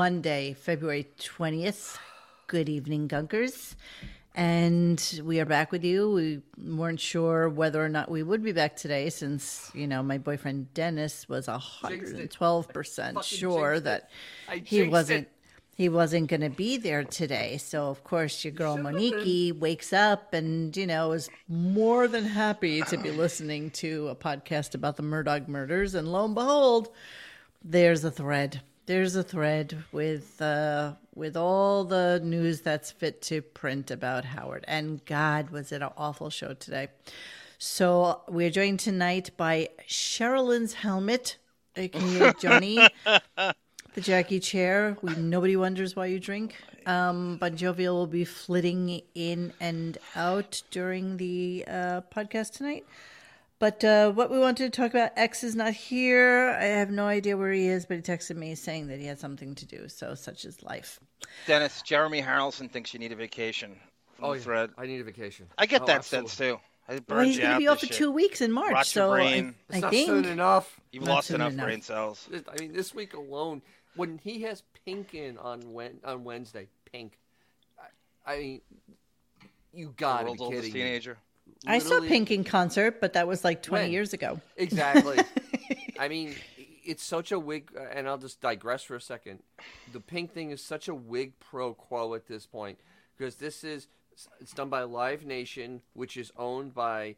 Monday, February 20th. Good evening, Gunkers. And we are back with you. We weren't sure whether or not we would be back today since, you know, my boyfriend Dennis was 112% sure that he wasn't it. he wasn't going to be there today. So of course your girl Monique wakes up and you know is more than happy to be listening to a podcast about the Murdaugh murders and lo and behold there's a thread. There's a thread with uh with all the news that's fit to print about Howard. And God, was it an awful show today. So we're joined tonight by Sherilyn's helmet, aka Johnny the Jackie chair. We nobody wonders why you drink. Um, Bon Jovial will be flitting in and out during the uh, podcast tonight. But uh, what we wanted to talk about, X is not here. I have no idea where he is, but he texted me saying that he had something to do. So such is life. Dennis, Jeremy Harrelson thinks you need a vacation. Oh, the yeah. thread. I need a vacation. I get Oh, that absolutely. sense too. Well, he's going to be off for shit. two weeks in March. Rot your so I. It's I not think soon enough. You've Not lost enough enough. brain cells. I mean, this week alone, when he has Pink in on Wen- on Wednesday, Pink. I, I mean, you gotta be world's oldest kidding me. I saw Pink in concert, but that was like 20 When? years ago. Exactly. I mean, it's such a wig, and I'll just digress for a second. The Pink thing is such a quid pro quo at this point because this is it's done by Live Nation, which is owned by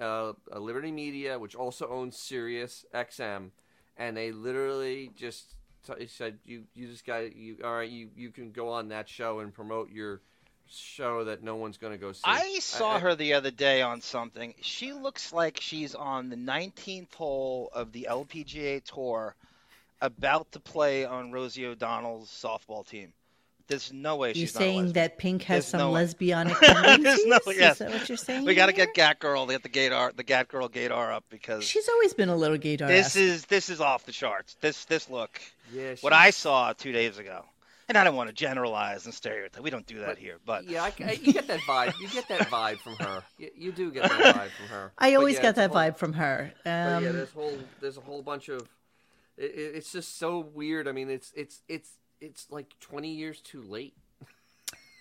uh, uh, Liberty Media, which also owns Sirius XM, and they literally just t- said you you just got you all right you you can go on that show and promote your show that no one's going to go see. I saw I- her the other day on something. She looks like she's on the 19th hole of the LPGA Tour, about to play on Rosie O'Donnell's softball team. There's no way You're she's not a saying that Pink has There's some no lesbianic There's tendencies? no- yes. Is that what you're saying? We got to get Gat Girl, get the Gator, the Gat Girl Gator up because She's always been a little Gator. this is this is off the charts. This this look, yeah, what I saw two days ago, and I don't want to generalize and stereotype. We don't do that But- here, but yeah, I, I- you get that vibe. You get that vibe from her. You, you do get that vibe from her. I always yeah, got it's a that whole- vibe from her. But yeah, Um, there's whole there's a whole bunch of. It, it- it's just so weird. I mean, it's it's it's it's like 20 years too late.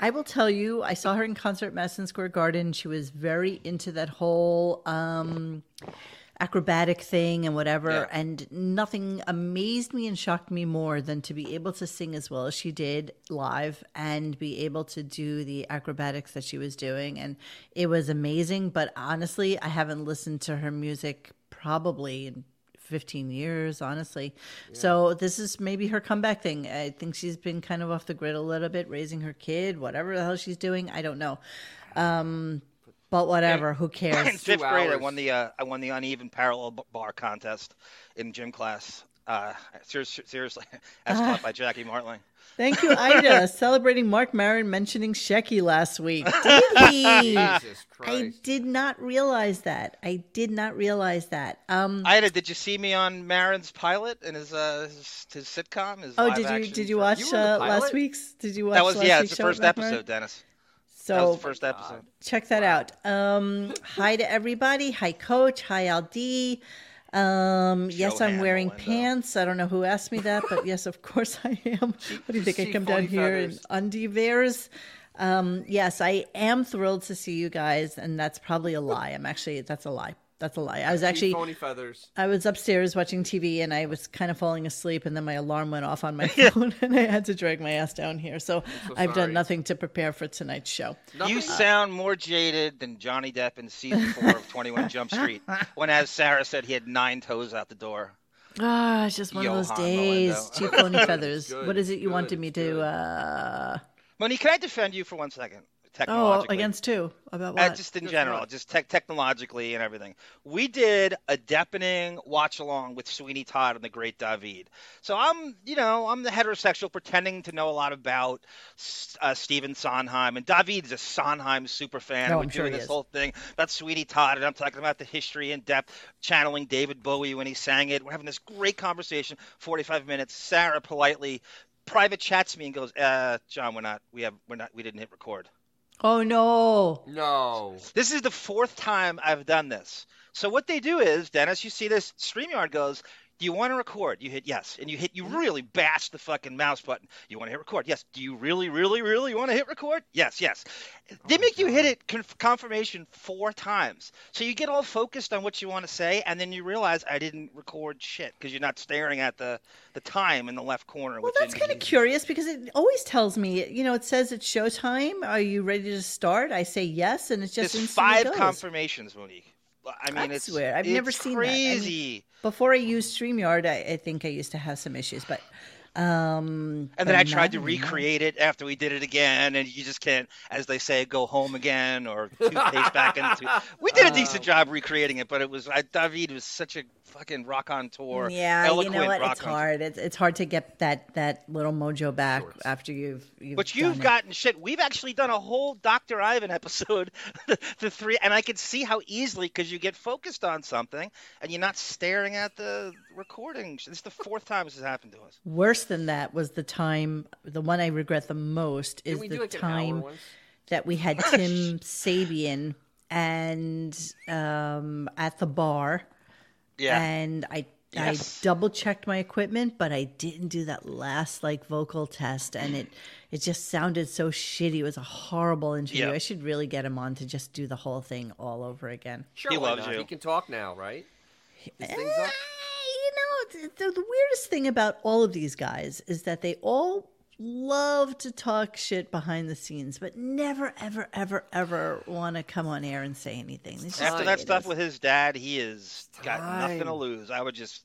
I will tell you, I saw her in concert Madison Square Garden. She was very into that whole um, acrobatic thing and whatever. Yeah. And nothing amazed me and shocked me more than to be able to sing as well as she did live and be able to do the acrobatics that she was doing. And it was amazing. But honestly, I haven't listened to her music probably in 15 years, honestly. So this is maybe her comeback thing. I think she's been kind of off the grid a little bit, raising her kid, whatever the hell she's doing. I don't know. Um, but whatever, who in cares? fifth grade, I won the uh, I won the uneven parallel bar contest in gym class. Uh, serious, seriously, as taught by Jackie Martling. Thank you, Ida. Celebrating Marc Maron mentioning Shecky last week. Did he? Jesus I did not realize that. I did not realize that. Um, Ida, did you see me on Maron's pilot and his uh his, his sitcom? His oh, did you did you watch You uh, last week's? Did you watch That was last yeah, week's it's the show with first Mark episode, Dennis. So That was the first episode. check that out. Um, hi to everybody. Hi, Coach. Hi, LD. Um, yes, I'm wearing pants. I don't know who asked me that, but yes, of course I am. What do you think? I come down here in feathers. undies. Um, yes, I am thrilled to see you guys, and that's probably a lie. I'm actually that's a lie. That's a lie. I was actually phony feathers. I was upstairs watching TV and I was kind of falling asleep, and then my alarm went off on my phone, and I had to drag my ass down here. So, so I've done nothing to prepare for tonight's show. Nothing- You sound more jaded than Johnny Depp in season four of Twenty One Jump Street, when, as Sarah said, he had nine toes out the door. Ah, it's just one of those days. Melinda. Cheap phony feathers. good, what is it you good, wanted me to? good. uh Monique, can I defend you for one second? Oh, against two. About Uh, just in Just general, what? just tech technologically and everything. We did a deafening watch along with Sweeney Todd and the Great David. So I'm, you know, I'm the heterosexual pretending to know a lot about uh, Stephen Sondheim, and David is a Sondheim super fan. No, we're I'm doing this is. whole thing about Sweeney Todd, and I'm talking about the history in depth, channeling David Bowie when he sang it. We're having this great conversation, 45 minutes. Sarah politely private chats me and goes, uh, "John, we're not, we have, we're not, we didn't hit record." Oh no! No. This is the fourth time I've done this. So what they do is, Dennis, you see this StreamYard goes, Do you want to record? You hit yes, and you hit. You mm-hmm. really bash the fucking mouse button. You want to hit record? Yes. Do you really, really, really want to hit record? Yes, yes. they oh make you hit it conf- confirmation four times, so you get all focused on what you want to say, and then you realize I didn't record shit because you're not staring at the the time in the left corner. Well, that's kind of curious because it always tells me, you know, it says it's showtime. Are you ready to start? I say yes, and it's just five goes. confirmations, Monique. I mean, I it's swear, I've never it's seen that. I mean- crazy. Before I used StreamYard, I, I think I used to have some issues, but um And then I tried to recreate it after we did it again, and you just can't, as they say, go home again or toothpaste back into. We did a decent job recreating it, but it was I, David was such a fucking rock on tour. Yeah, you know what? It's hard. It's it's hard to get that that little mojo back after you've you've. But you've done it. gotten shit. We've actually done a whole Dr. Ivan episode, the, the three, and I could see how easily because you get focused on something and you're not staring at the recording. This is the fourth time this has happened to us. Worse than that was the time. The one I regret the most is the like time that we had Tim Sabean and um, at the bar, Yeah. and I. Yes. I double checked my equipment, but I didn't do that last like vocal test, and it it just sounded so shitty. It was a horrible interview. Yeah. I should really get him on to just do the whole thing all over again. Sure, He loves not? you. He can talk now, right? His thing's up. You know, the, the weirdest thing about all of these guys is that they all love to talk shit behind the scenes, but never, ever, ever, ever want to come on air and say anything. Just After that stuff is. with his dad, he has got nothing to lose. I would just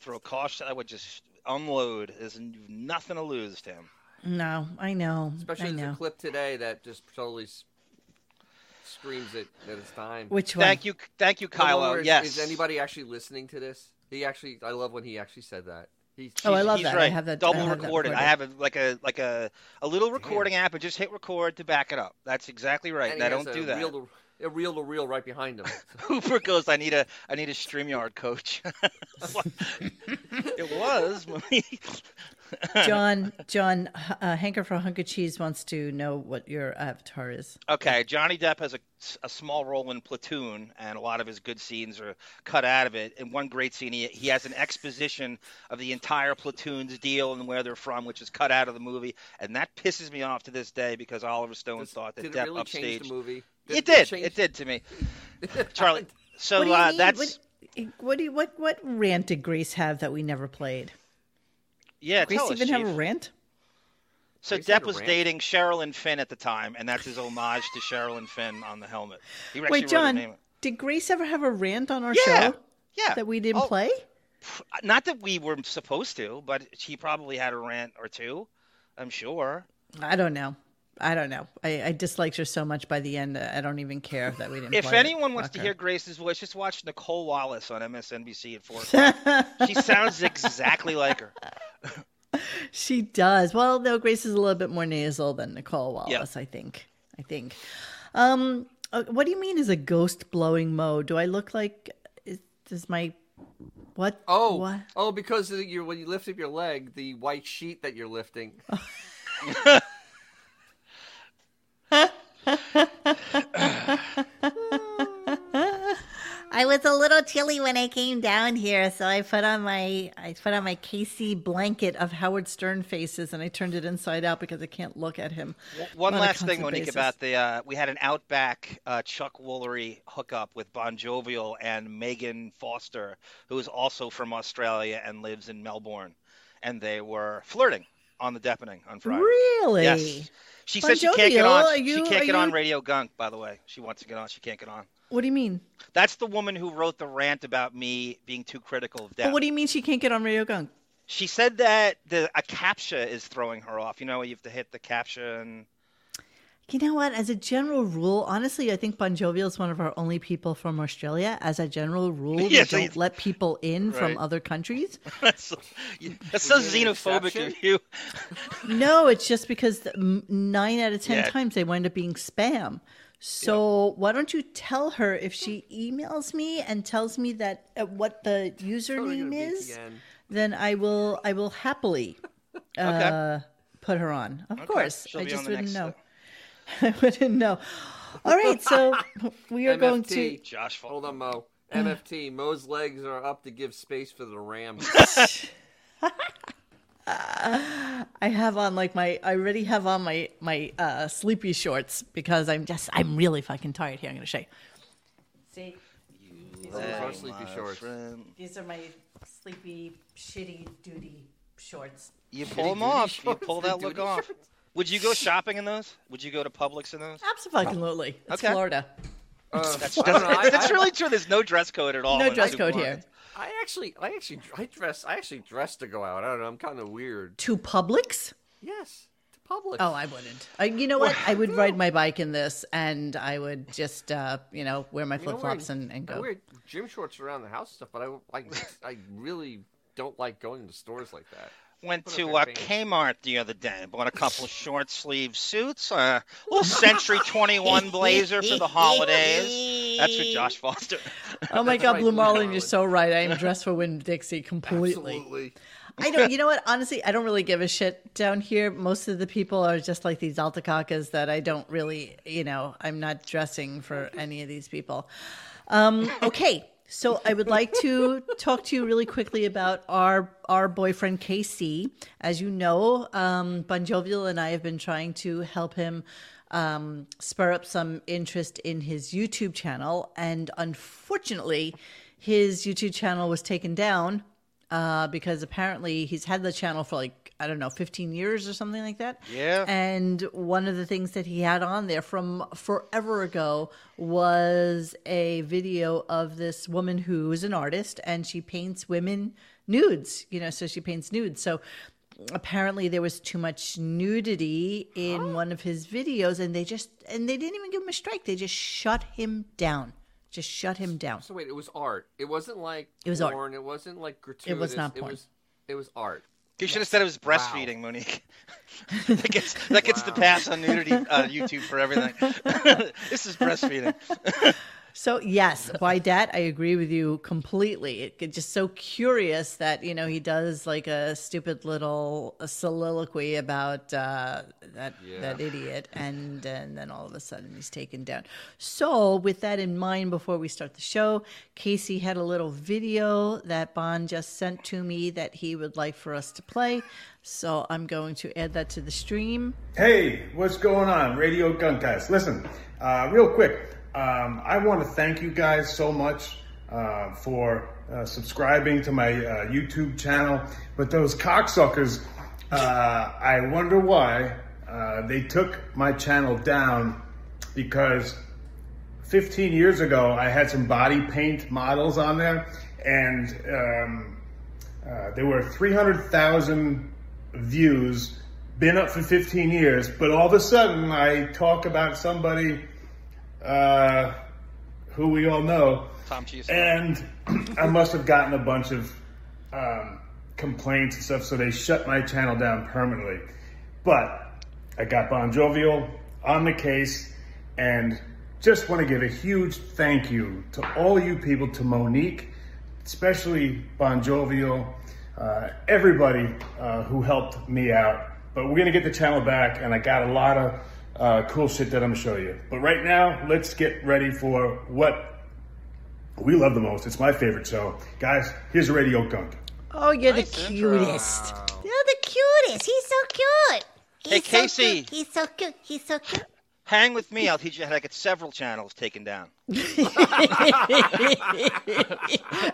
throw caution. I would just unload. There's nothing to lose to him. No, I know. Especially I there's know. a clip today that just totally screams it that it's time. Which one? Thank you, thank you, The one Kylo. where is- yes. Is anybody actually listening to this? He actually, I love when he actually said that. He, Oh, I love he's that. I have that- I double have that recorded. I have a, like a like a a little recording app, and just hit record to back it up. That's exactly right. and And I don't do that. Reel to, a reel to reel right behind him. Hooper goes, I need a I need a Streamyard coach. it was. John, John, uh, Hanker for Hunk of Cheese wants to know what your avatar is. Okay, Johnny Depp has a, a small role in Platoon, and a lot of his good scenes are cut out of it. In one great scene, he, he has an exposition of the entire Platoon's deal and where they're from, which is cut out of the movie, and that pisses me off to this day because Oliver Stone Does- thought that did Depp it really upstaged. the movie? It did. change- It did to me, Charlie. So what do you uh, mean? that's What, what do you, what what rant did Grace have that we never played? Yeah. Grace tell us, even have Chief. a rant? So Grace Depp was rant. dating Sherilyn Fenn at the time, and that's his homage to Sherilyn Fenn on the helmet. He Wait, wrote her John, name. did Grace ever have a rant on our Yeah, show yeah. that we didn't Oh, play? Not that we were supposed to, but she probably had a rant or two. I'm sure. I don't know. I don't know. I, I disliked her so much by the end. I don't even care that we didn't. If play it. anyone wants Fuck to hear Grace's voice, just watch Nicolle Wallace on MSNBC at four o'clock. she sounds exactly like her. she does. Well, no, Grace is a little bit more nasal than Nicolle Wallace. I think. I think. Um, uh, what do you mean is a ghost blowing mo? Do I look like? Is, does my what? Oh, what? oh, because of you when you lift up your leg, the white sheet that you're lifting. I was a little chilly when I came down here, so I put on my I put on my KC blanket of Howard Stern faces, and I turned it inside out because I can't look at him. One on last thing, Monique, basis. about the uh, we had an Outback uh, Chuck Woolery hookup with Bon Jovial and Megan Foster, who is also from Australia and lives in Melbourne, and they were flirting on the Deafening on Friday. Really? Yes. She Bon said she can't get on. are she can't get on Radio Gunk. By the way, she wants to get on. She can't get on. What do you mean? That's the woman who wrote the rant about me being too critical of But death. what do you mean she can't get on Radio Gunk? She said that the a captcha is throwing her off. You know, you have to hit the captcha and You know what? As a general rule, honestly, I think Bon Jovial is one of our only people from Australia. As a general rule, we Yeah, so don't let people in Right. from other countries. that's, that's so Was it an xenophobic of you. No, it's just because nine out of ten Yeah. times they wind up being spam. So why don't you tell her if she emails me and tells me that uh, what the username gonna is, then I will I will happily uh, put her on. Of course, She'll I just on the wouldn't next, know. I wouldn't know. All right, so we are going to. Josh Hold on, Mo. MFT, Mo's legs are up to give space for the ram. I have on like my I already have on my my uh sleepy shorts because I'm just I'm really fucking tired here. I'm gonna show you. See, Those are my, sleepy shorts. Friend. these are my sleepy shitty duty shorts. You pull them duty off. You pull that look off. shorts. Would you go shopping in those? Would you go to Publix in those? Absolutely, it's Okay. Florida. Uh, That's, I know, I- that's I- really true. There's no dress code at all. No dress code here. I actually, I actually, I dress, I actually dress to go out. I don't know. I'm kind of weird. To Publix? Yes, to public. Oh, I wouldn't. I, you know what? I would ride my bike in this, and I would just, uh, you know, wear my flip flops wearing- and, go. I wear gym shorts around the house and stuff, but I, I, I really don't like going to stores like that. Went to your uh. Kmart the other day. Bought a couple of short sleeve suits. A little Century 21 blazer for the holidays. That's for Josh Foster. Oh my God, right, Blue Blue Marlin, Marlin. you're so right. I am dressed for Winn Dixie completely. Absolutely. I don't. You know what? Honestly, I don't really give a shit down here. Most of the people are just like these altacacas that I don't really. You know, I'm not dressing for any of these people. Um, okay, so I would like to talk to you really quickly about our our boyfriend KC. As you know, um, Bon Jovial and I have been trying to help him um, spur up some interest in his YouTube channel, and unfortunately, his YouTube channel was taken down uh, because apparently he's had the channel for like I don't know, 15 years or something like that. Yeah. And one of the things that he had on there from forever ago was a video of this woman who is an artist and she paints women nudes, you know, so she paints nudes. So apparently there was too much nudity in one of his videos and they just and they didn't even give him a strike. They just shut him down. Just shut him down. So wait, it was art. It wasn't like It was art. It wasn't like gratuitous. It was not porn. It was, it was art. You should have said it was breastfeeding, Monique. that gets that gets the pass on nudity uh, YouTube for everything. this is breastfeeding. So yes, by that I agree with you completely. It, it's just so curious that you know he does like a stupid little soliloquy about uh, that Yeah. that idiot, and and then all of a sudden he's taken down. So with that in mind, before we start the show, Casey had a little video that Bond just sent to me that he would like for us to play. So I'm going to add that to the stream. Hey, what's going on, Radio Guncast? Listen, uh, real quick, um, I want to thank you guys so much uh, for uh, subscribing to my uh, YouTube channel. But those cocksuckers, uh, I wonder why uh, they took my channel down because 15 years ago, I had some body paint models on there, and um, uh, there were 300,000 views, been up for 15 years, but all of a sudden I talk about somebody uh, who we all know, Tom Cheese. and I must have gotten a bunch of um, complaints and stuff, so they shut my channel down permanently. But I got Bon Jovial on the case, and just want to give a huge thank you to all you people, to Monique, especially Bon Jovial, uh, everybody uh, who helped me out. But we're gonna get the channel back, and I got a lot of uh, cool shit that I'm gonna show you. But right now, let's get ready for what we love the most. It's my favorite show, guys. Here's Radio Gunk. Oh, you're Nice the intro. cutest. You're the cutest. He's so cute. Hey, He's so Casey. cute. He's so cute. He's so cute. Hang with me. I'll teach you how to get several channels taken down.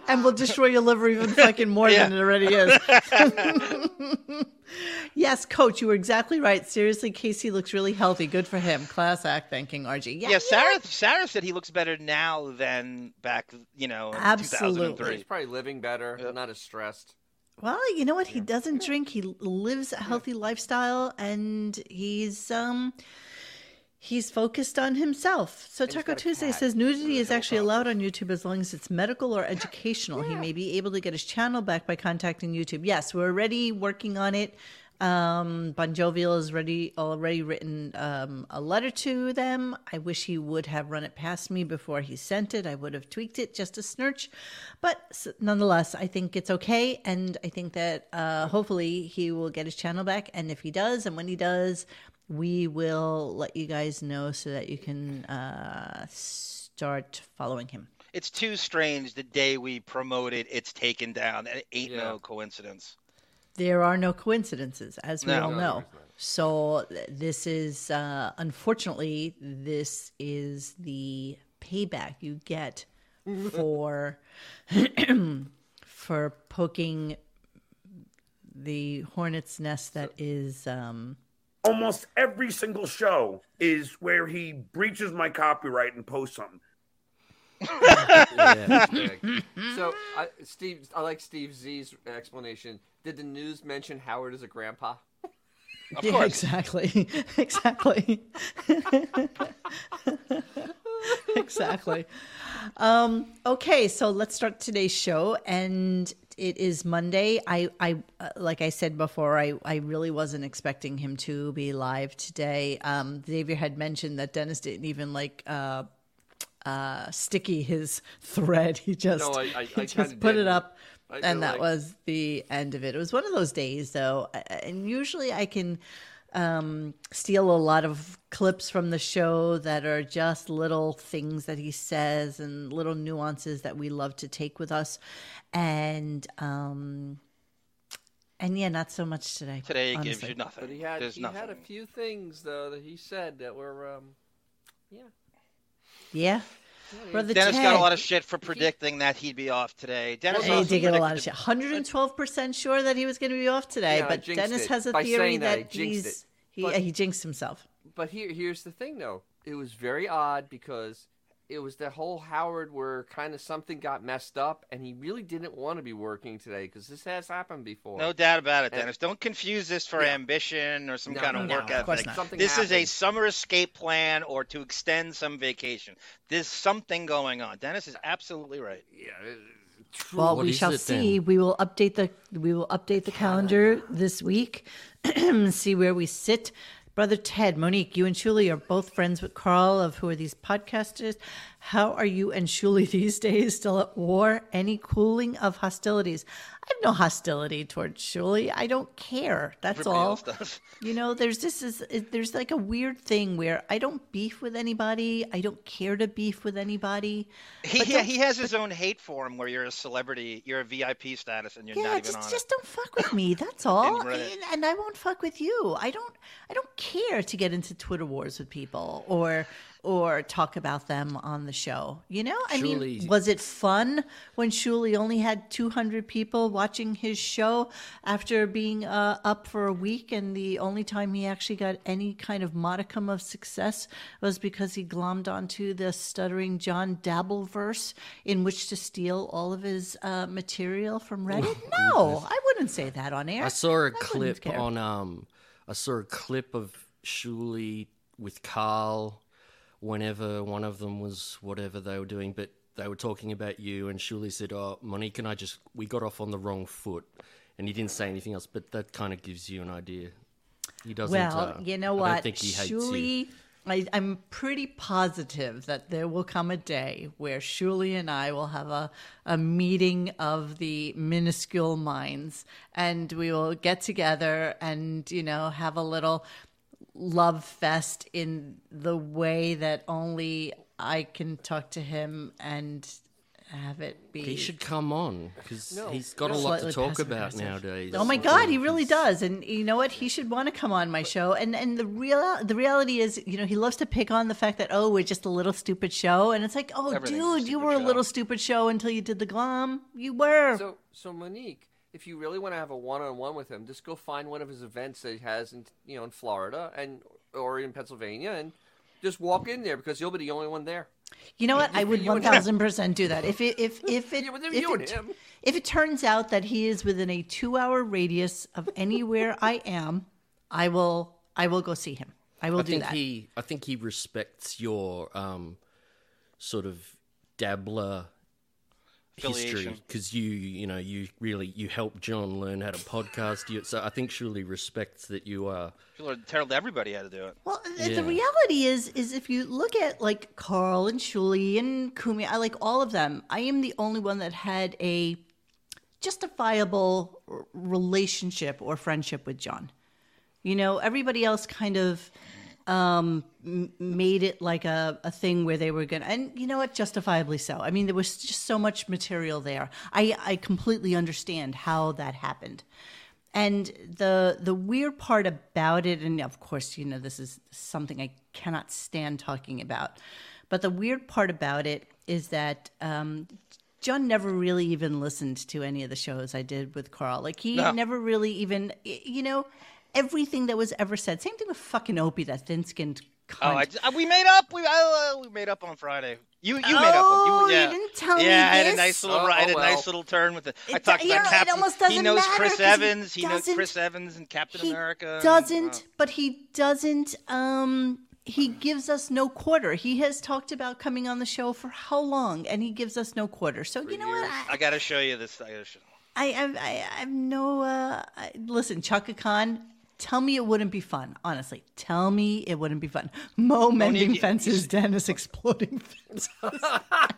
and we'll destroy your liver even fucking more Yeah. than it already is. yes, coach, you were exactly right. Seriously, Casey looks really healthy. Good for him. Class act. Thanking RG. Yeah, Yeah, Sarah. Sarah said he looks better now than back. You know, in Absolutely. 2003. He's probably living better, not as stressed. Well, you know what? He doesn't drink. He lives a healthy lifestyle, and he's um he's focused on himself. So Taco Tuesday cat. says nudity is actually allowed on YouTube as long as it's medical or educational. He may be able to get his channel back by contacting YouTube. Yes, we're already working on it. Um, Bon Jovial has already already written um, a letter to them. I wish he would have run it past me before he sent it. I would have tweaked it just a snurch, but nonetheless, I think it's okay, and I think that uh, hopefully he will get his channel back. And if he does, and when he does, we will let you guys know so that you can uh, start following him. it's too strange the day we promoted it's taken down. It ain't Yeah. no coincidence. There are no coincidences, as we No. all know. there is not. So this is, uh, unfortunately, this is the payback you get for for poking the hornet's nest that is. Um, Almost every single show is where he breaches my copyright and posts something. Yeah, so, I, Steve, I like Steve Z's explanation. Did the news mention Howard as a grandpa? Of yeah, course. exactly, exactly, exactly. Um, okay, so let's start today's show, and it is Monday. I, I, uh, like I said before, I, I really wasn't expecting him to be live today. Um, Xavier had mentioned that Dennis didn't even like. Uh, uh, sticky his thread. He just No, I- I- he I just put it up, and that like- was the end of it. It was one of those days, though, and usually I can um, steal a lot of clips from the show that are just little things that he says and little nuances that we love to take with us, and um, and yeah, not so much today. Today it gives you nothing. But he had There's he nothing. had a few things though that he said that were um, yeah. Yeah, brother Dennis Ted. got a lot of shit for predicting that he'd be off today. Dennis He did get a lot of shit. Hundred and twelve percent sure that he was going to be off today, Yeah, but Dennis it. has a By theory that, that jinxed he's he But- he jinxed himself. But here here's the thing though. It was very odd because it was the whole Howard where kind of something got messed up and he really didn't want to be working today because this has happened before. No doubt about it, And- Dennis. Don't confuse this for Yeah. ambition or some No, kind of no, work of course ethic. not. Something This is a summer escape plan or to extend some vacation. There's something going on. Dennis is absolutely right. Yeah, true. Well, What we shall see. then? We will update the we will update the calendar this week. see where we sit. Brother Ted, Monique, you and Shuli are both friends with Carl of Who Are These Podcasters. How are you and Shuli these days? Still at war? Any cooling of hostilities? I have no hostility towards Shuli. I don't care. That's Everybody all. You know, there's this is there's like a weird thing where I don't beef with anybody. I don't care to beef with anybody. He, But he, has his own hate form where you're a celebrity, you're a VIP status, and you're Yeah, not even just on just it. don't fuck with me. That's all. And, and I won't fuck with you. I don't I don't care to get into Twitter wars with people or or talk about them on the show. You know? I mean, was it fun when Shuli only had 200 people watching his show after being uh, up for a week and the only time he actually got any kind of modicum of success was because he glommed onto the stuttering John Dabbleverse in which to steal all of his uh, material from Reddit? no, I wouldn't say that on air. I saw a clip on um I saw a clip of Shuli with Carl whenever one of them was whatever they were doing, but they were talking about you and Shuli said, Oh, Monique and I just we got off on the wrong foot and he didn't say anything else, but that kind of gives you an idea. He doesn't Well, uh, you know what? don't think he hates you. Shuli, I, I'm pretty positive that there will come a day where Shuli and I will have a, a meeting of the minuscule minds and we will get together and, you know, have a little love fest in the way that only I can talk to him and have it be. He should come on because No, he's got no. a lot to talk about nowadays. Oh my God, he really does, and you know what? He should want to come on my show. And and the real the reality is, you know, he loves to pick on the fact that oh, we're just a little stupid show, and it's like, oh, dude, you stupid were a show. little stupid show until you did the glom. You were. So, so Monique, if you really want to have a one-on-one with him, just go find one of his events that he has in, you know, in Florida and or in Pennsylvania, and just walk in there because you'll be the only one there. You know what? I would you one and him. thousand percent do that. If it if if it Yeah, if it, if it turns out that he is within a two hour radius of anywhere I am, I will I will go see him. I will I do think that. he I think he respects your um sort of dabbler history because you you know you really you helped John learn how to podcast you so I think Shuli respects that you are People tell everybody how to do it. Well, Yeah. the reality is, is if you look at like Carl and Shuli and Kumi, I like all of them. I am the only one that had a justifiable relationship or friendship with John. You know, everybody else kind of um, m- made it like a, a thing where they were going to, and you know what, justifiably so. I mean, there was just so much material there. I, I completely understand how that happened. And the the weird part about it, and of course, you know, this is something I cannot stand talking about, but the weird part about it is that um, John never really even listened to any of the shows I did with Carl. Like he No. never really even, you know, everything that was ever said. Same thing with fucking Opie, that thin-skinned cunt. Oh, I, uh, we made up. We uh, we made up on Friday. You you made up. Oh, On, you, you yeah. didn't tell me Yeah, I had a nice little. Oh, I had a oh, nice little turn with it. I It- talked you know, about it Captain. almost he doesn't knows matter Chris 'cause he Evans. He, knows Chris Evans and Captain he America. and- doesn't, oh. but he doesn't. Um, he gives us no quarter. He has talked about coming on the show for how long, and he gives us no quarter. So you know what? I, I gotta show you this. I gotta. I, I, I, I have no. Uh, I, listen, Chaka Khan. Tell me it wouldn't be fun. Honestly, tell me it wouldn't be fun. Mo mending you- fences, Dennis exploding fences.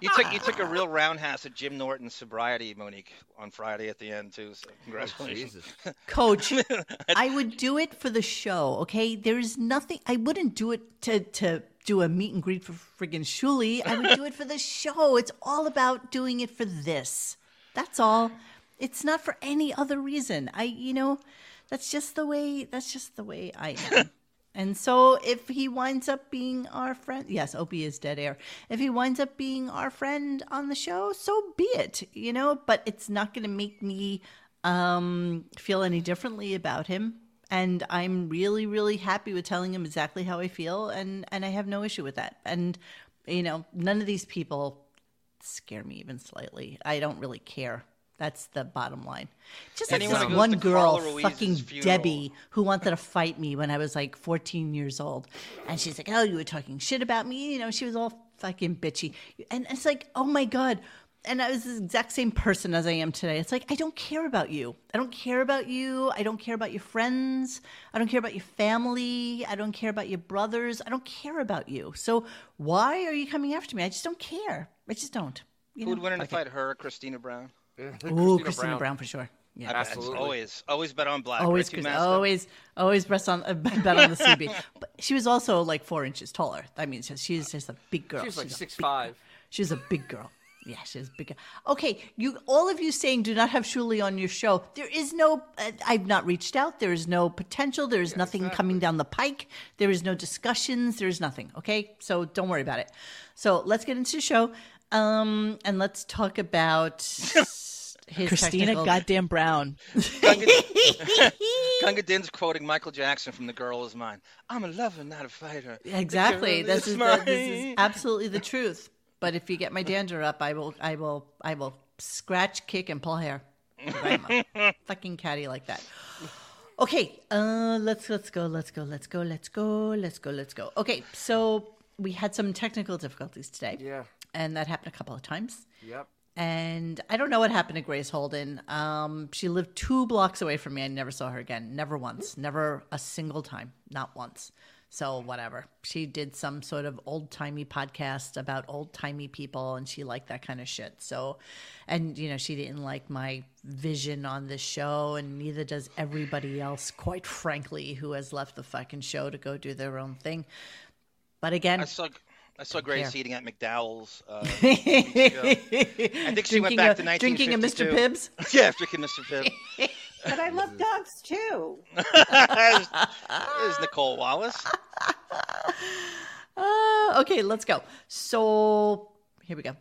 You took you took a real roundhouse at Jim Norton's sobriety, Monique, on Friday at the end too. So congratulations. Jesus. Coach, I would do it for the show. Okay, there's nothing. I wouldn't do it to to do a meet and greet for friggin' Shuli. I would do it for the show. It's all about doing it for this. That's all. It's not for any other reason. I, you know, that's just the way. That's just the way I am. And so, if he winds up being our friend, yes, Opie is dead air. If he winds up being our friend on the show, so be it, you know. But it's not going to make me um, feel any differently about him. And I'm really, really happy with telling him exactly how I feel, and and I have no issue with that. And you know, none of these people scare me even slightly. I don't really care. That's the bottom line. Just like Anyone this one girl, fucking funeral. Debbie, who wanted to fight me when I was like 14 years old. And she's like, Oh, you were talking shit about me. You know, she was all fucking bitchy. And it's like, Oh my God. And I was the exact same person as I am today. It's like, I don't care about you. I don't care about you. I don't care about your friends. I don't care about your family. I don't care about your brothers. I don't care about you. So why are you coming after me? I just don't care. I just don't. You Who would know? win in a fight, her or Christina Brown? Ooh, Christina Brown. for sure. Yeah. That's Absolutely. always always bet on black. Always, right, Chris, always, always breast on, uh, bet on the CB. But she was also like four inches taller. I mean, she's she's just a big girl. She was like She's a six five. girl. She was a big girl. Yeah, she was a big. Okay, you all of you saying do not have Shuli on your show. There is no. Uh, I've not reached out. There is no potential. There is nothing coming down the pike. There is no discussions. There is nothing. Okay, so don't worry about it. So let's get into the show, um, and let's talk about. His Christina technical- Goddamn Brown. Gunga, Gunga Din's quoting Michael Jackson from "The Girl Is Mine." I'm a lover, not a fighter. The Exactly. This is, the, this is absolutely the truth. But if you get my dander up, I will, I will, I will scratch, kick, and pull hair. Right, Mom? Fucking catty like that. Okay, uh, let's let's go, let's go, let's go, let's go, let's go, let's go. Okay, so we had some technical difficulties today. Yeah. and that happened a couple of times. Yep. And I don't know what happened to Grace Holden. Um, she lived two blocks away from me. I never saw her again. Never once. Never a single time. Not once. So whatever. She did some sort of old timey podcast about old timey people, and she liked that kind of shit. So, and you know, she didn't like my vision on this show, and neither does everybody else. Quite frankly, who has left the fucking show to go do their own thing. But again, I saw I saw Grace care. eating at McDowell's. Uh, a few weeks ago. I think she went drinking back a, to drinking a Mr. 1952. Pibbs. yeah, drinking Mr. Pibb. But I love dogs too. There's, there's Nicolle Wallace. Uh, okay, let's go. So here we go.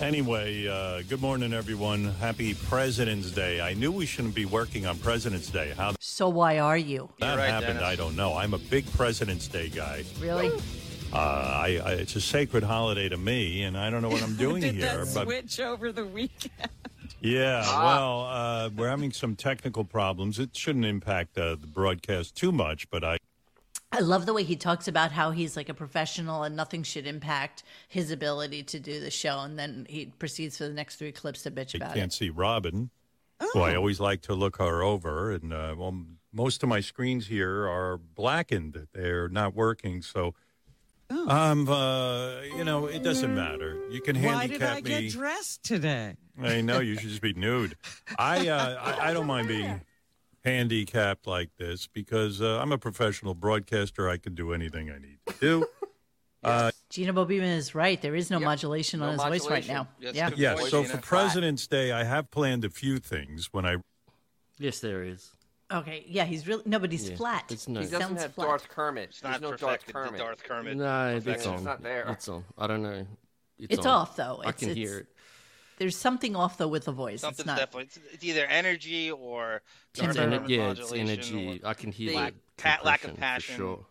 Anyway, uh, good morning, everyone. Happy President's Day. I knew we shouldn't be working on President's Day. How So why are you that right, happened, Dennis. I don't know. I'm a big President's Day guy. really? Uh, I, I, it's a sacred holiday to me, and I don't know what I'm doing Did here. that But switch over the weekend? yeah, well, uh, we're having some technical problems. It shouldn't impact uh, the broadcast too much, but I I love the way he talks about how he's like a professional and nothing should impact his ability to do the show, and then he proceeds for the next three clips to bitch I about can't it. see Robin, who I always like to look her over. And uh, well, most of my screens here are blackened; they're not working. So, um, uh, you know, it doesn't matter. You can Why did handicap I me. get dressed today? I know you should just be nude. I, uh, I I don't mind being handicapped like this because uh, I'm a professional broadcaster. I can do anything I need to do. uh, Gina Bobiman is right. There is no modulation no on his voice right now. Yes, yeah. good yeah, voice, so Gina. for President's Day, I have planned a few things when I Yes, there is. Okay. Yeah, he's really no, but he's Yeah, flat. it's no- He He doesn't sounds have flat. Darth Kermit. It's not There's no Darth perfected. Kermit. The Darth Kermit. No, it's perfection. on. not there. It's on. I don't know. It's, It's on. off, though. I It's- can it's- hear it. There's something off though with the voice. Something's it's not. definitely it's, it's either energy or It's Darth Timber. ener- Kermit yeah, it's modulation energy. or- I can hear They- the Lack- pa- lack of compression passion. For sure.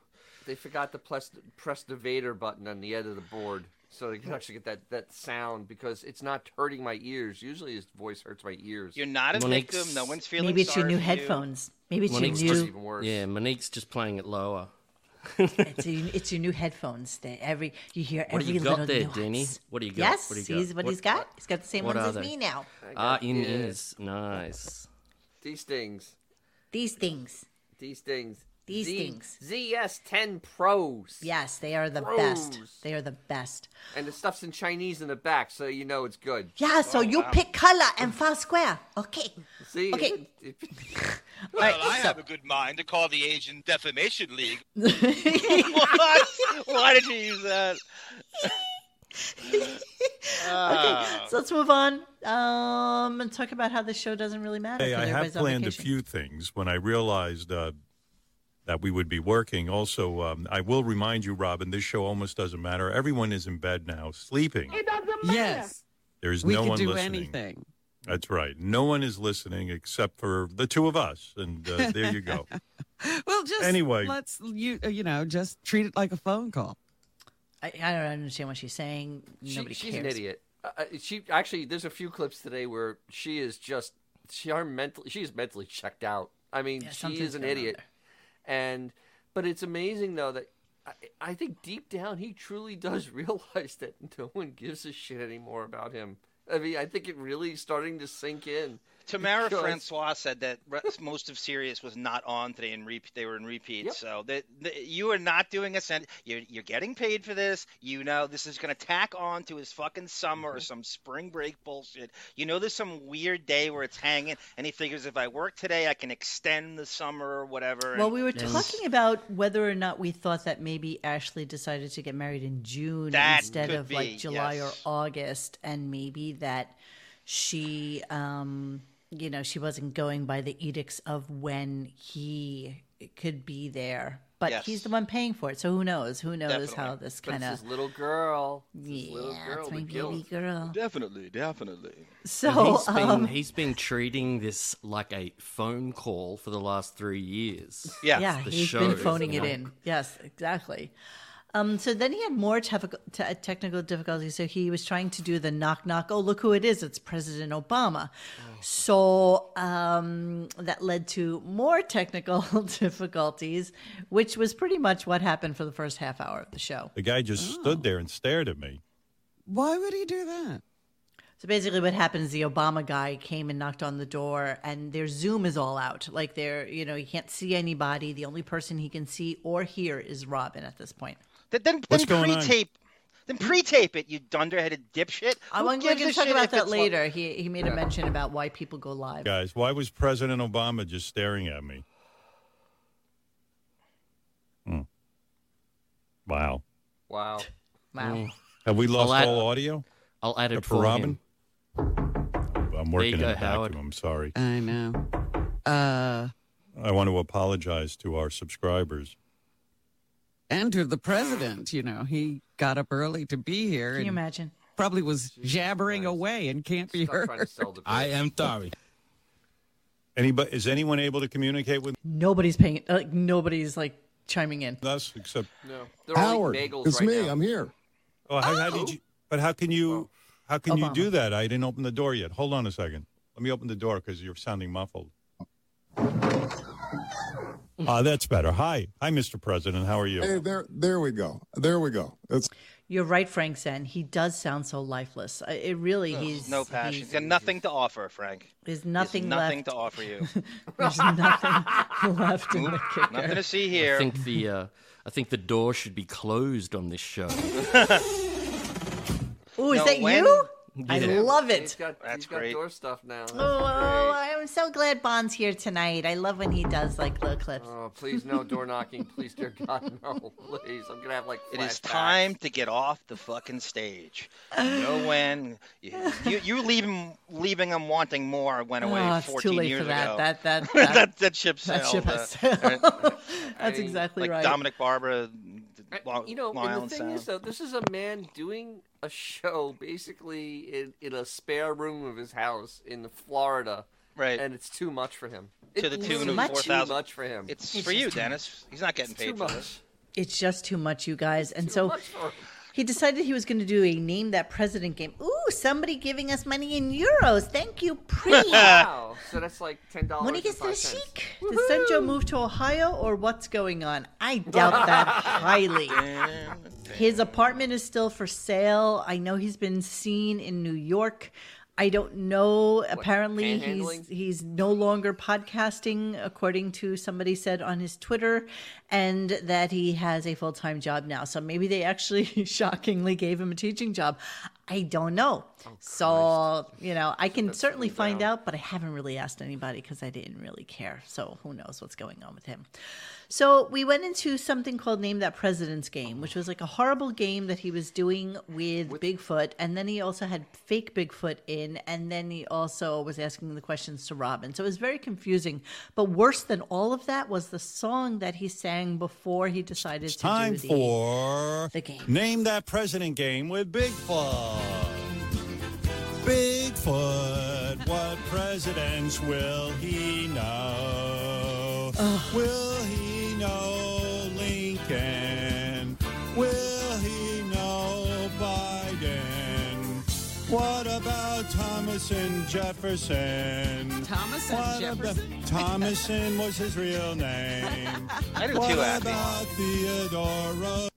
They forgot to press press the Vader button on the end of the board so they can actually get that, that sound because it's not hurting my ears. Usually his voice hurts my ears. You're not a Monique's- victim. No one's feeling Maybe it's your new for you. headphones. Maybe it's Monique's your It's new. even worse. Yeah, Monique's just playing it lower. it's, your, it's your new headphones. That every you hear What do every you got little there, nuance. Denny? What do you got? Yes, What do you got? he's what, What- he's got. He's got the same ones as they? me now. Ah, in ears. Nice. These things. These things. These things. These Z- things. ZS10 Pros. Yes, they are the best. They are the best. And the stuff's in Chinese in the back, so you know it's good. Yeah, so you pick color and file square. Okay. See? Okay. It- it- Well, Right, I so- have a good mind to call the Asian Defamation League. what? Why did you use that? okay, So let's move on um, and talk about how the show doesn't really matter. Hey, 'cause I have planned a few things when I realized uh, that we would be working. Also, um, I will remind you, Robin, this show almost doesn't matter. Everyone is in bed now, sleeping. It doesn't matter. Yes. There's We no could one do listening. anything. That's right. No one is listening except for the two of us, and uh, there you go. Well, just Anyway. let's you uh, you know just treat it like a phone call. I, I don't understand what she's saying. she- Nobody she's cares. an idiot. Uh, uh, she actually, there's a few clips today where she is just she are mentally she is mentally checked out. I mean, Yeah, she is an idiot. there. And but it's amazing though that I, I think deep down he truly does realize that no one gives a shit anymore about him. I mean, I think it really is starting to sink in. Tamara Because- Francois said that most of Sirius was not on today and repeat. They were in repeat. Yep. So that that you are not doing a cent. You're you're getting paid for this. You know this is going to tack on to his fucking summer Mm-hmm. or some spring break bullshit. You know there's some weird day where it's hanging, and he figures if I work today, I can extend the summer or whatever. Well, and- we were Yes. talking about whether or not we thought that maybe Ashley decided to get married in June That instead of be, like July yes. or August, and maybe that she, um, you know, she wasn't going by the edicts of when he could be there. But Yes. he's the one paying for it, so who knows? Who knows Definitely. how this kind of his little girl. Yeah, little girl. it's my baby girl. definitely, definitely. So he's been um, he's been treating this like a phone call for the last three years. Yeah. yeah, the he's show, been phoning it in. Yes, exactly. Um, so then he had more tef- te- technical difficulties. So he was trying to do the knock knock. Oh, look who it is! It's President Obama. So um, that led to more technical difficulties, which was pretty much what happened for the first half hour of the show. The guy just Oh. stood there and stared at me. Why would he do that? So basically, what happens? is the Obama guy came and knocked on the door, and their Zoom is all out. Like they're, you know, he can't see anybody. The only person he can see or hear is Robin at this point. Then then, What's then going pre-tape. Then pre-tape it, you dunderheaded dipshit. I'm Who going gives to talk about that it's lo- later. He he made a mention about why people go live. Guys, why was President Obama just staring at me? Hmm. Wow. Wow. Wow. Mm. Have we lost add- all audio? I'll add it for for Robin? him. I'm working you in go, a vacuum. Howard. I'm sorry. I know. Uh, I want to apologize to our subscribers. And to the president, you know, he got up early to be here Can you imagine? probably was jabbering Christ. away and can't be heard. trying to sell the I am sorry. Anybody is anyone able to communicate with Nobody's paying. Uh, like nobody's like chiming in. us except No. They're all eating bagels right now. I'm here. Oh, how, how did oh. you but how can you how can you do that? I didn't open the door yet. Hold on a second. Let me open the door because you're sounding muffled. Ah, that's better. Hi. Hi, Mr. President. How are you? Hey, there, there we go. There we go. It's You're right, Frank Zen. He does sound so lifeless. It really, he's No passion. He's He's, got nothing to offer, Frank. there's There's nothing, nothing left. to offer you. There's nothing left in the kicker. nothing to see here. I think the uh, I think the door should be closed on this show. Ooh, is No, that when- you? I Yeah. love He's it. got, That's he's got great. door stuff now. That's Oh, great. I'm so glad Bond's here tonight. I love when he does like little clips. Oh, please no door knocking. Please, dear God, no. Please, I'm gonna have like. It is flashbacks. time to get off the fucking stage. You know when you you, you leave him leaving him wanting more went away Oh, 14 too late years for that. ago. That that that, that, that, ship that ship uh, has sailed. right? That's mean, exactly like right. Dominic Barbara, I- Long, you know, Long and the thing Sound. is, though, this is a man doing a show basically in, in a spare room of his house in Florida, right. and it's too much for him. To It the tune of too much for him. it's, It's for you, just too Dennis. He's not getting It's paid too for much. this. It's just too much, you guys. And Too so much for him. He decided he was going to do a name that president game. Ooh, somebody giving us money in euros. Thank you, pre. Wow, so that's like ten dollars. When he gets to the chic, did Senjo move to Ohio or what's going on? I doubt that highly. His apartment is still for sale. I know he's been seen in New York. I don't know. Apparently, he's he's no longer podcasting, according to somebody said on his Twitter, and that he has a full time job now. So maybe they actually shockingly gave him a teaching job. I don't know. So you know, I can certainly find out, but I haven't really asked anybody because I didn't really care. So who knows what's going on with him? So we went into something called Name That President's Game, which was like a horrible game that he was doing with, Bigfoot. And then he also had fake Bigfoot in. And then he also was asking the questions to Robin. So it was very confusing. But worse than all of that was the song that he sang before he decided to Time do the, for the game. Name That President game with Bigfoot. Bigfoot, what presidents will he know? Will he know Lincoln? Will he know Biden? What about Thomas and Jefferson? Thomas and What Jefferson? about Thomason was his real name. What about Theodora?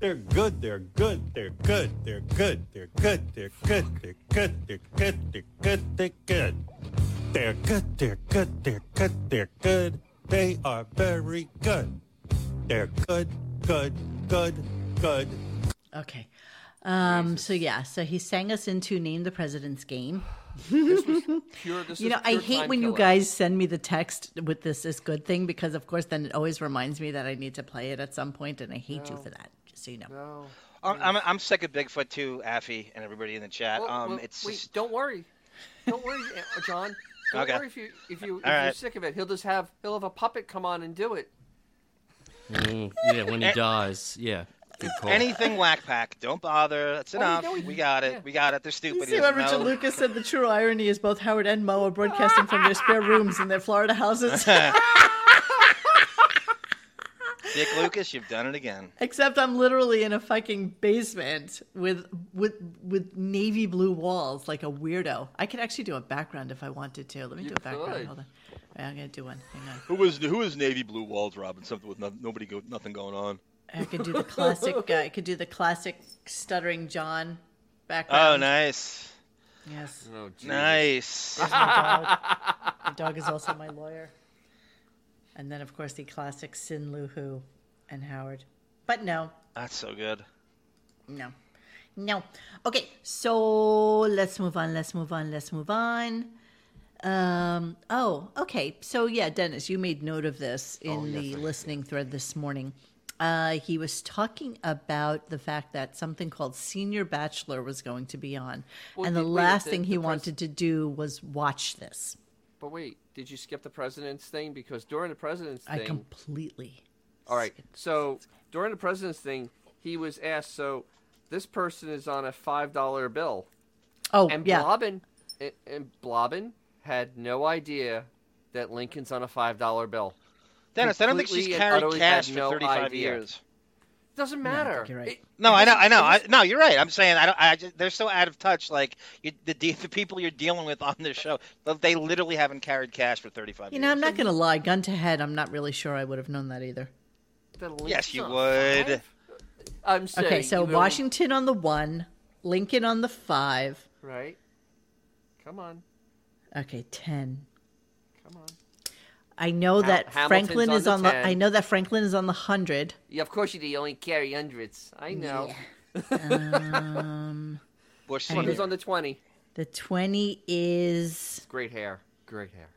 They're good, they're good, they're good, they're good, they're good, they're good, they're good, they're good, they're good, they're good. They're good, they're good, they're good, they're good. They are very good. They're good, good, good, good. Okay. Um, so yeah, so he sang us into Name the President's Game. Pure, this You is know, I hate time when you guys send me the text with this is good thing because of course then it always reminds me that I need to play it at some point and I hate you for that. Just so you know. No. I'm, I'm, I'm sick of Bigfoot too, Affy, and everybody in the chat. Well, um, well, it's wait, just- don't worry, don't worry, uh, John. Don't Okay. worry if you if you if All you're right. sick of it. He'll just have he'll have a puppet come on and do it. Mm, yeah, when he Eh. dies. Yeah. Anything Wack Pack. Don't bother. That's Oh, you enough. know he- we got it. yeah. We got it. They're You stupid. see what Richard know. Lucas said? The true irony is both Howard and Mo are broadcasting from their spare rooms in their Florida houses. Dick Lucas, you've done it again. Except I'm literally in a fucking basement with with with navy blue walls, like a weirdo. I could actually do a background if I wanted to. Let me You do a background. could. Hold on. Wait, I'm gonna do one. Hang on. Who was who was navy blue walls, Robin? Something with no, nobody go, nothing going on. I could do the classic. Uh, I could do the classic stuttering John background. Oh, nice, Yes. Oh, nice. There's my dog. My dog is also my lawyer. And then, of course, the classic Sin Lu Hu and Howard. But no, That's so good. no, no. Okay, so let's move on. Let's move on. Let's move on. Um. Oh, okay. So yeah, Dennis, you made note of this in Oh, yes, the listening thread this morning. Uh, he was talking about the fact that something called Senior Bachelor was going to be on, Well, and the wait, last the- thing he the pres- wanted to do was watch this. But wait, did you skip the president's thing? Because during the president's I thing, completely. all right. So during the president's thing, he was asked. So this person is on a five dollar bill, Oh and yeah, Blobbin and, and Blobbin had no idea that Lincoln's on a five dollar bill. Dennis, I don't think she's Completely carried cash for no 35 idea. years. Doesn't I matter. think you're right. It- No, I know, I know. I, no, you're right. I'm saying I don't. I just, they're so out of touch. Like you, the the people you're dealing with on this show, they literally haven't carried cash for 35 you years. know, I'm not gonna lie. Gun to head, I'm not really sure I would have known that either. Yes, you would. five? I'm saying. Okay, so you know, Washington on the one, Lincoln on the five. Right. Come on. Okay, ten. Come on. I know Ham- that Hamilton's Franklin on is the on the. 10. I know that Franklin is on the hundred. Yeah, of course you do. You only carry hundreds. I know. Um, Bush Look, who's on the 20? The 20 is Great hair. Great hair.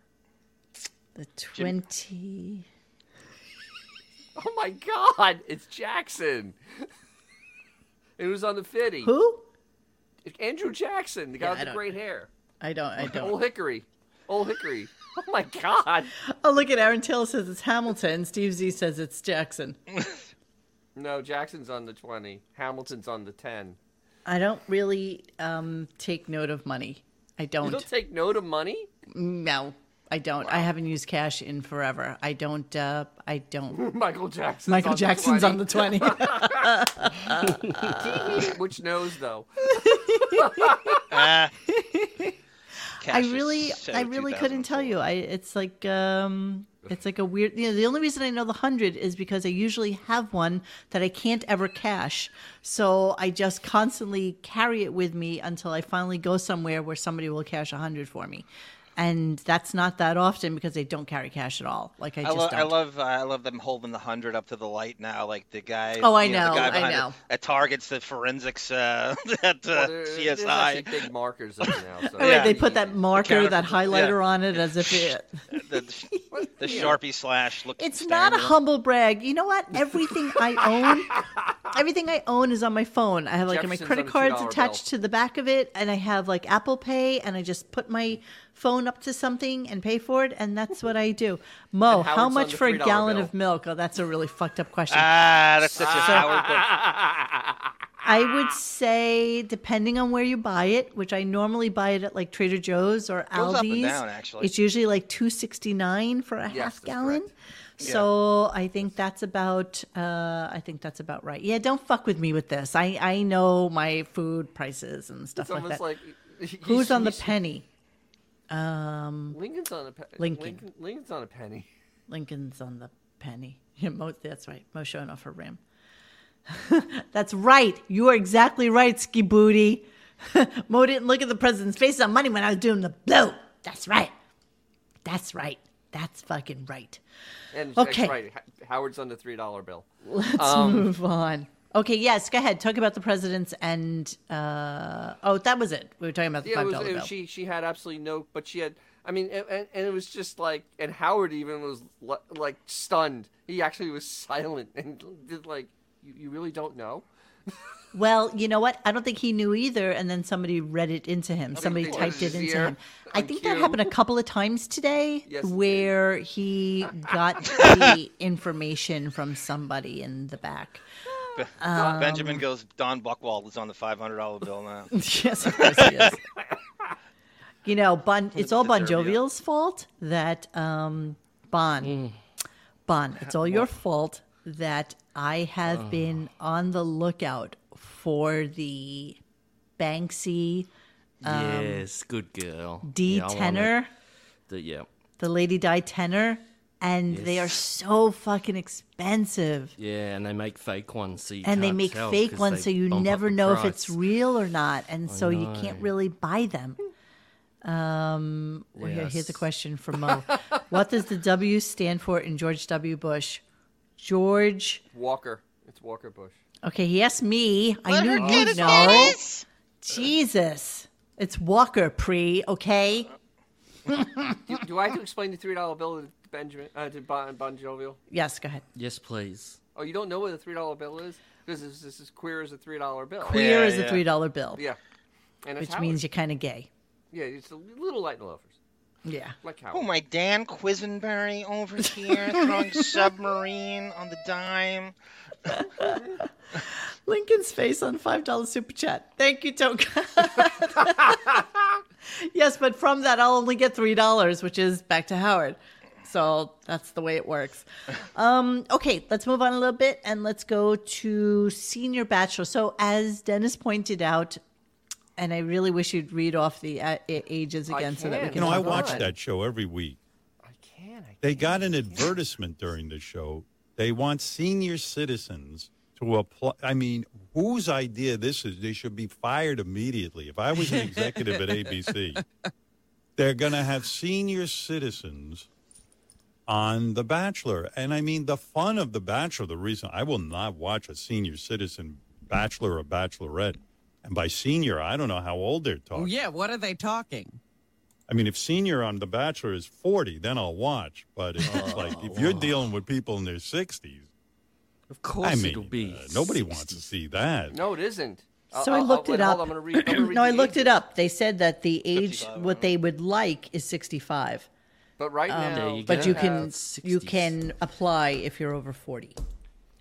the 20. Oh my God! It's Jackson. It was on the 50. Who? Andrew Jackson, the guy Yeah, with the great hair. I don't. I don't. Old Hickory. Old Hickory. Oh my God. Oh, look at Aaron Taylor says it's Hamilton. Steve Z says it's Jackson. No, Jackson's on the 20. Hamilton's on the 10. I don't really um, take note of money. I don't. don't take note of money? No, I don't. I haven't used cash in forever. I don't. Uh, I don't. Michael Jackson. Michael on Jackson's 20. on the 20. Which knows, though? Ah. I really, so I really couldn't tell you. I it's like um, it's like a weird. You know, the only reason I know the hundred is because I usually have one that I can't ever cash. So I just constantly carry it with me until I finally go somewhere where somebody will cash a hundred for me, and that's not that often because they don't carry cash at all. Like I I, just lo- don't. I love uh, I love them holding the hundred up to the light now, like the guy. Oh, I you know, the guy I behind it know. At Target's the forensics uh, at uh, Well, there- CSI. big markers up now. So Oh, wait, they put that marker, that highlighter yeah. on it as if it. the, the Sharpie slash. Look, It's not a humble brag. You know what? Everything I own, everything I own is on my phone. I have like my credit cards $2 attached to the back of it, and I have like Apple Pay, and I just put my phone up to something and pay for it, and that's what I do. Mo, how much for a gallon bill. of milk? Oh, that's a really fucked up question. Ah, that's such a Howard book. I would say, depending on where you buy it, which I normally buy it at like Trader Joe's or Goes up and Aldi's, down, actually. it's usually like two sixty nine for a half gallon. So I think that's about. Uh, I think that's about right. Yeah, don't fuck with me with this. I I know my food prices and stuff It's like that. like Who's on the penny? Um, Lincoln's on a pe- Lincoln. Lincoln. Lincoln's on a penny. Lincoln's on the penny. Yeah, Mo, that's right. Mo showing off her rim. that's right. You are exactly right, ski booty. Mo didn't look at the president's face on money when I was doing the blue. That's right. That's right. That's fucking right. And Okay. that's right. Howard's on the three dollar bill. Let's Um, move on. Okay, yes, go ahead. Talk about the presidents and uh oh, that was it. We were talking about the Yeah, it five was, bill. was, she she had absolutely no, but she had. I mean, and, and and it was just like, and Howard even was li- like stunned. He actually was silent and did like, you, you really don't know. Well, you know what? I don't think he knew either, and then somebody read it into him. Somebody typed it into him. I think that happened a couple of times today, Yes, where he got the information from somebody in the back. Be- Um, Benjamin goes. Don Buchwald is on the five hundred dollar bill now. yes, of course he is. You know, bon, it's all Bon Deserve. Jovial's fault that um, Bon, Bon, it's all your fault that I have been on the lookout for the Banksy yes, good girl. D Yeah, tenner, it. The, yeah. the Lady Di tenner, and they are so fucking expensive. Yeah, and they make fake ones, so you and they can't make tell fake 'cause ones, so you never the know if it's real or not, and so you can't really buy them. Um, here- here's a question from Mo: What does the W stand for in George W. Bush? George. Walker. It's Walker Bush. Okay, he asked me. I Let her knew get you'd know. pennies. Jesus, it's Walker Pre. Okay. do, do I have to explain the three dollar bill to Benjamin uh, to Bon, bon Jovial? Yes, go ahead. Yes, please. Oh, you don't know what a three dollar bill is because this, this is queer as a three dollar bill. Queer Yeah, is a yeah. three dollar bill, Yeah, and it's which Howard. means you're kind of gay. yeah, it's a little light in the loafers, Yeah. like Howard. Oh my Dan Quisenberry over here throwing submarine on the dime. Lincoln's face on five dollar super chat. Thank you, Toka. yes, but from that I'll only get three dollars, which is back to Howard. So that's the way it works. Um, okay, let's move on a little bit and let's go to senior bachelor. So as Dennis pointed out, and I really wish you'd read off the uh, ages again so that we can. can. You know, I watch it. that show every week. I can. I They got an advertisement during the show. They want senior citizens to apply. I mean, whose idea this is? They should be fired immediately. If I was an executive at ABC, they're going to have senior citizens on The Bachelor. And I mean, the fun of The Bachelor, the reason I will not watch a senior citizen bachelor or bachelorette And by senior, I don't know how old they're Oh, talking. yeah. What are they talking? I mean, if senior on The Bachelor is 40, then I'll watch. But if it's like, if you're dealing with people in their 60s, Of course I mean, it'll be. uh, nobody wants to see that. No, it isn't. So I'll- I I'll- looked it up. on, I'm read- I'm no, I looked ages. it up. They said that the age what they would like is 65. But right Um, now, There you but you have- can you can apply if you're over 40.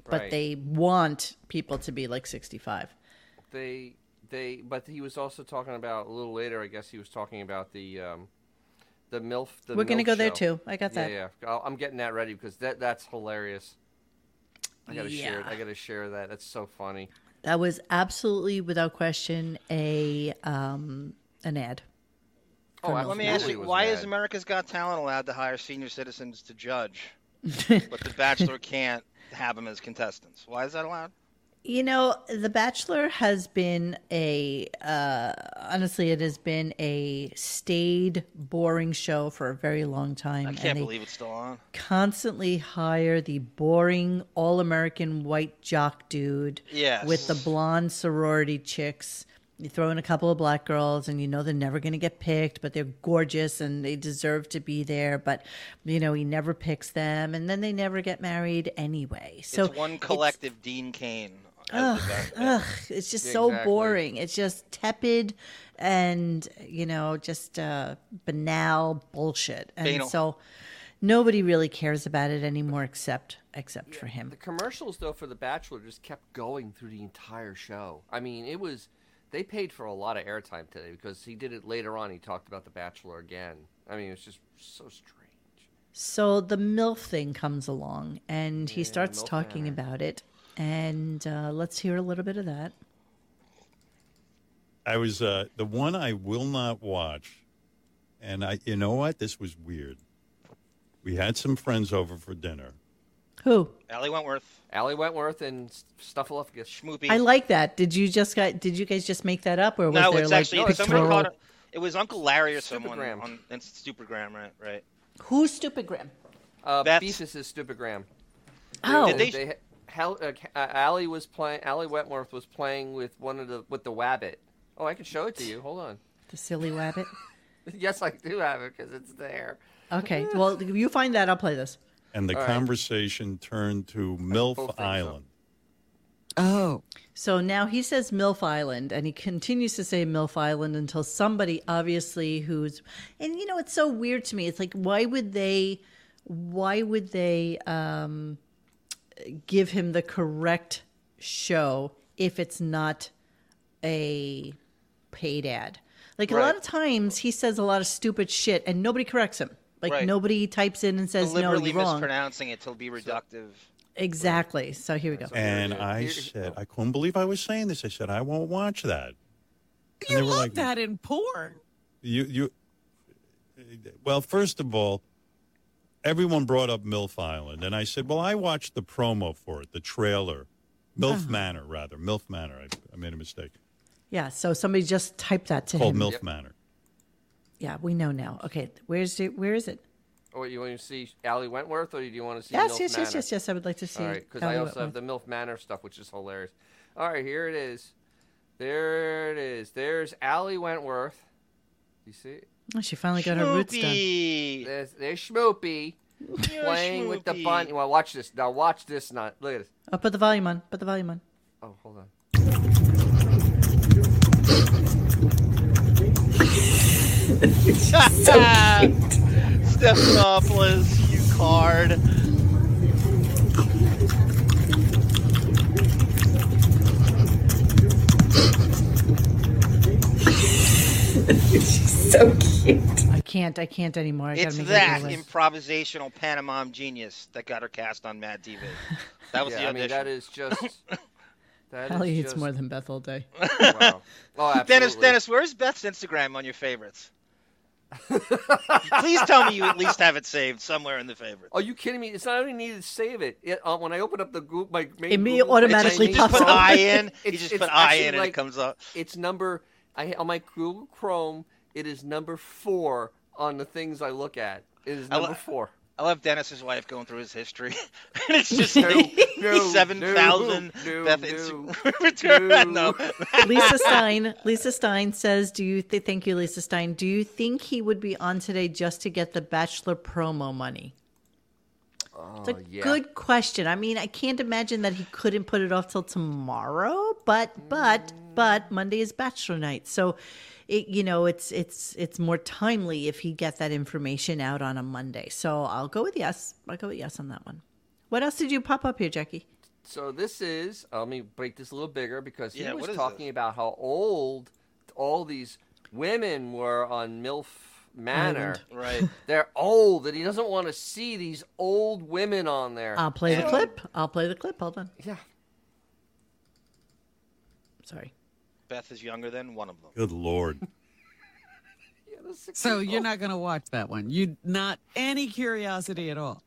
But Right. they want people to be like 65. they they but he was also talking about a little later. I guess he was talking about the um, the milf. The We're gonna MILF go there too. I got Yeah, that. yeah. I'll- I'm getting that ready because that that's hilarious. I gotta share. I gotta share that. That's so funny. That was absolutely without question a um an ad. Oh, Let me ask you, why bad. is America's Got Talent allowed to hire senior citizens to judge, but The Bachelor can't have them as contestants? Why is that allowed? You know, The Bachelor has been a uh, honestly, it has been a staid, boring show for a very long time. I can't they believe it's still on. constantly hire the boring, all-American white jock dude Yes. with the blonde sorority chicks. You throw in a couple of black girls, and you know they're never going to get picked, but they're gorgeous and they deserve to be there. But you know he never picks them, and then they never get married anyway. So it's one collective Dean Cain. Ugh, ugh, it's just so boring. It's just tepid and, you know, just uh, banal bullshit. And Banal. so nobody really cares about it anymore except except for him. The commercials though for The Bachelor just kept going through the entire show. I mean, it was they paid for a lot of airtime today because he did it later on. He talked about The Bachelor again. I mean, it's just so strange. So the MILF thing comes along and he starts MILF talking Manor. about it. And uh, let's hear a little bit of that. I was uh, the one I will not watch, and I, you know what? This was weird. We had some friends over for dinner. Who? Ali Wentworth, Ali Wentworth and S- Snuffleupagus. Schmoopy. I like that. Did you just got, did you guys just make that up or was no, there it's like actually somebody pictorial? called it. It was Uncle Larry or someone Stupigram. on and Stupigram, right? Right. Who's stupid Graham? Uh, That's- Beefus is stupid Graham. Oh. Did they- they Hal, uh, uh, Ali was playing. Ali Wentworth was playing with one of the with the wabbit. Oh, I can show it to you. Hold on. The silly rabbit. yes, I do have it because it's there. Okay. Well, if you find that. I'll play this. And the All right. conversation turned to MILF both think so. Island. Oh, So now he says MILF Island, and he continues to say MILF Island until somebody, obviously, who's, and you know, it's so weird to me. It's like, why would they, why would they um, give him the correct show if it's not a paid ad? Like a lot of times, he says a lot of stupid shit, and nobody corrects him. Like Right. nobody types in and says, "No, you're wrong." mispronouncing it to be reductive. Exactly. So here we go. And I said, I couldn't believe I was saying this. I said, I won't watch that. And you love like, that in porn. You, you. Well, first of all, everyone brought up MILF Island, and I said, well, I watched the promo for it, the trailer, MILF uh-huh. Manor, rather, MILF Manor. I, I made a mistake. Yeah. So somebody just typed that to Called him. Called MILF Manor. Yeah, we know now. Okay, where's it? Where is it? Oh, you want to see Ali Wentworth, or do you want to see? Yes, MILF yes, yes, Manor? yes, yes. I would like to see. All right, because I also have the MILF Manor stuff, which is hilarious. All right, here it is. There it is. There's Ali Wentworth. You see? Oh, she finally got her roots done. There's, there's Schmoopy playing with the bunny. Well, watch this. Now watch this. Not look at this. Oh, put the volume on. Put the volume on. Oh, hold on. Stephanopoulos, you card. She's so cute. I can't. I can't anymore. I It's make that it go away. improvisational Panama genius that got her cast on Mad TV. That was yeah, the I audition. mean that is just. That is Ali eats just, more than Beth all day. Wow. Oh, absolutely. Dennis, Dennis, where's Beth's Instagram on your favorites? Please tell me you at least have it saved somewhere in the favorites. Are you kidding me? It's not even needed to save it. it uh, when I open up the Google, my main It me- Google- automatically it's You just put up. I in. You just it's put I in, and like- it comes up. It's number. I on my Google Chrome. It is number four on the things I look at. It is I li- number four. I love Dennis's wife going through his history, and it's just No, no, seven thousand. no, Beth no, Insu- no. Lisa Stein. Lisa Stein says, "Do you th- thank you, Lisa Stein? Do you think he would be on today just to get the Bachelor promo money?" It's a Oh, yeah. good question. I mean, I can't imagine that he couldn't put it off till tomorrow, but but but Monday is Bachelor night, so it you know it's it's it's more timely if he get that information out on a Monday. So I'll go with yes. I'll go with yes on that one. What else did you pop up here, Jackie? So this is. uh, let me break this a little bigger because he Yeah, was what is talking about how old all these women were on MILF Manor. Right. They're old, and he doesn't want to see these old women on there. I'll play the clip. I'll play the clip. Hold on. Yeah. Sorry. Beth is younger than one of them. Good lord. So you're not going to watch that one. You not any curiosity at all.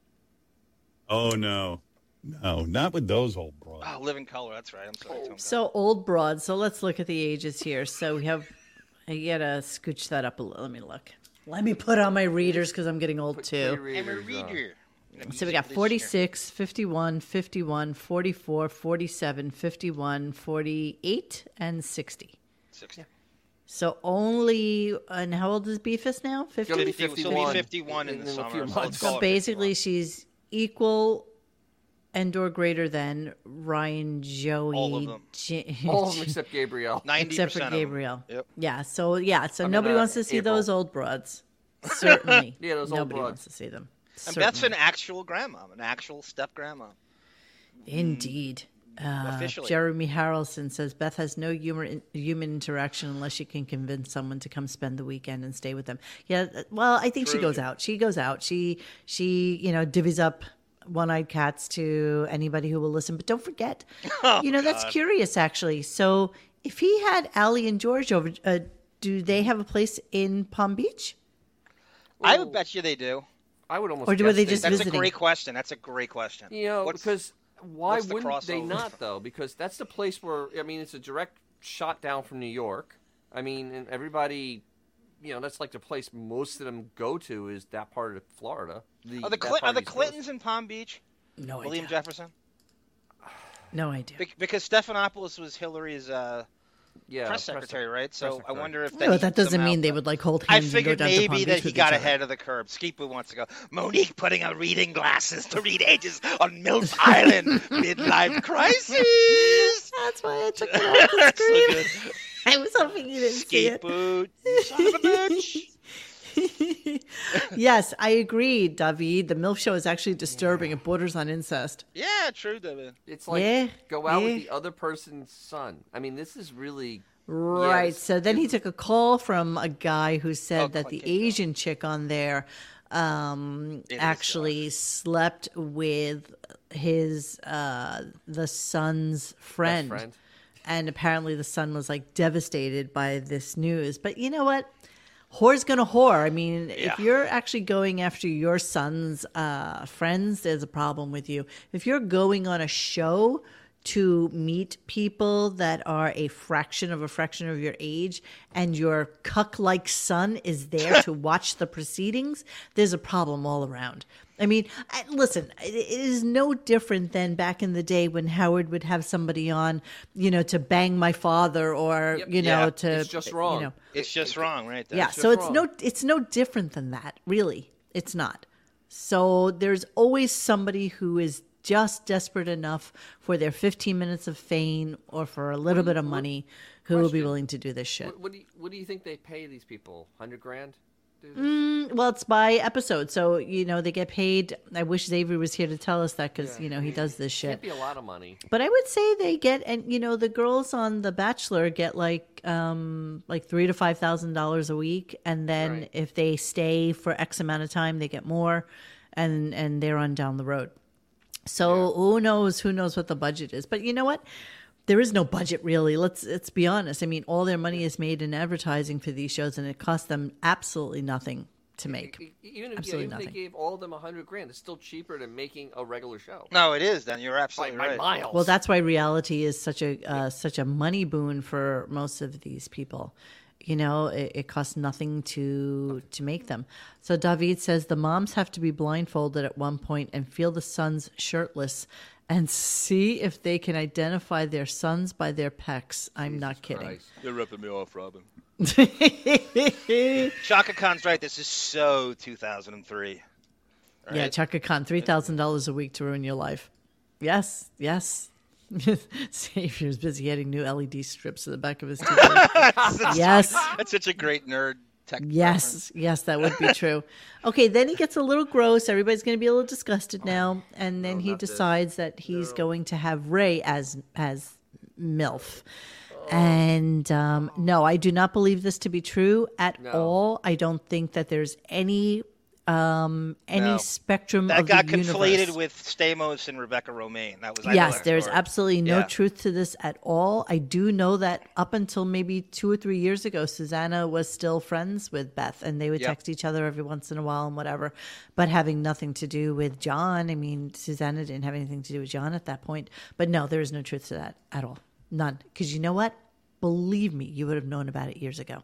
Oh no, no, not with those old broads. Oh, living color. That's right. I'm sorry. Tom. So old broad. So let's look at the ages here. So we have. I gotta scooch that up a little. Let me look. Let me put on my readers because I'm getting old too. I'm a reader. So we got 46, 51, 51, 44, 47, 51, 48, and 60. 60. So only, and how old is Beefus now? 50? She'll be 50 she'll be 51 in the in a summer, few so months. So her basically, she's equal and or greater than Ryan, Joey, All of them. Ja- All of them except Gabriel. 90% except for of them. Gabriel. Yep. Yeah. So yeah. So I mean, nobody uh, wants to see April. those old broads. Certainly. Yeah, those old nobody broads. wants to see them. And Beth's an actual grandma, an actual step grandma. Indeed. Uh, Officially. Jeremy Harrelson says Beth has no humor, human interaction unless she can convince someone to come spend the weekend and stay with them. Yeah, uh, well, I think she True. goes out. She goes out. She she you know divvies up one-eyed cats to anybody who will listen. But don't forget, Oh, you know that's God. curious actually. So if he had Ali and George over, uh, do they have a place in Palm Beach? I would bet you they do. I would almost. Or do- guess were they just That's visiting? a great question. That's a great question. You know, What's- because why the wouldn't they not though? Because that's the place where I mean, it's a direct shot down from New York. I mean, and everybody, you know, that's like the place most of them go to is that part of Florida. The, Are the, Cl- are the East Coast. Clintons in Palm Beach? No idea. William idea. Jefferson? No idea. Be- because Stephanopoulos was Hillary's uh, Yeah, press press secretary, right? So I wonder if that, No, that, that doesn't somehow- mean they would like hold I hands and go figured down to Palm maybe Beach that he got ahead of the curve. Skeeper wants to go. Monique putting on reading glasses to read ages on Mills Island. Midlife crisis. That's why I took it off the That's so screen. I was hoping you didn't see it. Scapegoat. Son of a bitch. yes, I agree, David. The MILF show is actually disturbing. It borders on incest. Yeah, true, David. It's like Yeah, go out yeah. with the other person's son. I mean, this is really Right. Yes. So then he took a call from a guy who said Oh, that the Clint Kincaid. Asian chick on there um, It is actually slept with his uh, the son's friend. friend. And apparently the son was like devastated by this news. But you know what? Whore's gonna whore. I mean, Yeah. if you're actually going after your son's uh, friends, there's a problem with you. If you're going on a show to meet people that are a fraction of a fraction of your age, and your cuck-like son is there to watch the proceedings, there's a problem all around. I mean, I, listen, it, it is no different than back in the day when Howard would have somebody on, you know, to bang my father or Yep. you know Yeah, to it's just wrong. You know, It's just wrong, right? yeah, That's so just it's no it's no different than that, really. It's not. So there's always somebody who is just desperate enough for their 15 minutes of fame or for a little bit of money who will be willing to do this shit. What, what do you What do you think they pay these people? Hundred grand? Do? Mm, well, it's by episode, so you know they get paid. I wish Xavier was here to tell us that because you know he does this shit. Be a lot of money. But I would say they get, and you know, the girls on The Bachelor get like, um, like three to five thousand dollars a week, and then Right. if they stay for X amount of time, they get more, and and they're on down the road. So who knows? Who knows what the budget is? But you know what? There is no budget really. Let's let's be honest. I mean, all their money is made in advertising for these shows, and it costs them absolutely nothing to make. Even if, yeah, Absolutely even if they gave all of them a hundred grand, it's still cheaper than making a regular show. No, it is. Then you're absolutely by right. miles. Well, that's why reality is such a uh, such a money boon for most of these people. You know, it, it costs nothing to to make them. So David says the moms have to be blindfolded at one point and feel the sons shirtless and see if they can identify their sons by their pecs. I'm not kidding. You're ripping me off, Robin. Shaka Khan's right. This is so 2003. Yeah. Chaka Khan, three thousand dollars a week to ruin your life. Yes, yes. Savior's busy adding new LED strips to the back of his TV. yes, That's such a great nerd yes, yes, that would be true. Okay, then he gets a little gross. Everybody's going to be a little disgusted now, and then he decides that he's going to have Ray as as MILF. And um, no, I do not believe this to be true at No. all. I don't think that there's any um, any No. spectrum That of got the conflated with Stamos and Rebecca Romijn. That was I Yes, there's absolutely no Yeah. truth to this at all. I do know that up until maybe two or three years ago, Susanna was still friends with Beth and they would Yep. text each other every once in a while and whatever, but having nothing to do with John. I mean, Susanna didn't have anything to do with John at that point. But no, there is no truth to that at all. None. Because you know what? Believe me, you would have known about it years ago.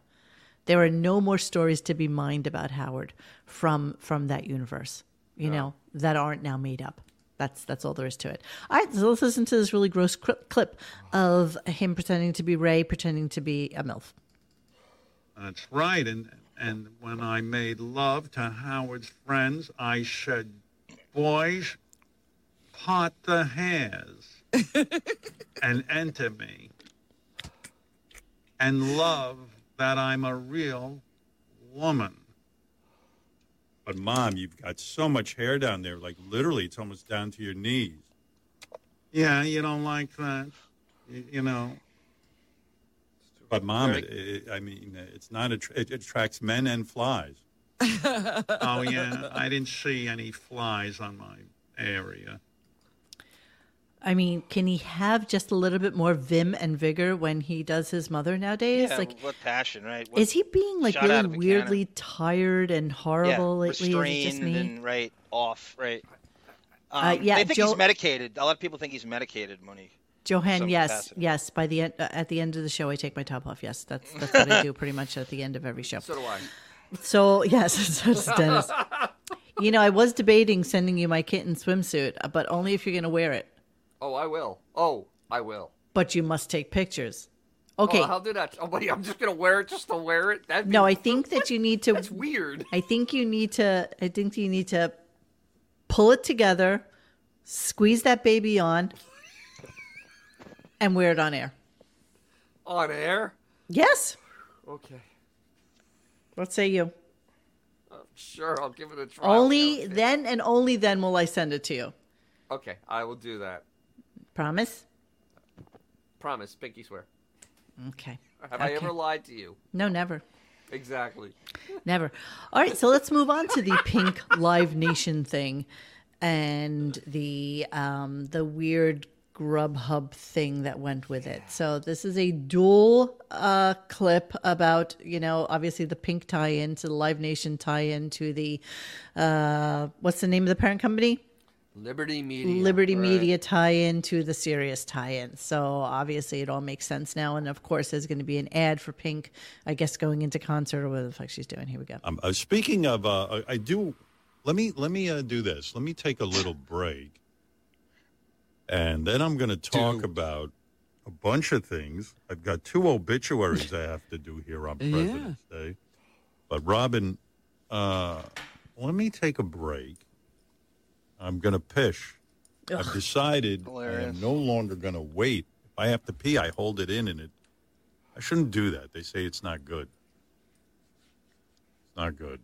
There are no more stories to be mined about Howard from from that universe. You know that aren't now made up. That's that's all there is to it. All right, so let's listen to this really gross clip of him pretending to be Ray, pretending to be a milf. That's right. And and when I made love to Howard's friends, I said, "Boys, part the hairs and enter me, and love that I'm a real woman." But mom, you've got so much hair down there, like literally, it's almost down to your knees. Yeah, you don't like that, you, you know. But mom, it, it, I mean, it's not. Att- it attracts men and flies. oh yeah, I didn't see any flies on my area. I mean, can he have just a little bit more vim and vigor when he does his mother nowadays? Yeah, like, what passion, right? What, is he being like really of a weirdly tired and horrible yeah, lately? Is it just restrained me? and right off, right? Um, Uh, yeah, they think Joe- he's medicated. A lot of people think he's medicated, Monique. Johan, some yes, capacity. yes. By the end, uh, at the end of the show, I take my top off. Yes, that's that's what I do pretty much at the end of every show. So do I. So yes, so does Dennis. You know, I was debating sending you my kitten swimsuit, uh, but only if you're going to wear it. Oh, I will. Oh, I will. But you must take pictures. Okay. Oh, I'll do that. Oh, buddy, I'm just gonna wear it just to wear it. That'd be, no, I think that you need to. That's weird. I think you need to. I think you need to pull it together, squeeze that baby on, and wear it on air. on air. Yes. Okay. What say you? Oh, sure, I'll give it a try. Only then and only then will I send it to you. Okay, I will do that. Promise? Promise, pinky swear. Okay. Have I ever lied to you? No, never. Exactly. Never. All right, so let's move on to the Pink Live Nation thing and the um, the weird Grubhub thing that went with it. So this is a dual uh, clip about you know obviously the Pink tie-in to the Live Nation tie-in to the uh, what's the name of the parent company? Liberty Media. Liberty right. Media tie-in to the Sirius tie-in. So obviously it all makes sense now. And of course, there's going to be an ad for Pink, I guess, going into concert or whatever the fuck she's doing. Here we go. Um, uh, speaking of, uh, I- I do. Let me let me uh, do this. Let me take a little break, and then I'm going to talk about a bunch of things. I've got two obituaries I have to do here on Yeah. President's Day. But Robin, uh, let me take a break. I'm going to pish. I've decided I am no longer going to wait. If I have to pee, I hold it in, and it. I shouldn't do that. They say it's not good. It's not good.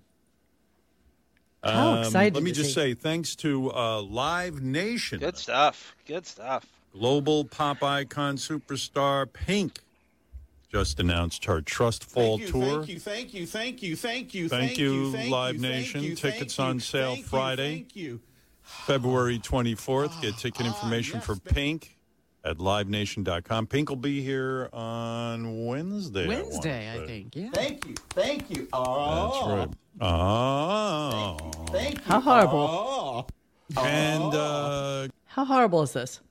How Um, excited Let me just he? say thanks to uh, Live Nation, Good stuff. Good stuff. global pop icon superstar Pink just announced her Trust Fall Thank you, tour. Thank you, thank you, thank you, thank you, Thank you, thank Live you, thank Nation. you, Tickets on sale thank you, Friday. Thank you. February 24th. Get ticket information for Pink at livenation.com. Pink will be here on Wednesday. I wanna Wednesday, I say. think. Yeah. Thank you, thank you. That's Oh, right. Oh. thank you. How horrible. Oh. And uh, How horrible is this?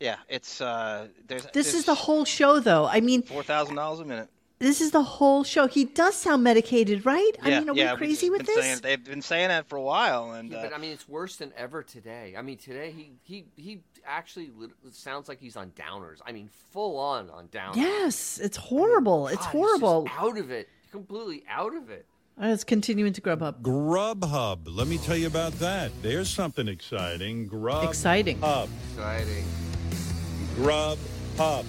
Yeah, it's uh, there's This is the whole show, though. I mean, four thousand dollars a minute. This is the whole show. He does sound medicated, right? I Yeah, mean, are yeah, we crazy with this? Saying, they've been saying that for a while, and Yeah, uh, but I mean, it's worse than ever today. I mean, today he he he actually sounds like he's on downers. I mean, full on on downers. Yes, it's horrible. it's God, he's just horrible. out of it, completely out of it. All right, let's continue into Grubhub. Grubhub. Let me tell you about that. There's something exciting. Grub Exciting. Hub. Exciting. Grubhub.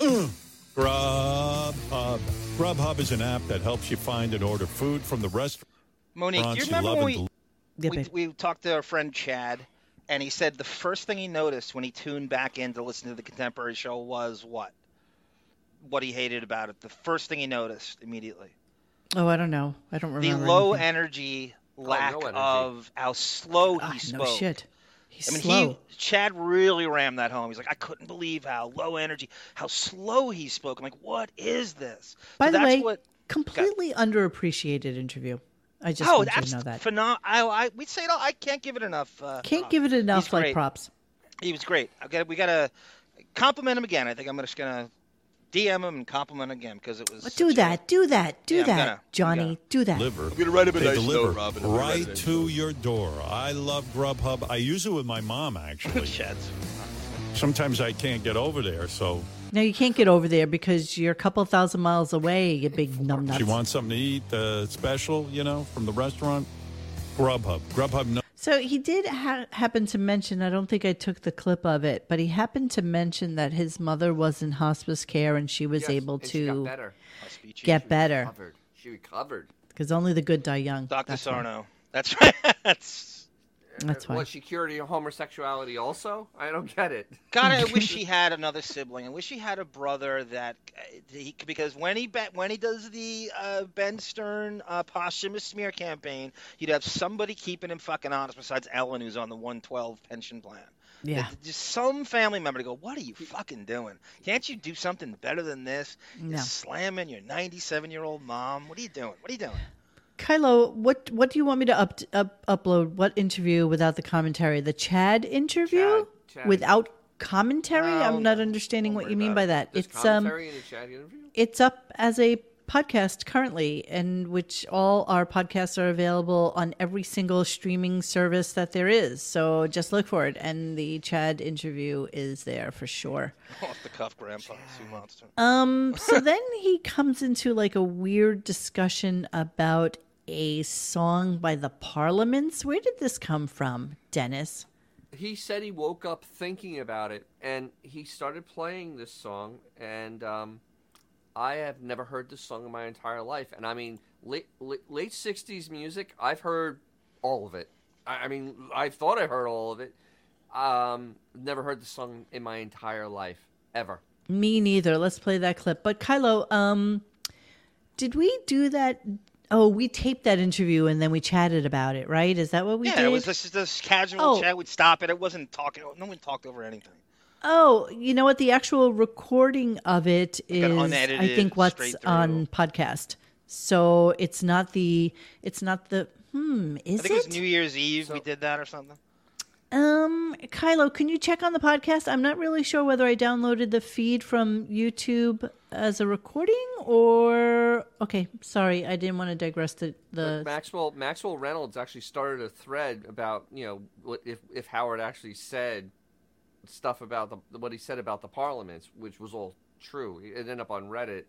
Ugh. Grubhub. Grubhub is an app that helps you find and order food from the restaurant. Monique, do you remember love when we, Yeah, we, we talked to our friend Chad, and he said the first thing he noticed when he tuned back in to listen to the Contemporary Show was what? What he hated about it. The first thing he noticed immediately. Oh, I don't know. I don't remember. The low anything. energy, lack no energy. of how slow Ah, he spoke. no shit. He's I mean, slow. he Chad really rammed that home. He's like, I couldn't believe how low energy, how slow he spoke. I'm like, what is this? By So the that's way, what, completely underappreciated interview. I just oh, want you that's to know that. phenomenal. I, I, we say it all. I can't give it enough. Uh, Can't props. give it enough He's like great. props. He was great. I got, we got to compliment him again. I think I'm just gonna DM him and compliment him again because it was. Do such a- that. Do that. Do Yeah, that, gonna. I'm Johnny. Do that. Deliver. I'm gonna write him a nice deliver note, Robin. I'm gonna write him right to your door. I love Grubhub. I use it with my mom actually. Sometimes I can't get over there, so No, you can't get over there because you're a couple thousand miles away. You big numbnuts. she wants something to eat, uh, special, you know, from the restaurant. Grubhub. Grubhub. No- So he did ha- happen to mention, I don't think I took the clip of it, but he happened to mention that his mother was in hospice care and she was Yes, able and she got to better. get better Recovered. She recovered. because only the good die young. Dr. That's why. Sarno. That's right. That's. That's why. What she cured your homosexuality also? I don't get it. God, I wish he had another sibling. I wish he had a brother that uh, he because when he bet when he does the uh, Ben Stern uh, posthumous smear campaign, he'd have somebody keeping him fucking honest besides Ellen, who's on the 112 pension plan. Yeah. Just some family member to go, what are you fucking doing? Can't you do something better than this? You're slamming your 97 year old mom. What are you doing? What are you doing? Kylo, what what do you want me to up, up upload? What interview without the commentary? The Chad interview Chad, Chad. without commentary? No, I'm not understanding what you mean by that. There's It's um in the chat interview. it's up as a podcast currently, and which all our podcasts are available on every single streaming service that there is. So just look for it, and the Chad interview is there for sure. Off the cuff, Grandpa. Sue Monster. Um, so then he comes into like a weird discussion about a song by the Parliaments. Where did this come from, Dennis? He said he woke up thinking about it, and he started playing this song. And um, I have never heard this song in my entire life. And I mean, late late, late '60s music, I've heard all of it. I, I mean, I thought I heard all of it. Um, never heard the song in my entire life ever. Me neither. Let's play that clip. But Kylo, um, did we do that? Oh, we taped that interview and then we chatted about it, right? Is that what we yeah, did? it was just this casual Oh. chat. We'd stop it. It wasn't talking. No one talked over anything. Oh, you know what? The actual recording of it is, an I think, what's on podcast. So it's not the, it's not the. Hmm, is I think it it? was New Year's Eve. we did that or something. Um, Kylo, can you check on the podcast? I'm not really sure whether I downloaded the feed from YouTube as a recording or. Okay, sorry, I didn't want to digress the But the. Maxwell Maxwell Reynolds actually started a thread about you know what if if Howard actually said stuff about the what he said about the parliaments, which was all true. It ended up on Reddit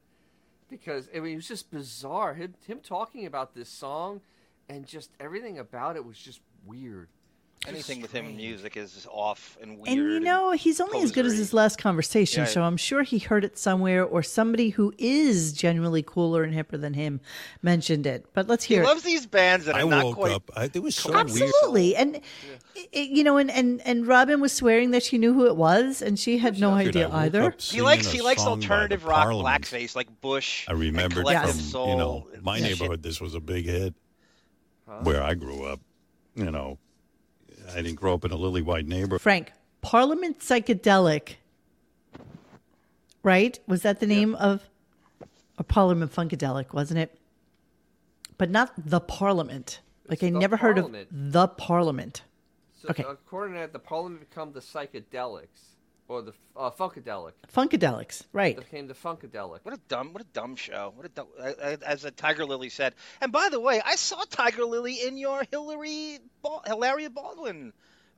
because I mean it was just bizarre. Him him talking about this song and just everything about it was just weird. Anything with him in music is off and weird. And you know, he's only as good as his last conversation, Yeah, so. I'm sure he heard it somewhere or somebody who is genuinely cooler and hipper than him mentioned it. But let's he hear it. loves these bands that are I not woke quite. up. I, it was so Absolutely, and i- i- you know, and, and and Robin was swearing that she knew who it was, and she had no Dude, idea either. up He likes a he likes song by the alternative rock Parliaments. blackface like Bush. I remembered and Collective from Soul you know my shit. neighborhood. This was a big hit where I grew up. You know, I didn't grow up in a lily white neighborhood. Frank, Parliament Psychedelic, right? Was that the name of a Parliament Funkadelic, wasn't it? But not the Parliament. Like I never Parliament. heard of the Parliament. So Okay. according to that, the parliament become the psychedelics. Or the uh, Funkadelic. Funkadelics, right? Became the Funkadelic. What a dumb, what a dumb show. What a dumb, as a Tiger Lily said. And by the way, I saw Tiger Lily in your Hillary, Bal- Hilaria Baldwin.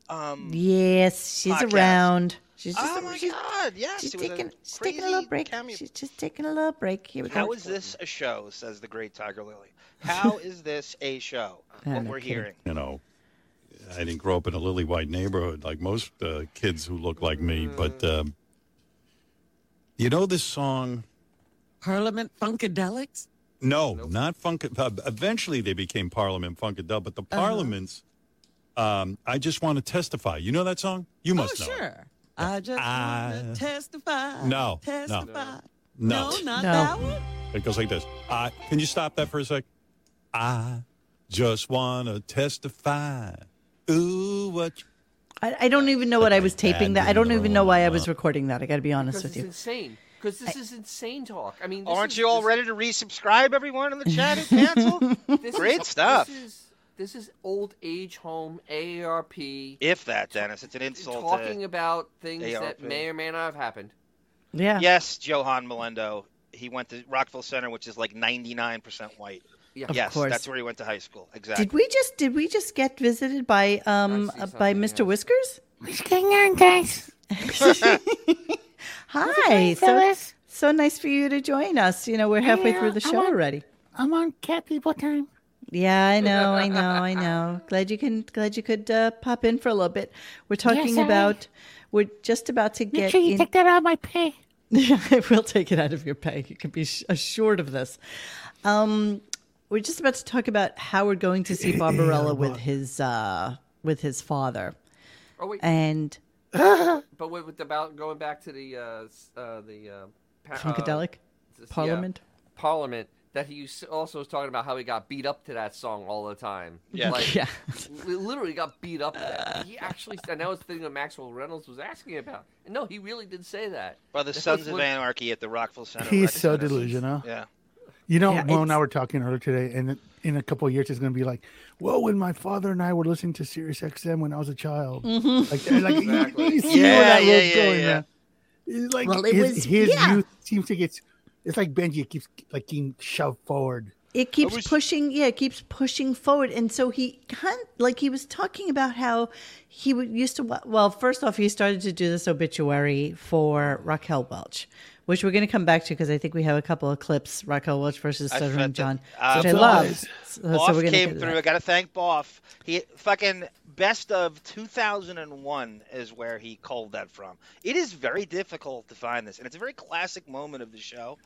Um, Yes, she's podcast. around. She's just oh my she's, God! Yes, she's it was a taking she's taking a little break. cameo. She's just taking a little break. Here we go. How is this a show? Says the great Tiger Lily. How is this a show? What we're kidding. hearing. You know, I didn't grow up in a lily white neighborhood like most uh, kids who look like me, but um, you know this song. Parliament Funkadelics? No, not funk. Uh, eventually, they became Parliament Funkadelic, but the Uh-huh. Parliaments. Um, I just want to testify. You know that song? You must oh, know. it. sure. I just want to testify. No, no. Testify. No, No, not No. that one. It goes like this. I can you stop that for a sec? I just want to testify. Ooh, what? you- I, I don't even know what I was taping that. I don't even know why I was recording that. I got to be honest Because with it's you. insane. Because this is insane talk. I mean, this Aren't is, you all this- ready to resubscribe, everyone in the chat and cancel? This Great is, stuff. This is, this is old age home AARP If that, Dennis, it's an insult. talking to... about things that may or may not have happened. Yeah. Yes, Johan Melendo. He went to Rockville Centre, which is like 99% white. Yeah. Of yes, course. that's where he went to high school. Exactly. Did we just did we just get visited by um uh, by Mr. yes. Whiskers? What's going on, guys? Hi. So fellas? so nice for you to join us. You know, we're halfway through the I show want- already. I'm on cat people time. Yeah, I know, I know, I know. Glad you can glad you could uh, pop in for a little bit. We're talking Yes, I- about we're just about to Make get sure you in- take that out of my pay. I will take it out of your pay. You can be assured of this. Um, we're just about to talk about Howard going to see Barbarella with his uh, with his father, Oh wait, and but wait, with about going back to the uh, uh, the uh, pa- Funkadelic uh, s- yeah, Parliament. Parliament. That he also was talking about how he got beat up to that song all the time. Yeah. like, Yeah. li- literally got beat up. That. He actually, and that was the thing that Maxwell Reynolds was asking about. And no, he really did say that. By the That Sons of what- Anarchy at the Rockville Centre. He's so Center. delusional. Yeah. You know, Yeah, Mo and I were talking earlier today, and in a couple of years, it's going to be like, well, when my father and I were listening to Sirius XM when I was a child. Mm-hmm. Like, like Exactly. you, you see Yeah, where that yeah, yeah, going, yeah. It's like Well, it his, was- his yeah. youth seems to get. It's like Benji it keeps like being shoved forward. it keeps wish- pushing. Yeah, it keeps pushing forward, and so he kind like he was talking about how he would used to. Well, first off, he started to do this obituary for Raquel Welch. Which we're going to come back to because I think we have a couple of clips, Raquel Welch versus Stuttering John, uh, which I love. So, so Boff we're gonna came to through. I got to thank Boff. He fucking best of 2001 is where he culled that from. It is very difficult to find this, and it's a very classic moment of the show.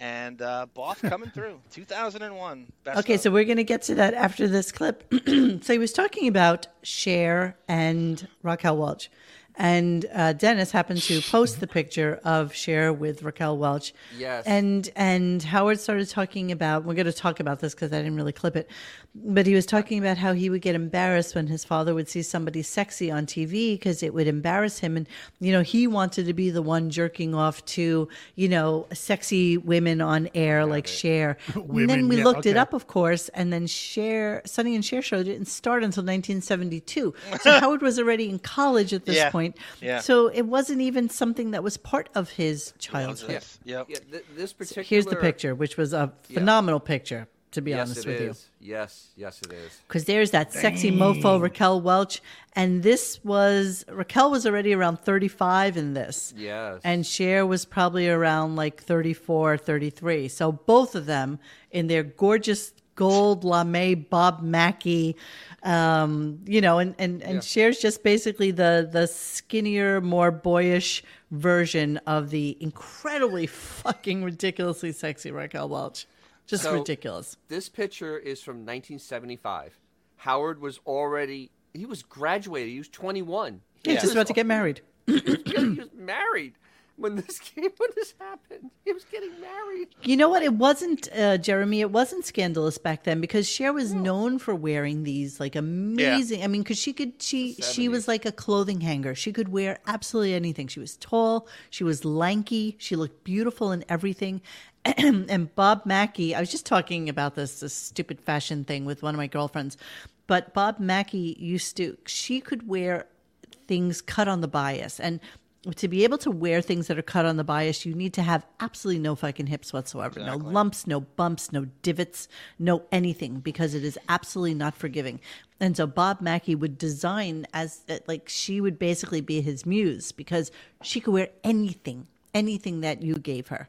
And uh, Boff coming through 2001. Best Okay, of. so we're going to get to that after this clip. so he was talking about Cher and Raquel Welch. And uh, Dennis happened to post the picture of Cher with Raquel Welch. Yes. And and Howard started talking about. We're going to talk about this because I didn't really clip it, but he was talking about how he would get embarrassed when his father would see somebody sexy on TV because it would embarrass him, and you know he wanted to be the one jerking off to you know sexy women on air like Cher. and then we yeah, looked it up, of course, and then Cher, Sonny and Cher show didn't start until 1972. So Howard was already in college at this Yeah, point. Yeah. So it wasn't even something that was part of his childhood. Yes, Yep. Yeah, th- this particular. Here's the picture, which was a phenomenal picture, to be yes, honest it with you. is. Yes, yes, it is. Because there's that sexy mofo Raquel Welch, and this was Raquel was already around 35 in this, Yes. and Cher was probably around like 34, 33. So both of them in their gorgeous gold lame Bob Mackie, um, you know, and and and Cher's just basically the the skinnier, more boyish version of the incredibly fucking ridiculously sexy Raquel Welch. Just So- ridiculous. This picture is from 1975. Howard was already. He was graduated. He was 21. Yeah, was just about to get married. he was married when this came. When this happened, he was getting married. You know what? It wasn't uh, Jeremy. It wasn't scandalous back then because Cher was known for wearing these like amazing. I mean, because she could she she was like a clothing hanger. She could wear absolutely anything. She was tall. She was lanky. She looked beautiful in everything. and Bob Mackie, I was just talking about this this stupid fashion thing with one of my girlfriends, but Bob Mackie used to. She could wear things cut on the bias and to be able to wear things that are cut on the bias, you need to have absolutely no fucking hips whatsoever. No lumps, no bumps, no divots, no anything, because it is absolutely not forgiving. And so Bob Mackie would design as uh, like she would basically be his muse because she could wear anything, anything that you gave her.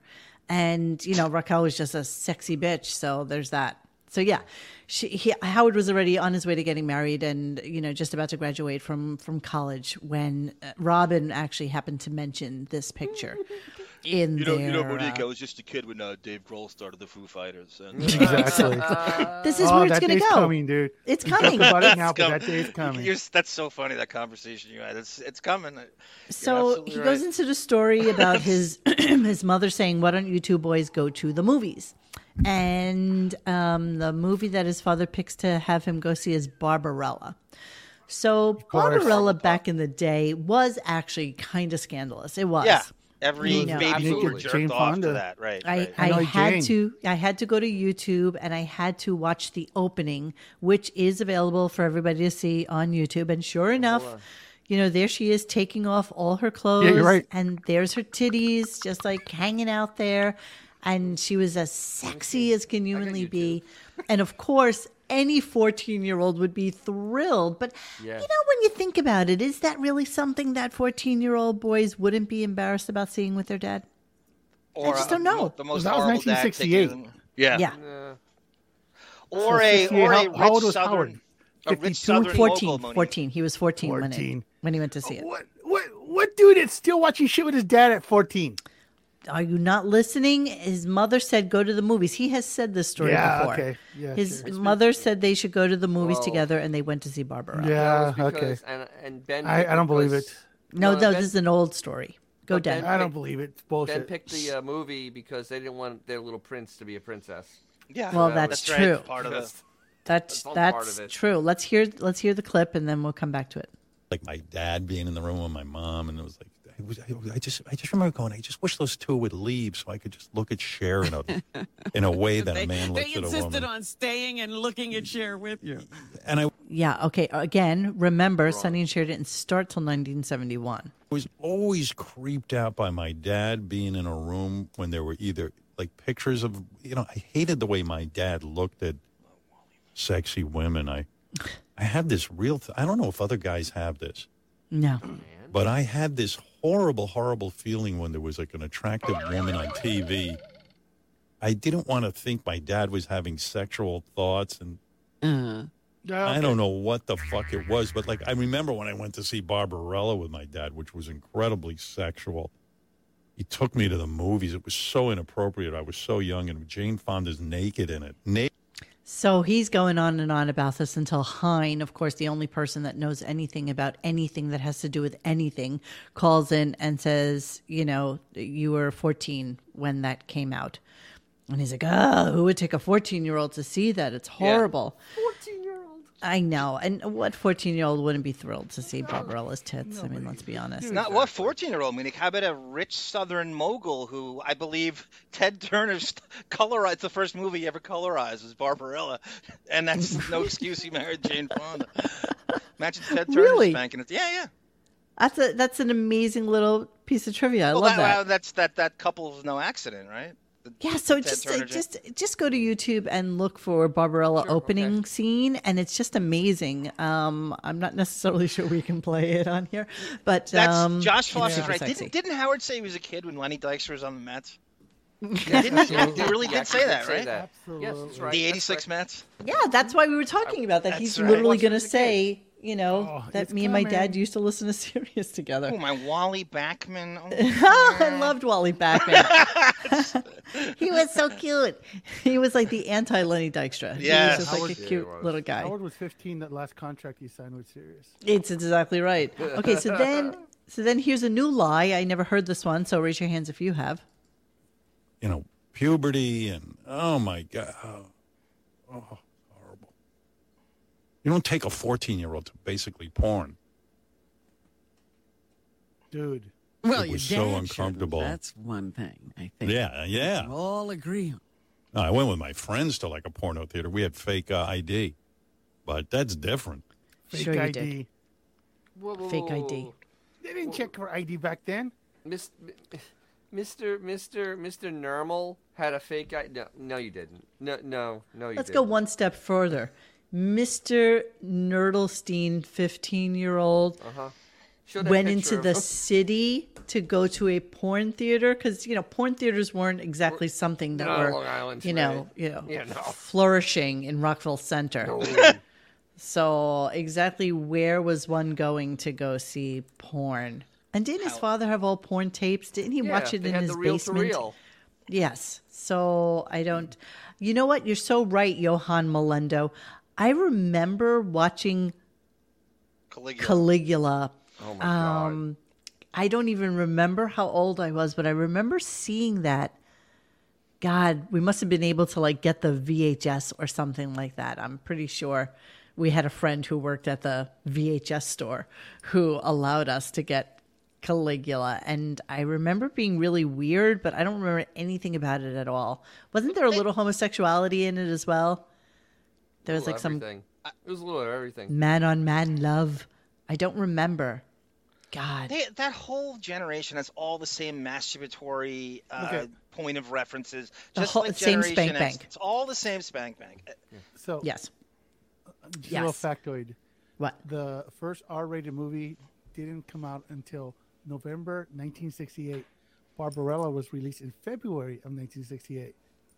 And you know, Raquel was just a sexy bitch, so there's that. So yeah, she, he, Howard was already on his way to getting married, and you know, just about to graduate from from college when uh, Robin actually happened to mention this picture in You know, their. you know, uh, Monique, I was just a kid when uh, Dave Grohl started the Foo Fighters. And, Exactly. this is oh, where it's gonna day's go. coming, dude. It's We joke coming. about it It's now, but coming. that day's coming. You're- that's so funny that conversation you had. It's it's coming. You're So absolutely he right. goes into the story about his his mother saying, "Why don't you two boys go to the movies?" And um, the movie that his father picks to have him go see is Barbarella. So. Barbarella back in the day was actually kind of scandalous. It was. Yeah, every You know, baby absolutely. boomer Jane jerked off Fonda. to that. Right. I, right. I Hanoi had Jane. to I had to go to YouTube and I had to watch the opening, which is available for everybody to see on YouTube. And sure oh, enough, you know, there she is taking off all her clothes. you're right. And there's her titties just like hanging out there. And she was as sexy as can humanly be. And of course, any 14 year old would be thrilled. But Yes. you know, when you think about it, is that really something that 14 year old boys wouldn't be embarrassed about seeing with their dad? Or, just uh, don't know. The most That was 1968. taking- Yeah. Yeah. Uh, Or So a or a how- rich how southern Howard? a rich 52? southern 14, local, Monique. 14. He was 14, When, 14. it, when he went to see it. What, what, what dude is still watching shit with his dad at 14? Are you not listening? His mother said go to the movies. He has said this story Yeah, before. okay. Yeah, His sure. mother said they should go to the movies Well- together, and they went to see Barbara. Yeah, that was okay. And, and Ben. I- I don't believe it. No, no, Ben- this is an old story. Go But down. Ben- I don't believe it. It's Ben bullshit. picked the uh, movie because they didn't want their little prince to be a princess. Yeah. Well, that that's right. true. Part of the, That's- That's That's part of it. true. Let's hear let's hear the clip, and then we'll come back to it. like my dad being in the room with my mom, and it was like I, was, I just I just remember going, I just wish those two would leave so I could just look at Cher in a in a way that they, a man looks they at a woman. They insisted on staying and looking at Cher with you. And I Yeah. Okay. Again, remember, Sonny and Cher didn't start till 1971. was always creeped out by my dad being in a room when there were either like pictures of you know I hated the way my dad looked at sexy women. I I had this real th- I don't know if other guys have this. No. But I had this horrible, horrible feeling when there was like an attractive woman on TV. I didn't want to think my dad was having sexual thoughts, and Uh, I don't know what the fuck it was. But like, I remember when I went to see Barbarella with my dad, which was incredibly sexual. He took me to the movies. It was so inappropriate. I was so young, and Jane Fonda's naked in it. Naked. So he's going on and on about this until Hine, of course, the only person that knows anything about anything that has to do with anything, calls in and says, you know, you were 14 when that came out. And he's like, oh, who would take a 14 year old to see that? It's horrible. 14 year old. I know. And what 14 year old wouldn't be thrilled to see Barbarella's tits? I mean, let's be honest. Not what fourteen year old Monique. How about a rich Southern mogul who I believe Ted Turner's colorized the first movie he ever colorized was Barbarella, and that's no excuse he married Jane Fonda. Imagine Ted Turner Really? spanking it. Yeah, yeah. That's a that's an amazing little piece of trivia. I well, love that, that. well, that's that that couple's no accident, right? The- Yeah, so Ted just Turner just just go to YouTube and look for Barbarella opening scene, and it's just amazing. Um, I'm not necessarily sure we can play it on here, but That's um, Josh it's Foster's super right. Didn't, didn't Howard say he was a kid when Lenny Dykstra was on the Mets? didn't he? He really Yeah, did say that, say right? that. Yes, that's right. The That's '86 Mets. Yeah, that's why we were talking about that. That's He's right. literally going to say. kid. Say, you know, Oh, that it's me and my dad used to listen to Sirius together. Oh, my Wally Backman. Oh, I loved Wally Backman. he was so cute. He was like the anti Lenny Dykstra. He Yes. was just like Howard- a cute he was. little guy. Howard was 15 that last contract he signed with Sirius. It's exactly right. Okay, so then so then here's a new lie. I never heard this one, so raise your hands if you have. You know, puberty, and oh my god, oh, oh horrible. You don't take a fourteen-year-old to basically porn. Dude. well, It your was dad so shouldn't. uncomfortable. That's one thing, I think. Yeah, yeah. We all agree on. No, I went with my friends to like a porno theater. We had fake uh, ID, but that's different. Fake Sure you ID. did. Whoa, whoa, Fake ID. They didn't check for ID back then. Miss, Mr. Mr. Mr. Nermal had a fake ID. No, no, you didn't. No, no, no, you Let's didn't. go one step further. Mr. Nerdlestein, 15 year old, Uh-huh. Went into the city to go to a porn theater because you know porn theaters weren't exactly something that No, were Long Island, you know right. you know Yeah, no. flourishing in Rockville Centre. so exactly where was one going to go see porn? And didn't his father have all porn tapes? Didn't he Yeah, watch it in his basement? Yes. So I don't. You know what? You're so right, Johan Melendo. I remember watching Caligula. Caligula. Oh my God. um, I don't even remember how old I was, but I remember seeing that. God, we must have been able to like get the VHS or something like that. I'm pretty sure we had a friend who worked at the VHS store who allowed us to get Caligula. And I remember being really weird, but I don't remember anything about it at all. Wasn't there a little homosexuality in it as well? There was Little like some everything. It was a little of everything. man on man love. I don't remember. God. They, that whole generation has all the same masturbatory uh, Okay. point of references, The just whole- like same Generation spank X. bank. It's all the same spank bank. So yes, just Yes. a little factoid. What? The first R-rated movie didn't come out until November 1968. Barbarella was released in February of 1968.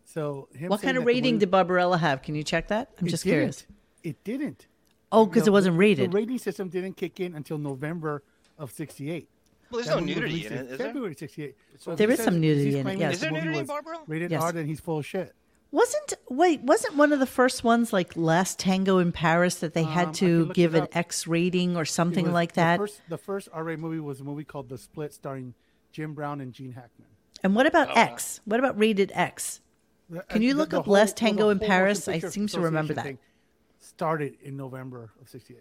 So him What kind of rating movie- did Barbarella have? Can you check that? I'm just didn't. curious. It didn't. Oh, because No, it wasn't rated. The rating system didn't kick in until November of '68. Well, there's That no movie was nudity in it, is? February '68. So There he is some nudity he's in it, yes. that Is the there nudity in Barbarella? Rated Yes. R, then he's full of shit. Wasn't wait? Wasn't one of the first ones like Last Tango in Paris that they Um, had can to give an. X rating or something was- like that? The first, the first R-rated movie was a movie called The Split, starring Jim Brown and Gene Hackman. and what Oh, about X? What about rated X? The- Can you the- look the up whole- Last well, Tango in Paris? I seem to remember that. Started in November of '68.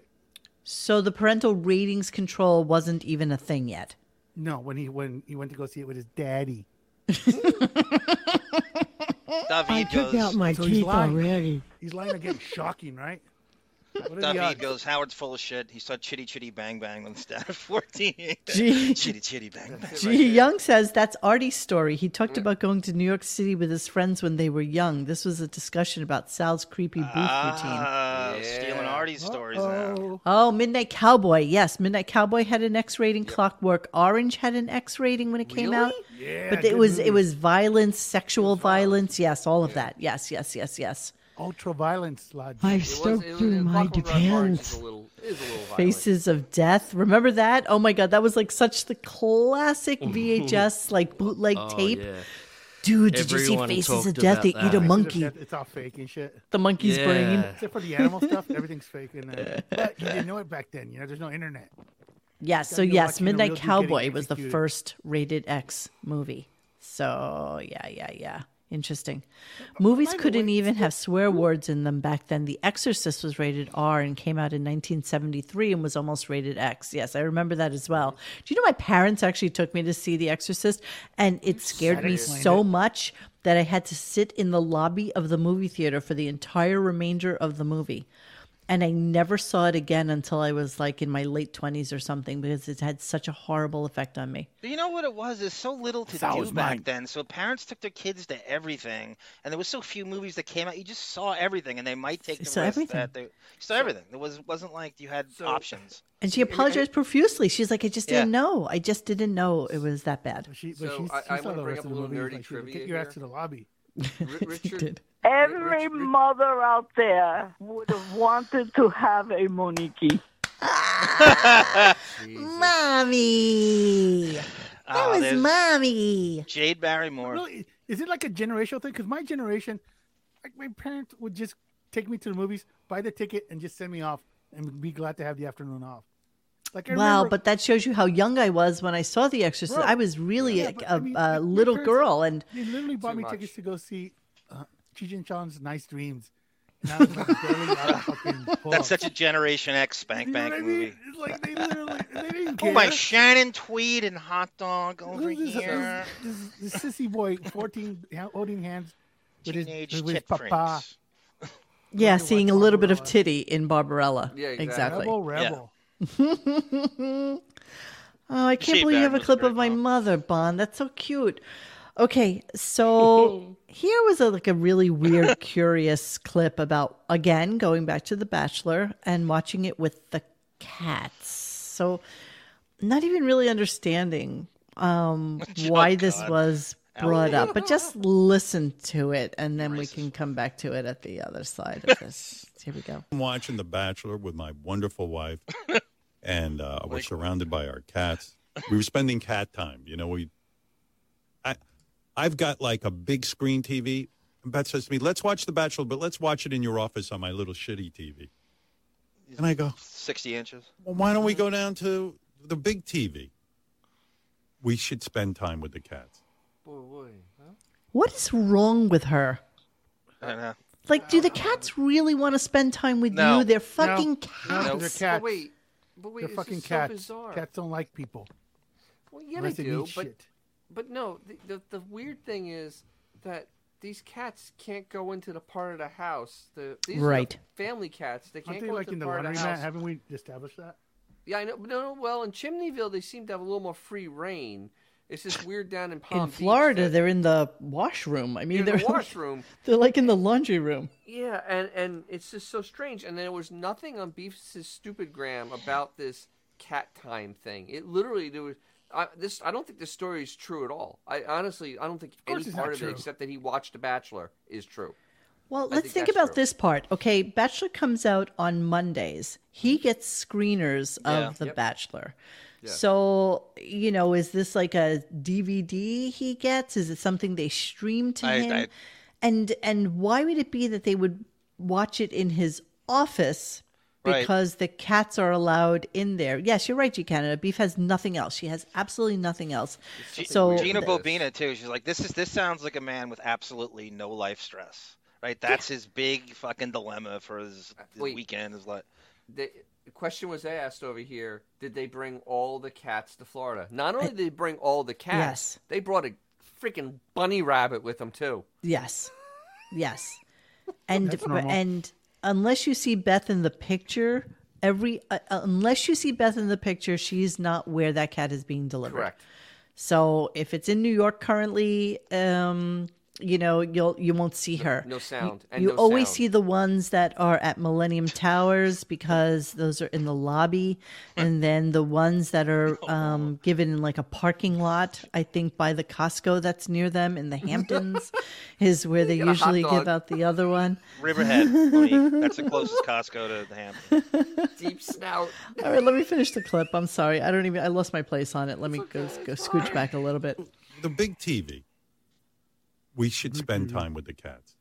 So the parental ratings control wasn't even a thing yet. No, when he when he went to go see it with his daddy. David goes. So he's lying. He's lying again. Shocking, right? What the David goes, Howard's full of shit. He saw Chitty Chitty Bang Bang instead of 14. Gee. Chitty Chitty Bang Bang. G. Young says that's Artie's story. He talked about going to New York City with his friends when they were young. This was a discussion about Sal's creepy booth Ah, stealing Artie's stories now. routine. Oh, Midnight Cowboy. Yes, Midnight Cowboy had an X rating. Clockwork Orange had an X rating when it came out. Yeah, but it good was it was violence, sexual violence. Yes, all of that. Yes, yes, yes, yes. Ultra violence, lad. I've was- stoked through my Clockwork Orange is depends. a little, is a little violent. Faces of Death. Remember that? Oh my god, that was like such the classic VHS like bootleg Oh, tape. yeah. Dude, did you see Faces of Death? They about eat a monkey. It's all fake and shit. The monkey's Yeah. brain. Except for the animal stuff, everything's fake. And uh, but you didn't know it back then. You know, there's no internet. Yes, Yeah, so you're yes, watching a real Midnight Cowboy was the first rated X movie. So yeah, yeah, yeah. Interesting. Movies couldn't even have swear words in them back then. The Exorcist was rated R and came out in 1973 and was almost rated X. Yes, I remember that as well. Do you know my parents actually took me to see The Exorcist and it scared me so it. much that I had to sit in the lobby of the movie theater for the entire remainder of the movie. And I never saw it again until I was like in my late 20s or something because it had such a horrible effect on me. But you know what it was? There's so little to That do back mine. then. So parents took their kids to everything, and there was so few movies that came out. You just saw everything, and they might take the saw risk everything. that they you saw everything. There was wasn't like you had options. And she apologized profusely. She's like, I just Yeah. didn't know. I just didn't know it was that bad. But she, but So she's, I- she I saw wanna the bring up a little movie. nerdy Like, trivia Get your ass to the lobby. R- Richard, did. Every mother out there would have wanted to have a Moniki. Mommy. That Oh, was mommy. Jade Barrymore. Really, is it like a generational thing? Because my generation, like my parents would just take me to the movies, buy the ticket, and just send me off, and be glad to have the afternoon off. Like I Wow, remember- but that shows you how young I was when I saw The Exorcist. Bro, I was really yeah, a, but a, I mean, a little parents- girl, and They literally bought me much. tickets to go see uh, Cheech and Chong's Nice Dreams. And I was like barely out of fucking pull. That's such a Generation X spank You bank I mean? movie. It's like they literally they didn't Oh my Shannon Tweed and hot dog over this, here. this, this, this sissy boy, fourteen, holding hands with his, with his papa. prints. yeah, seeing a watch little bit of titty in Barbarella. Yeah, exactly. Rebel, rebel. Oh, I can't She believe you have a clip great of my mother, Bond. That's so cute. Okay, so here was a, like a really weird, curious clip about again going back to The Bachelor and watching it with the cats. So, not even really understanding um, why this was brought up, but just listen to it, and then we can come back to it at the other side of this. Here we go. I'm watching The Bachelor with my wonderful wife, and uh, we're surrounded by our cats. We were spending cat time. You know, we. I, I've got like a big screen TV. And Beth says to me, "Let's watch The Bachelor, but let's watch it in your office on my little shitty TV." And I go, 60 inches. "Well, why don't we go down to the big TV?" We should spend time with the cats. Boy, boy. Huh? What is wrong with her? I know. Like, do the cats really want to spend time with No. you? They're fucking no, cats. they're cats. But wait, but wait, They're fucking is so cats. bizarre. Cats don't like people. Well, yeah, Unless they they do, eat but shit. but no, the, the the weird thing is that these cats can't go into the part of the house. The these are the Right. family cats. They can't Aren't they go like into in the the part of laundry the mat? house. Haven't we established that? Yeah, I know. No, no. Well, in Chimneyville, they seem to have a little more free reign. It's just weird down in Palm in Beach Florida, that- they're in the washroom. I mean, in they're the washroom. they're like in the laundry room. Yeah, and and it's just so strange. And there was nothing on Beef's stupid gram about this cat time thing. It literally there was. I, this I don't think this story is true at all. I honestly I don't think any part of true. it except that he watched The Bachelor is true. Well, I let's think think, about true. this part. Okay, Bachelor comes out on Mondays. He gets screeners Yeah. of The Yep. Bachelor. Yeah. So, you know, is this like a DVD he gets? Is it something they stream to I- him? I- and and why would it be that they would watch it in his office? Right. Because the cats are allowed in there. Yes, you're right, G Canada. Beef has nothing else. She has absolutely nothing else. G- So Gina this. Bobina too. She's like, this is this sounds like a man with absolutely no life stress. Right? That's his big fucking dilemma for his, uh, his Wait. weekend. Is like, The the question was asked over here: Did they bring all the cats to Florida? Not only did they bring all the cats, Yes. they brought a freaking bunny rabbit with them too. Yes. Yes. And and unless you see Beth in the picture, every uh, uh, unless you see Beth in the picture, she's not where that cat is being delivered. Correct. So if it's in New York currently, um, you know, you'll you won't see her. no sound, You, and you no always sound. see the ones that are at Millennium Towers because those are in the lobby, and then the ones that are um, given in like a parking lot. I think by the Costco that's near them in the Hamptons is where they Get a hot usually give out the other one. Riverhead. That's the closest Costco to the Hamptons. Deep snout. All right, let me finish the clip. I'm sorry, I don't even. I lost my place on it. Let me go go scooch back a little bit. The big TV. We should spend Mm-hmm. time with the cats.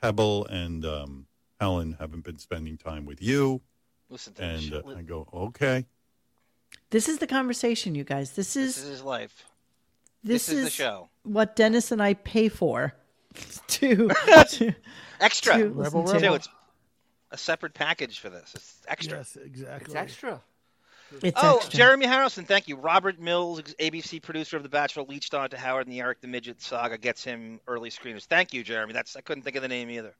Pebble and um, Helen haven't been spending time with you, Listen to and uh, I go, okay. This is the conversation, you guys. This this is is his life. this, this is the show. what Dennis and I pay for to, to Extra. to Rebel listen Too, to. it's a separate package for this. It's extra. Yes, exactly. It's extra. It's oh, extra. Jeremy Harrison, thank you. Robert Mills, ABC producer of The Bachelor, leached on to Howard and the Eric the Midget saga, gets him early screeners. Thank you, Jeremy. That's I couldn't think of the name either.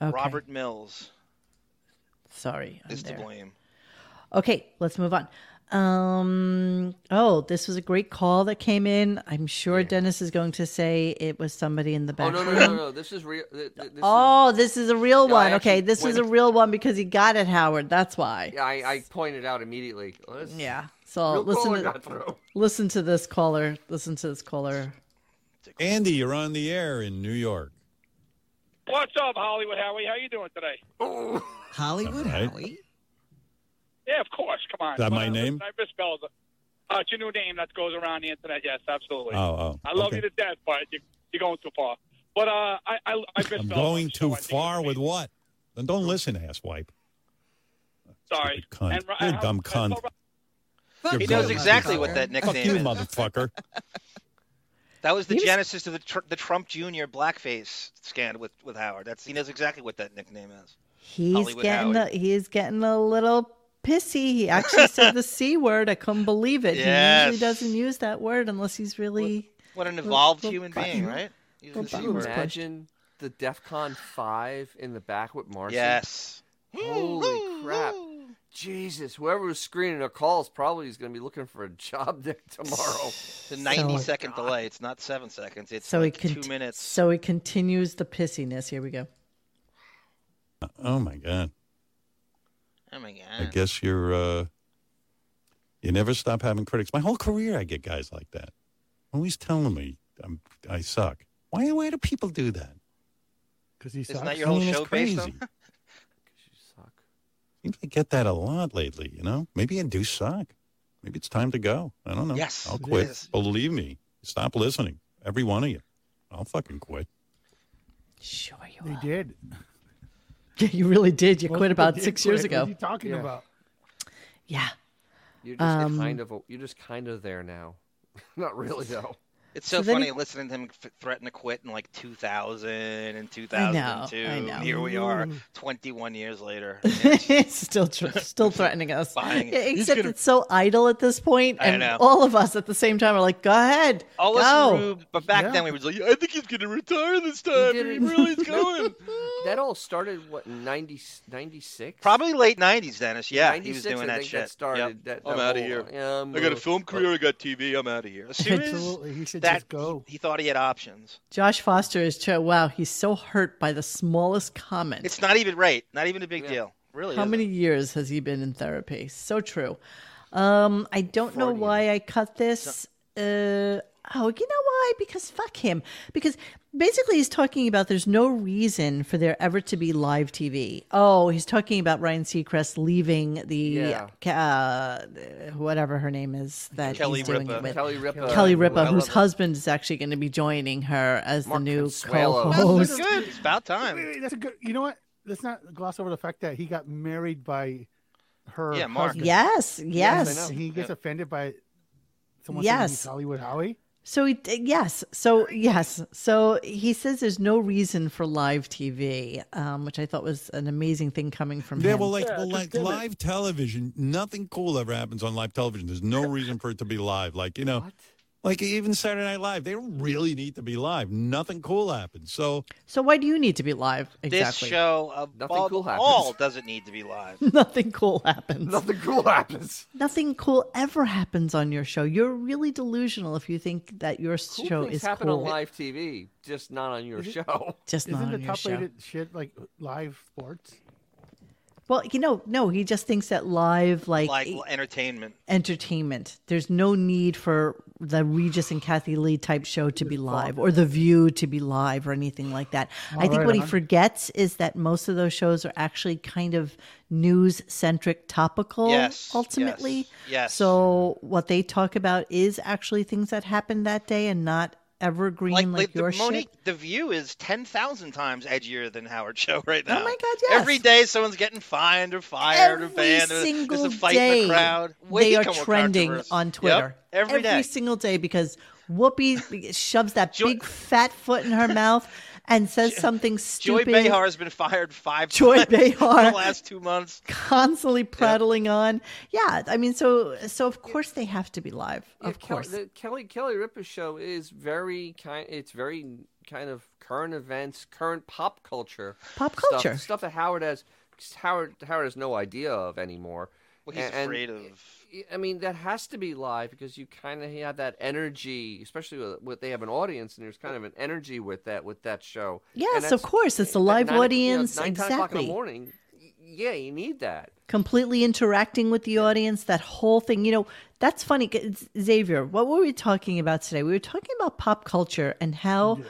Okay. Robert Mills Sorry, I'm is to blame. Okay, let's move on. Um. Oh, this was a great call that came in. I'm sure Dennis is going to say it was somebody in the Oh back. no no no no! This is real. th- th- This Oh, this is a real No, one. Okay, actually this is a real one because he got it, Howard. That's why. is, I I pointed out immediately. Let's- Yeah. So Real listen to listen to this caller. Listen to this caller. Andy, you're on the air in New York. What's up, Hollywood Howie? How are you doing today? Oh. Hollywood All right. Howie. Yeah, of course. Come on. Is that my Well, name? I misspelled it. Uh, it's your new name that goes around the internet. Yes, absolutely. Oh, oh. I love okay. you to death, but you, you're going too far. But uh, I, I, I misspelled I'm going so too I think far with what? Then don't listen, asswipe. Sorry. Cunt. And, You're a how- dumb and cunt. so- He knows exactly what that Fuck nickname you, is. motherfucker. That was the was- genesis of the, tr- the Trump Jr. blackface scandal with, with Howard. That's he knows exactly what that nickname is. He's Hollywood getting a, he's getting a little pissy. He actually said the c word. I couldn't believe it. He usually doesn't use that word unless he's really. What an evolved Little- human little being, right? He's Could you buttons imagine the DEF CON five in the back with Marcy? Yes. Holy crap! Jesus, whoever was screening our calls probably is going to be looking for a job there tomorrow. It's a 90 second delay. It's not seven seconds. It's So like he two minutes. So he continues the pissiness. Here we go. Oh my God. My I guess you're. uh You never stop having critics. My whole career, I get guys like that, always telling me I'm I suck. Why? Why do people do that? Because he Isn't sucks. that your whole I mean, it's show based crazy. on? Seems I get that a lot lately. You know, maybe I do suck. Maybe it's time to go. I don't know. Yes, I'll quit. is. Believe me. Stop listening. Every one of you. I'll fucking quit. Sure you They did. Yeah, you really did. You Most quit about six quit. years ago. What are you talking Yeah. about? Yeah. You're just Um, kind of a, you're just kind of there now. Not really though. It's so So funny he- listening to him f- threaten to quit in like 2000 and 2002. I know, I know. Here we are, mm. 21 years later. still tr- still threatening us. Buying. Yeah, Except gonna- it's so idle at this point, I and know. all of us at the same time are like, "Go ahead, All go." us Rube, but back Yeah. then we was like, I think he's gonna retire this time. He, really is going. That all started what 90, 96? Probably late 90s, Dennis. Yeah, he was 96, doing I that think shit. That started. Yep. That, I'm out of here. Um, yeah, I'm, got a film career. I got TV. I'm out of here. As soon as Absolutely. He should that, just go. he thought he had options. Josh Foster is true. Wow, he's so hurt by the smallest comment. It's not even right. Not even a big deal. Really. How isn't. many years has he been in therapy? So true. Um, I don't know why I cut this. Uh, oh, you know why? Because fuck him. Because basically, he's talking about there's no reason for there ever to be live TV. Oh, he's talking about Ryan Seacrest leaving the Yeah. uh, whatever her name is that Kelly he's doing Ripa. it with. Kelly Ripa. Kelly I Ripa, whose husband is actually going to be joining her as Mark the new Consuelo. co-host. That's good. It's about Wait, time. wait, that's a good. You know what? Let's not gloss over the fact that he got married by her. Yeah, Mark. husband. Yes, yes. And he gets Yeah. offended by someone saying Yes. he's Hollywood Howie. So he, yes, so yes, so he says there's no reason for live TV, um, which I thought was an amazing thing coming from Yeah, him. well, like, Yeah, well, like give it. live television, nothing cool ever happens on live television. There's no reason for it to be live. Like, you know, like even Saturday Night Live, they don't really need to be live. Nothing cool happens. So, so why do you need to be live? exactly? This Exactly. show, above Nothing cool happens. all, doesn't need to be live. Nothing cool happens. Nothing cool happens. Nothing cool ever happens on your show. You're really delusional if you think that your Cool show things is happen cool. on live TV, just not on your it- show. Just not Isn't on the your top show. rated shit like live sports? Well, you know, no, he just thinks that live, like, Like entertainment. entertainment. There's no need for the Regis and Kathie Lee type show to be live or The View to be live or anything like that. I think right what he on. forgets is that most of those shows are actually kind of news centric, topical, Yes, ultimately. yes, yes. So what they talk about is actually things that happened that day and not evergreen like, Like, your the Monique, shit. The View is ten thousand times edgier than Howard Show right now. Oh my God, yes. Every day, someone's getting fined or fired or banned. There's- single There's a fight day, in the crowd. they are trending on Yep, Twitter every day. single day because Whoopi shoves that big fat foot in her mouth and says something stupid. Joy. Behar has been fired five Joy times Behar. in the last two months. constantly prattling on. Yeah, I mean, so so of course they have to be live. Yeah, Of Kel- course. the Kelly Kelly Ripa show is very kind. It's very kind of current events, current pop culture, Pop culture. stuff- culture. Stuff, that Howard has. Howard Howard has no idea of anymore. Well, he's And- and- afraid of. I mean, that has to be live because you kind of have that energy, especially with, with they have an audience, and there's kind of an energy with that with that show. Yes, of course. It's the at live nine o- you know, audience. nine, 10 o'clock in exactly. the morning. Yeah, you need that. completely interacting with the audience that whole thing you know that's funny, xavier what were we talking about today we were talking about pop culture and how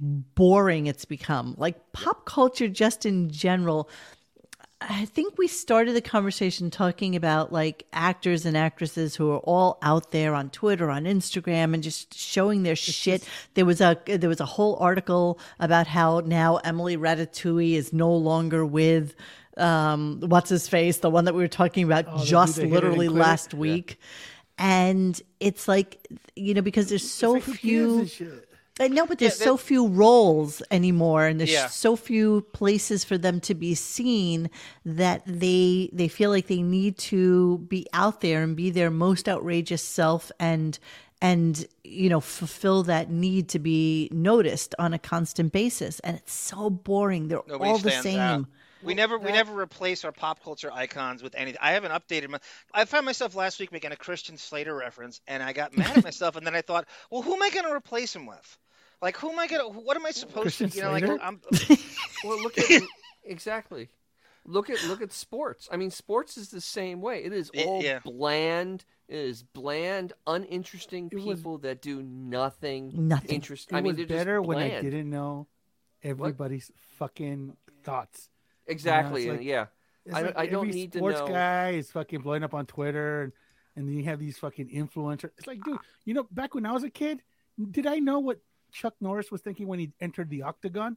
boring it's become like pop culture just in general I think we started the conversation talking about like actors and actresses who are all out there on Twitter, on Instagram, and just showing their shit. There was a there was a whole article about how now Emily Ratatouille is no longer with um, what's his face, the one that we were talking about Oh, just dude that hit it and literally last week. And it's like you know because there's so like, few. I know, but there's Yeah, so few roles anymore, and there's Yeah. so few places for them to be seen that they they feel like they need to be out there and be their most outrageous self and and you know fulfill that need to be noticed on a constant basis. And it's so boring. They're Nobody all the same. out. We never we never replace our pop culture icons with anything. I haven't updated my. I found myself last week making a Christian Slater reference, and I got mad at myself. and then I thought, well, who am I going to replace him with? Like, who am I going to? What am I supposed Christian to? You know, like I'm. Well, look at exactly. Look at look at sports. I mean, sports is the same way. It is Y- all yeah. bland. It is bland, uninteresting It was- people that do nothing. Nothing. Interesting. It I mean, was better when I didn't know everybody's fucking thoughts. You know, Exactly. like- yeah. I, like I don't every need to sports know. guy is fucking blowing up on Twitter, and, and then you have these fucking influencers. It's like, dude, you know, back when I was a kid, did I know what Chuck Norris was thinking when he entered the octagon?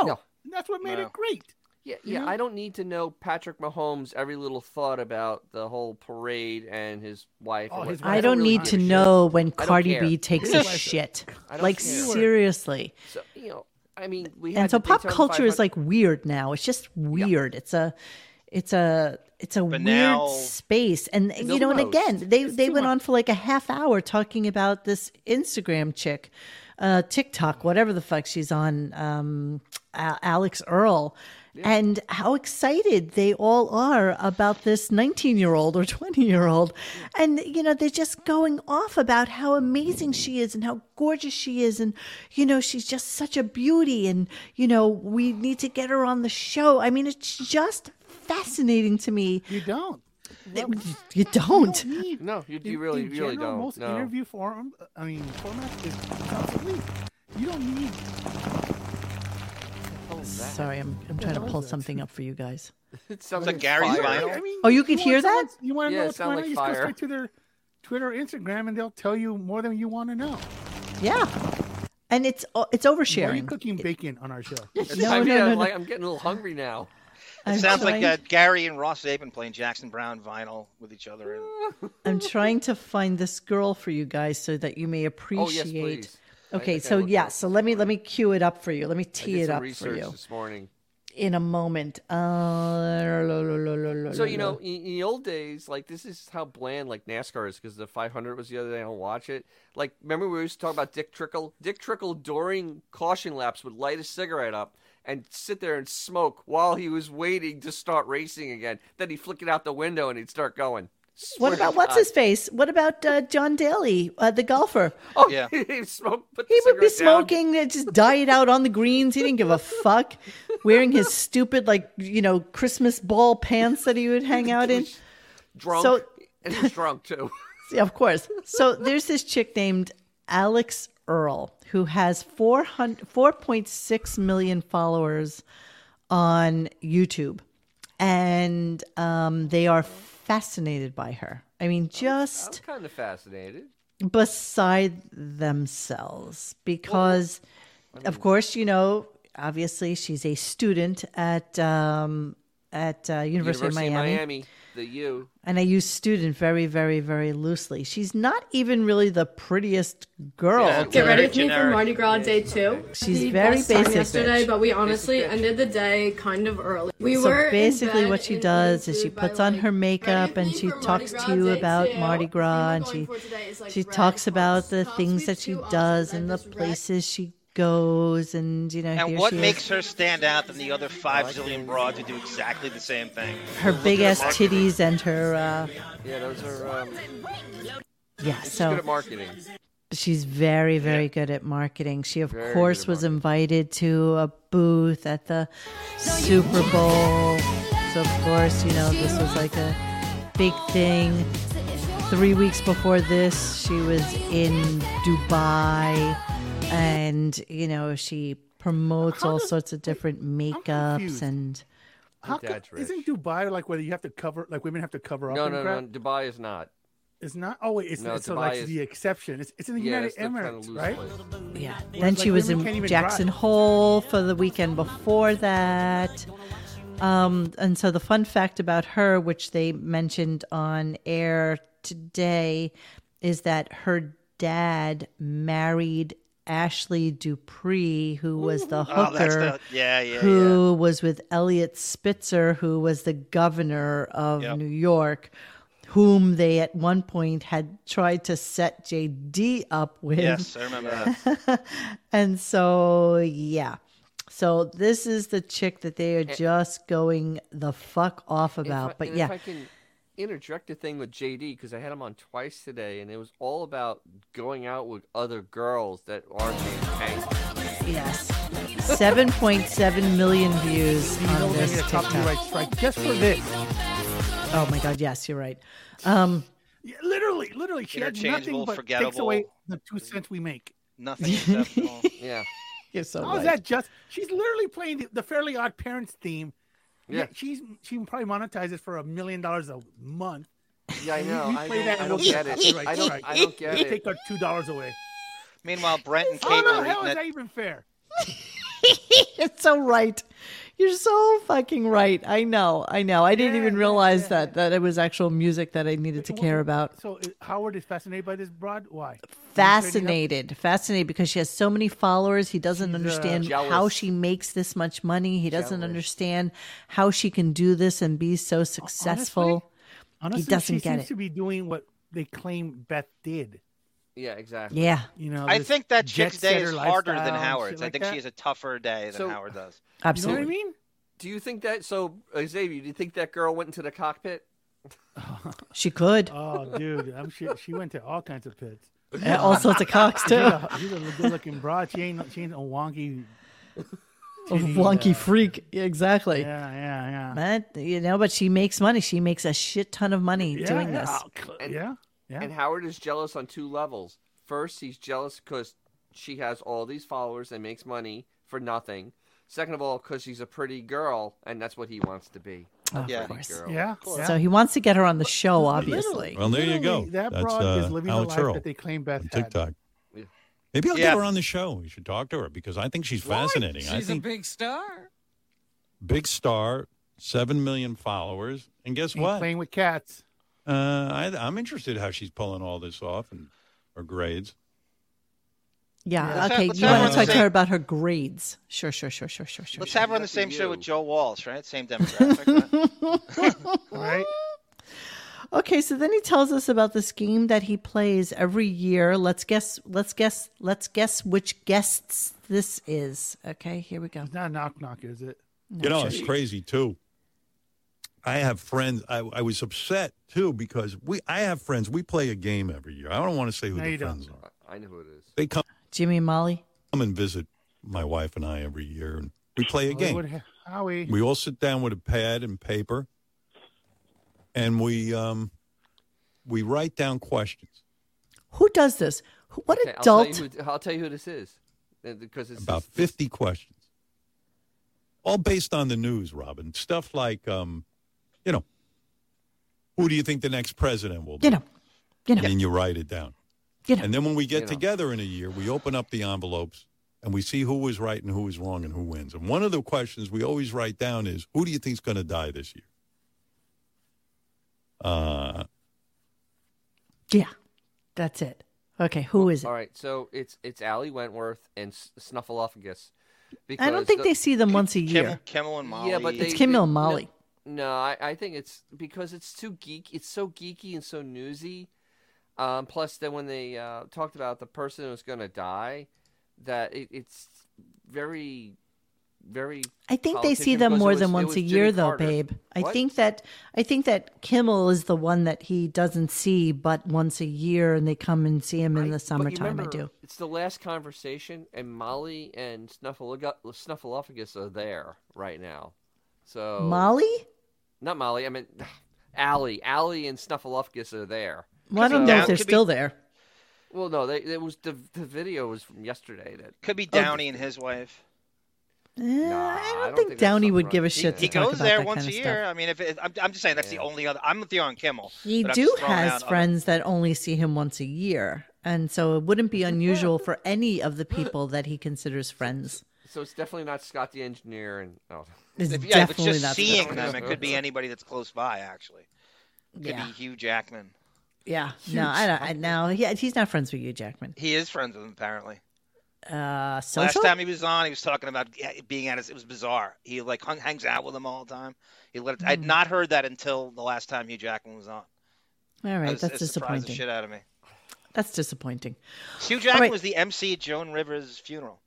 No, No. that's what made No. it great. Yeah, You yeah. know? I don't need to know Patrick Mahomes' every little thought about the whole parade and his wife. Oh, and his wife I don't really need to a shit. know when I Cardi. B takes a shit. Like care. seriously. So you know, I mean, we and so pop culture is like weird now. It's just weird. It's a it's a it's a Banal. weird space. And you know, and again, they it's they went much. on for like a half hour talking about this Instagram chick, uh TikTok, whatever the fuck she's on, um Alix Earle. And how excited they all are about this 19 year old or 20 year old. And, you know, they're just going off about how amazing she is and how gorgeous she is. And, you know, she's just such a beauty. And, you know, we need to get her on the show. I mean, it's just fascinating to me. You don't. You don't. need- No, you, you in- really, in you really general, don't. Most no. interview forum, I mean, format is obsolete. You don't need. Oh, Sorry, I'm, I'm trying to pull something up for you guys. It sounds like like Gary's fire. vinyl. I mean, Oh, you could want hear that? You want to Yeah, know it what's going like on? You just go straight to their Twitter, or Instagram, and they'll tell you more than you want to know. Yeah. And it's it's Why are you cooking bacon on our show? No, I mean, no, no, I'm, no. like, I'm getting a little hungry now. It I'm sounds like trying- uh, Gary and Ross Zabin playing Jackson Browne vinyl with each other. I'm trying to find this girl for you guys so that you may Oh appreciate. yes, Okay, so yeah, so let me let me cue it up for you. Let me I tee did it some up for you this morning. in a moment. Uh, So you know, in, in the old days, like this is how bland like NASCAR is because the 500 was the other day. I don't watch it. Like, remember we used to talk about Dick Trickle? Dick Trickle during caution laps would light a cigarette up and sit there and smoke while he was waiting to start racing again. Then he'd flick it out the window and he'd start going. Swear what about what's his face? What about uh, John Daly, uh, the golfer? Oh, Yeah. he smoked, Put He would be cigarette down. smoking, and just diet out on the greens. He didn't give a fuck. Wearing his stupid, like you know, Christmas ball pants that he would hang out in. drunk, So- and he drunk too. Yeah, of course. So there's this chick named Alix Earle who has 400 4.6 million followers on YouTube. And um, they are fascinated by her. I mean, I'm just kind of fascinated. beside themselves because, of course, you know, obviously she's a student at um, at uh, University, University of Miami. Miami, the U. And I use student very, very, very loosely. She's not even really the prettiest girl. Yeah, Get ready with me for generic. Mardi Gras day two. She's The very basic yesterday, bitch. but we honestly ended the day kind of early. We so were basically, what she does is she puts on like, her makeup and she talks to you about two. Mardi Gras and she we're going for today is, like, she red talks about the things that she do does and the places she goes and you know And what makes is. her stand out than the other five zillion broads who do exactly the same thing? her big ass titties and her uh, Yeah, those are. Um, yeah. she's So good at marketing. She's very, very good at marketing. She, of Very course, was invited to a booth at the Super Bowl. So, of course, you know, this was like a big thing. Three weeks before this, she was in Dubai and, you know, she promotes all sorts of different makeups and. How co- isn't Dubai like whether you have to cover, like women have to cover up? No, no, crap? no. Dubai is not. It's not. Oh wait, it's, No, it's so like is- the exception. It's, it's in the Yeah, United it's the kinda Emirates, right? place. Yeah. Whereas, Then she like, was in Jackson drive. Hole for the weekend before that. Um, and so the fun fact about her, which they mentioned on air today, is that her dad married Ashley Dupré, who was the Oh, that's hooker the- yeah, yeah, who was with Eliot Spitzer, who was the governor of Yep. New York, whom they at one point had tried to set JD up with. Yes, I remember that. and so, yeah. So this is the chick that they are just going the fuck off If about. I- but and yeah, I can interject a thing with JD because I had him on twice today, and it was all about going out with other girls that aren't named Hank. yes, seven point seven million views on we're gonna this get TikTok. copyright strike just for this. Oh my god, yes, you're right. Um, Yeah, literally, literally, she has nothing but takes away the two cents we make. Nothing exceptional. Yeah. You're so How is that just? She's literally playing the, the Fairly Odd Parents theme. Yeah. she's she can probably monetize it for a million dollars a month. Yeah, I know. we I play don't- that I and don't we'll get it. copyright I don't- strike. I don't get They it. Take our two dollars away. Meanwhile, Brent and oh, How Kate the were hell is that even fair? You're so right. You're so fucking right. I know. I know. I didn't even realize that that it was actual music that I needed to care about. So uh, Howard is fascinated by this broad. Why? Fascinated, fascinated because she has so many followers. He doesn't She's, uh, understand how she makes this much money. He doesn't Jealous. understand how she can do this and be so successful. Honestly, he doesn't she get seems it. to be doing what they claim Beth did. Yeah, exactly. Yeah. You know, I think that chick's day is harder than Howard's. shit I think that. she has a tougher day than So- Howard does. Absolutely. You know what I mean? Do you think that? So, Xavier, do you think that girl went into the cockpit? She could. Oh, dude, I'm sure she went to all kinds of pits. Yeah, all sorts of cocks, She's too. a, she's a good-looking broad. She ain't she ain't a wonky. A wonky uh, freak. Exactly. Yeah, yeah, yeah. But you know, but she makes money. She makes a shit ton of money Yeah, doing yeah, this. And- yeah, yeah. And Howard is jealous on two levels. First, he's jealous because she has all these followers and makes money for nothing. Second of all, because she's a pretty girl, and that's what he wants to be. a Of pretty course. girl. Yeah, So he wants to get her on the show, obviously. Well, there you go. Literally, That That's broad uh, is living Alix the life Earle that they claim Beth on had. TikTok. Maybe I'll Yeah. get her on the show. We should talk to her because I think she's fascinating. I She's a think big star. big star, seven million followers, and guess Ain't what? Playing with cats. Uh, I, I'm interested how she's pulling all this off and her grades. Yeah. Let's have- okay. let's you want to talk the to her about her grades? Sure, sure, sure, sure, sure, sure. Let's sure. have her on the same show with Joe Walsh, right? Same demographic. right? Right? Okay, so then he tells us about this game that he plays every year. Let's guess. Let's guess. Let's guess which guests this is. Okay, here we go. It's not knock knock, is it? You know, it's crazy too. I have friends. I, I was upset too because we. I have friends. We play a game every year. I don't want to say who No, the you don't. are. I know who it is. They come Jimmy and Molly. Come and visit my wife and I every year, and we play a game. Hollywood Howie. We all sit down with a pad and paper, and we um, we write down questions Who does this? What Okay, I'll tell, adult? who, I'll tell you who this is. Uh, Because it's about fifty questions, all based on the news, Robin. Stuff like, um, you know, who do you think the next president will be? You know. You know. And you write it down. You know. And then when we get You know. together in a year, we open up the envelopes and we see who was right and who was wrong and who wins. And one of the questions we always write down is, who do you think's going to die this year? Uh, Yeah, that's it. Okay, who is it? All right, so it's it's Ali Wentworth and S- Snuffleupagus. I don't think the- they see them once a Kimmel, year. Kimmel and Molly. Yeah, but It's they- Kimmel they- and Molly. No, I, I think it's because it's too geek. It's so geeky and so newsy. Um, plus, then when they uh, talked about the person who's going to die, that it, it's very, very. I think they see them more was- than once a Jimmy year, though, Carter. babe. I What? think that I think that Kimmel is the one that he doesn't see but once a year, and they come and see him in the But you summertime. I do. It's the last conversation, and Molly and Snuffleupagus, Snuffleupagus are there right now. So Molly? Not Molly. I mean, Ali. Ali and Snuffleupagus are there. Well, I don't know if they're could be- still there. Well, no, they it was the the video was from yesterday. That Could be Downey and his wife. Eh, I don't don't think think Downey would wrong. give a He- shit He to talk goes about there that once kind a year. stuff. I mean, if it, I'm, I'm just saying that's the only other. I'm with you on Kimmel. He do has out other- friends that only see him once a year, and so it wouldn't be unusual for any of the people that he considers friends. So it's definitely not Scott the engineer and oh. It's If, yeah, if it's just not seeing Scott. them, it could be anybody that's close by. Actually, it could Yeah. be Hugh Jackman. Yeah, no, I don't. I, no, he, he's not friends with you, Jackman. He is friends with him apparently. Uh, Last time he was on, he was talking about being at his. It was bizarre. He like hung, hangs out with him all the time. He let. It, Hmm. I'd not heard that until the last time Hugh Jackman was on. All right, was- that's it surprised the disappointing. shit out of me. That's disappointing. Hugh Jackman right. was the MC at Joan Rivers' funeral.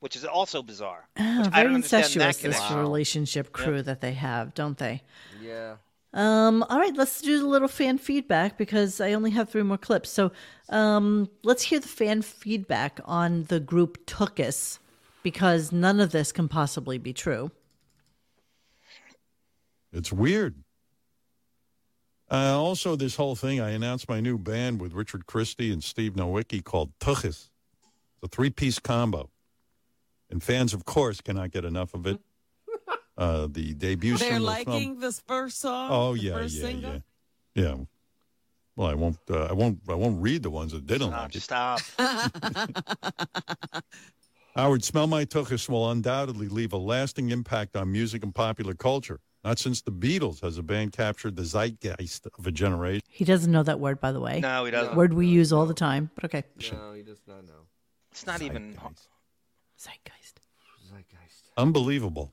Which is also bizarre. Which I very don't incestuous that this connection. relationship crew that they have, don't they? Yeah. Um, all right, let's do a little fan feedback because I only have three more clips. So um, let's hear the fan feedback on the group Tookus because none of this can possibly be true. It's weird. Uh, also, this whole thing, I announced my new band with Richard Christie and Steve Nowicki called Tuchis. It's a three piece combo. And fans, of course, cannot get enough of it. Uh, the debut They're single. liking this first song. Oh yeah, first yeah, single? yeah, yeah. Well, I won't. Uh, I won't. I won't read the ones that didn't Stop, like it. stop. Howard, Smell My Tuchus will undoubtedly leave a lasting impact on music and popular culture. Not since the Beatles has a band captured the zeitgeist of a generation. He doesn't know that word, by the way. No, he doesn't. Word we use all the time, but okay. No, he does not know. It's not even. Zeitgeist. Zeitgeist. Unbelievable.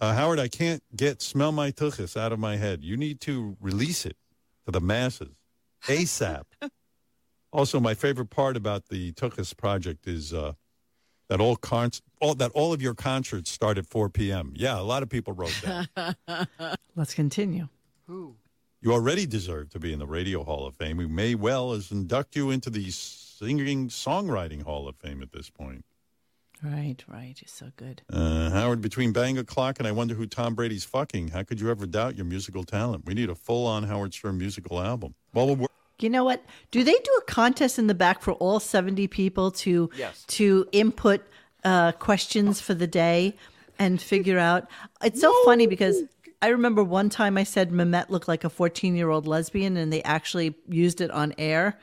Uh, Howard, I can't get Smell My Tuchus out of my head. You need to release it to the masses ASAP. also, my favorite part about the Tuchus project is uh, that all, con- all that all of your concerts start at 4 p.m. Yeah, a lot of people wrote that. Let's continue. Who? you already deserve to be in the Radio Hall of Fame. We may well as induct you into the Singing Songwriting Hall of Fame at this point. Right, right. You're so good. Uh, Howard, between Bang O'Clock and I Wonder Who Tom Brady's Fucking, how could you ever doubt your musical talent? We need a full on Howard Stern musical album. Well, we're, You know what? Do they do a contest in the back for all 70 people to Yes. to input uh, questions for the day and figure out? It's so funny because I remember one time I said Mehmet looked like a 14 year old lesbian, and they actually used it on air.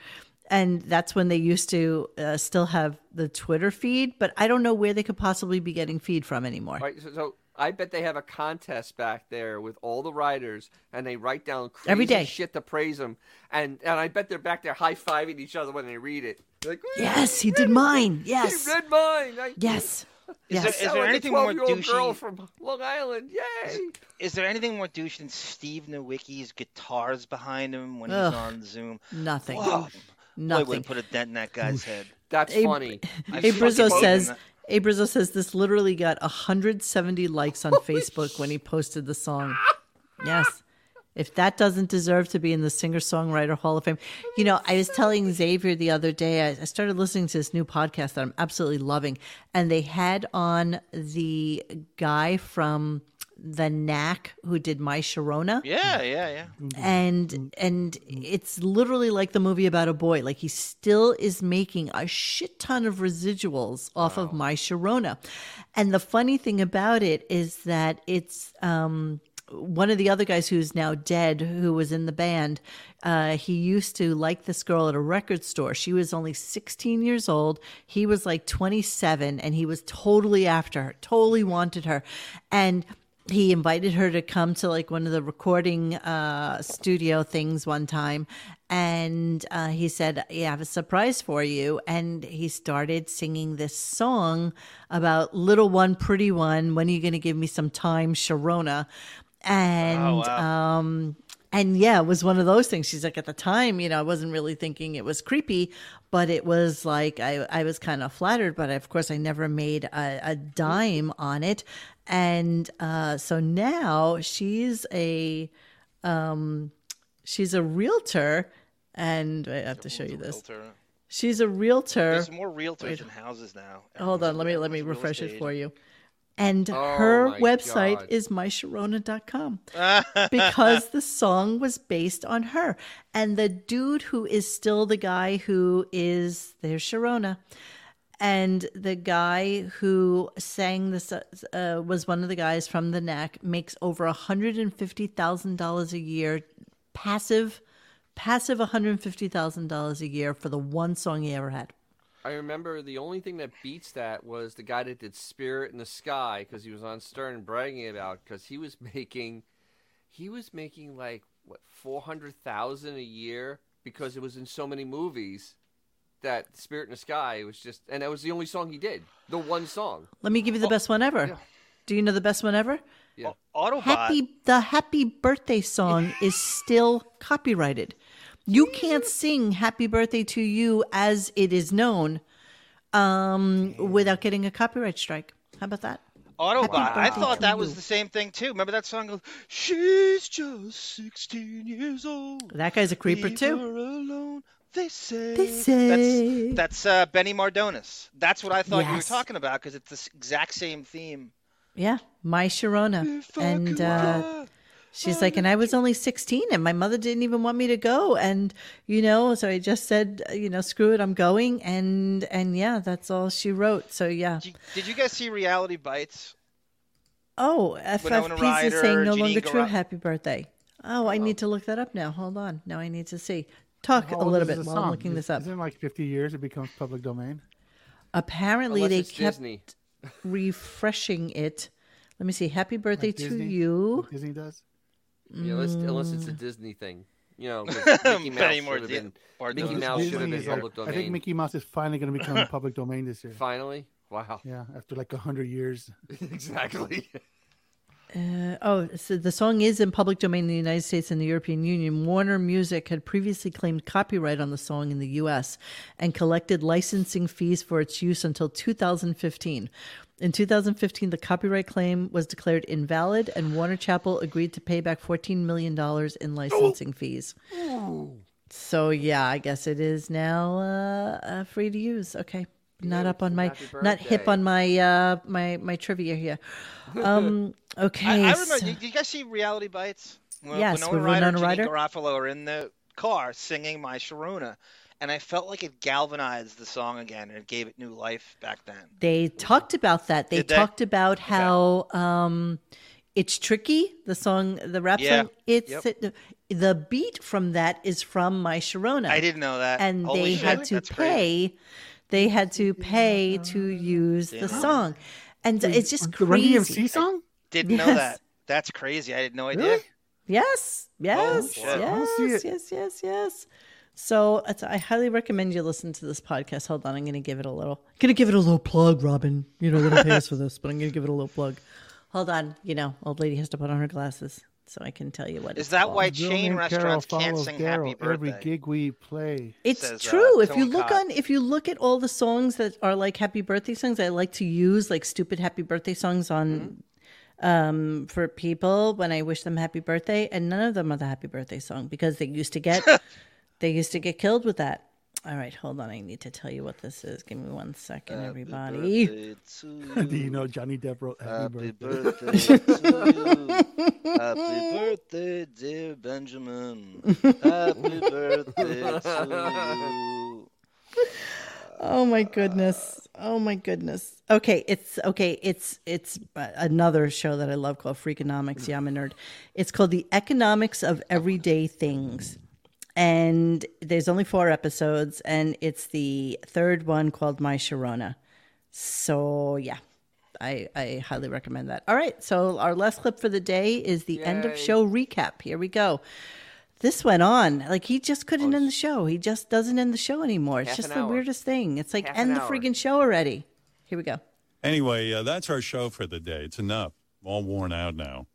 And that's when they used to uh, still have the Twitter feed, but I don't know where they could possibly be getting feed from anymore. Right. So, so I bet they have a contest back there with all the writers, and they write down crazy Every day. shit to praise them, and and I bet they're back there high fiving each other when they read it. They're like, Yes, he did mine. Yes. he read mine. I, Yes. Is Yes. there, is Sound there anything a more 12-year-old girl douchey? from Long Island? Yay! Is there anything more douche than Steve Nowicki's guitars behind him when Ugh, he's on Zoom? nothing. Whoa. Nothing. Boy, would put a dent in that guy's head. That's Ab- funny. I Abe fucking Rizzo hate says that. Abe says this literally got 170 likes on Facebook when he posted the song. Yes. If that doesn't deserve to be in the Singer Songwriter Hall of Fame. You know, I was telling Xavier the other day, I, I started listening to this new podcast that I'm absolutely loving, and they had on the guy from the Knack who did My Sharona. Yeah, yeah, yeah. and and it's literally like the movie about a boy. Like he still is making a shit ton of residuals off of my sharona. And the funny thing about it is that it's um one of the other guys who's now dead who was in the band uh, he used to like this girl at a record store. She was only 16 years old. He was like 27 and he was totally after her totally wanted her. And he invited her to come to like one of the recording uh, studio things one time and uh, he said yeah, i have a surprise for you and he started singing this song about little one pretty one when are you going to give me some time sharona and Oh, wow. um and yeah, it was one of those things. She's like, at the time, you know, I wasn't really thinking it was creepy, but it was like I, I was kind of flattered. But of course, I never made a, a dime on it, and uh, so now she's a um, she's a realtor, and I have to show you this. Realtor. She's a realtor. There's more realtors than houses now. Hold on, let me let me Everyone's a real refresh it for you. And Oh, her website God. is mysharona.com because the song was based on her. And the dude who is still the guy who is there's Sharona. And the guy who sang this uh, was one of the guys from the Knack, makes over $150,000 a year passive, passive $150,000 a year for the one song he ever had. I remember the only thing that beats that was the guy that did Spirit in the Sky because he was on Stern bragging about because he was making, he was making like what four hundred thousand a year because it was in so many movies that Spirit in the Sky was just and that was the only song he did, the one song. Let me give you the best one ever. Do you know the best one ever? Yeah. Autobot. Happy the happy birthday song is still copyrighted. You can't sing happy birthday to you as it is known um, without getting a copyright strike. How about that? Autobot. I thought to that was the same thing too. Remember that song? Goes, She's just 16 years old. That guy's a creeper Leave too. her alone. They say. They say. That's that's uh, Benny Mardones. That's what I thought you were talking about because it's the exact same theme. Yeah, my Sharona. And uh, she's like, and I was only 16 and my mother didn't even want me to go. And, you know, so I just said, uh, you know, screw it, I'm going. And, and yeah, that's all she wrote. So yeah. Did you guys see Reality Bites? Oh, FFP's is saying no Janeane longer true. Garofalo. Happy birthday. Oh, I need to look that up now. Hold on. Now I need to see. Talk a little bit while I'm looking Is- this up. Isn't it like 50 years it becomes public domain? Apparently, Unless they kept Disney. refreshing it. Let me see. Happy birthday Like to Disney? you. Like Disney does? Yeah, unless, unless it's a Mm. Disney thing. You know, Mickey Mouse Benny should have been, Mardones. Mickey Mouse should have been is like- public I think. Mickey Mouse is finally going to become public domain this year. Finally? Wow. Yeah, after like 100 years. exactly. Uh, oh, so the song is in public domain in the United States and the European Union. Warner Music had previously claimed copyright on the song in the U.S. and collected licensing fees for its use until 2015. In 2015, the copyright claim was declared invalid, and Warner Chappell agreed to pay back $14 million in licensing fees. So yeah, I guess it is now uh, uh, free to use. Okay, not up on my, happy not hip on my uh, my my trivia here. Um, okay, I, I remember. Did you guys see Reality Bites? When Yes, Winona with Ryder and Winona Janeane Ryder. Garofalo are in the car singing "My Sharona," and I felt like it galvanized the song again and it gave it new life back then. They talked about that. They they? talked about how um, it's tricky. The song, the rap Yeah. song. It's Yep. the beat from that is from My Sharona. I didn't know that. and Holy they shit, had to that's pay. crazy. They had to pay to use the song, and it's just The Run crazy. DMC song? Didn't know that. That's crazy. I had no idea. Really? Yes, yes, shit. I wanna see yes, yes, yes, yes. So it's, I highly recommend you listen to this podcast. Hold on, I'm going to give it a little. I'm going to give it a little plug, Robin. You know they don't pay us for this, but I'm going to give it a little plug. Hold on, you know, old lady has to put on her glasses so I can tell you what. Is it's Is that called. why Girl chain named Carol restaurants can't sing Daryl "Happy Birthday"? Every gig we play. It's says, uh, true. if you look Cott. on, if you look at all the songs that are like happy birthday songs, I like to use like stupid happy birthday songs on um for people when I wish them happy birthday, and none of them are the happy birthday song because they used to get they used to get killed with that. All right, hold on. I need to tell you what this is. Give me one second, everybody. Do you know Johnny Depp wrote Happy, Happy Birthday? birthday to you. Happy birthday, dear Benjamin. Happy birthday to you. Oh my goodness. Oh my goodness. Okay, it's okay. It's it's uh, another show that I love called Freakonomics. Yeah, I'm a nerd. It's called The Economics of Everyday Things. And there's only four episodes, and it's the third one called My Sharona. So yeah, I I highly recommend that. All right, so our last clip for the day is the end of show recap. Here we go. This went on like he just couldn't end the show. He just doesn't end the show anymore. It's just the hour. weirdest thing. It's like Half end the hour. friggin' show already. Here we go. Anyway, uh, that's our show for the day. It's enough. I'm all worn out now.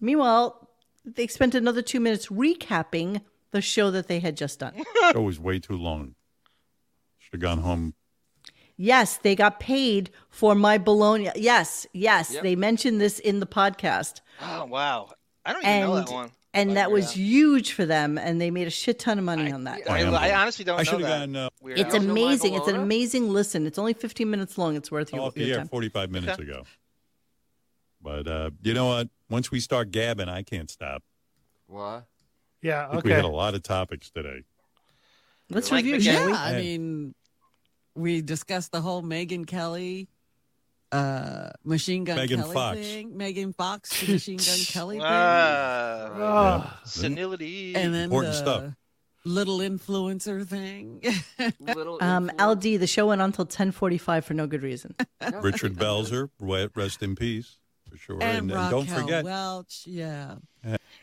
Meanwhile, they spent another two minutes recapping the show that they had just done. Show was way too long. Should have gone home. yes, they got paid for my bologna. Yes, yes, Yep. they mentioned this in the podcast. Oh wow! I don't even know And that one. and But, that was yeah. huge for them, and they made a shit ton of money on that. I, I honestly don't I should have that. gone uh, It's Al. amazing. It's an amazing listen. It's only 15 minutes long. It's worth your, off the your air time. 45 minutes Okay. ago. But uh, you know what? Once we start gabbing, I can't stop. What? Yeah, I think we had a lot of topics today. Let's Like review, Yeah, we? I mean, we discussed the whole Megan Kelly, uh, Machine Gun Megan Kelly Fox. thing. Megan Fox, the Machine Gun Kelly thing. Oh, senility. and then Important the stuff. little influencer thing. Little Um, influence? LD, the show went on until 10:45 for no good reason. Richard I Belzer, re- rest in peace, for sure. and, And, and don't forget, Welch. Yeah.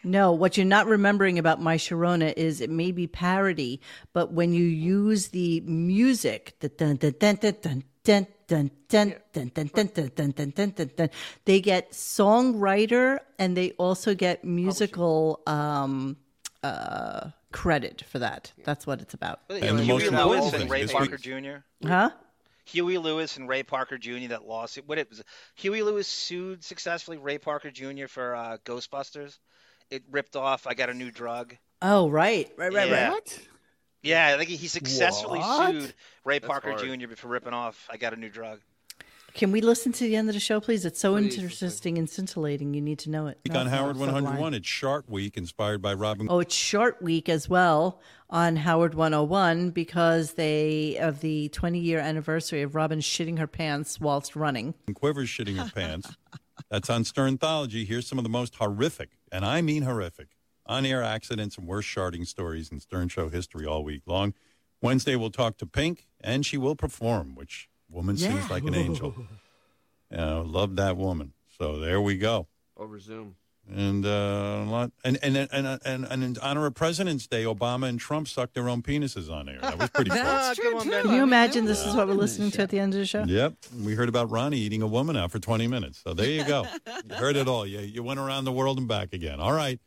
No, what you're not remembering about My Sharona is it may be parody, but when you use the music, the dun dun dun dun dun dun dun dun dun dun dun dun dun dun dun dun dun, they get songwriter and they also get musical um, uh, credit for that. That's what it's about. You And the most important thing Ray is Parker Jr. Huh? Huey Lewis and Ray Parker Jr. that lawsuit. What it was? Huey Lewis sued successfully Ray Parker Jr. for uh, Ghostbusters. It ripped off. I got a new drug. Oh, right, right, right, Yeah. right. Yeah, I think he successfully What? sued Ray That's Parker hard. Jr. for ripping off. I got a new drug. Can we listen to the end of the show, please? It's so Please, interesting and scintillating. You need to know it. Week on Howard 101, it's Shark Week, inspired by Robin Oh, it's short week as well on Howard 101 because they of the 20 year anniversary of Robin shitting her pants whilst running. Quivers shitting her pants. That's on Sternthology. Here's some of the most horrific, and I mean horrific, on air accidents and worst sharding stories in Stern Show history all week long. Wednesday, we'll talk to Pink, and she will perform, which woman sings Yeah. like an angel. You know, love that woman. So there we go. Over Zoom. And uh, a lot, and and, and and and in honor of President's Day, Obama and Trump sucked their own penises on air. That was pretty cool. That's true, too. Can you imagine this is what we're listening to at the end of the show? Yep, we heard about Ronnie eating a woman out for 20 minutes. So there you go. you heard it all. You, you went around the world and back again. All right.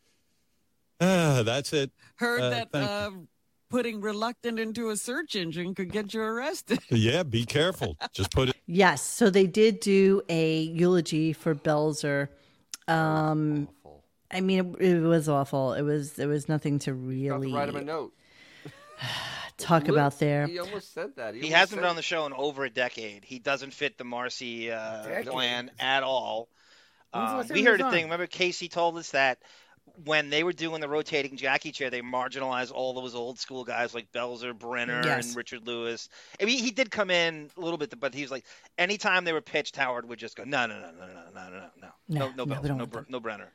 Ah, that's it. Heard Uh, that thank uh, putting reluctant into a search engine could get you arrested. Yeah, be careful. Just put it. Yes, so they did do a eulogy for Belzer. Um, I mean, it, it was awful. It was there was nothing to really to write him a note. talk Lit- about there. He almost said that. He almost hasn't said been on the show in over a decade. He doesn't fit the Marcy uh, plan at all. When's Uh, we heard was a on? thing. Remember, Casey told us that when they were doing the rotating Jackie chair, they marginalized all those old school guys like Belzer, Brenner, Yes. and Richard Lewis. I mean, he did come in a little bit, but he was like, anytime they were pitched, Howard would just go, no, no, no, no, no, no, no, no, no, No, no, no, no, we Belzer, don't no, want Br- no Brenner.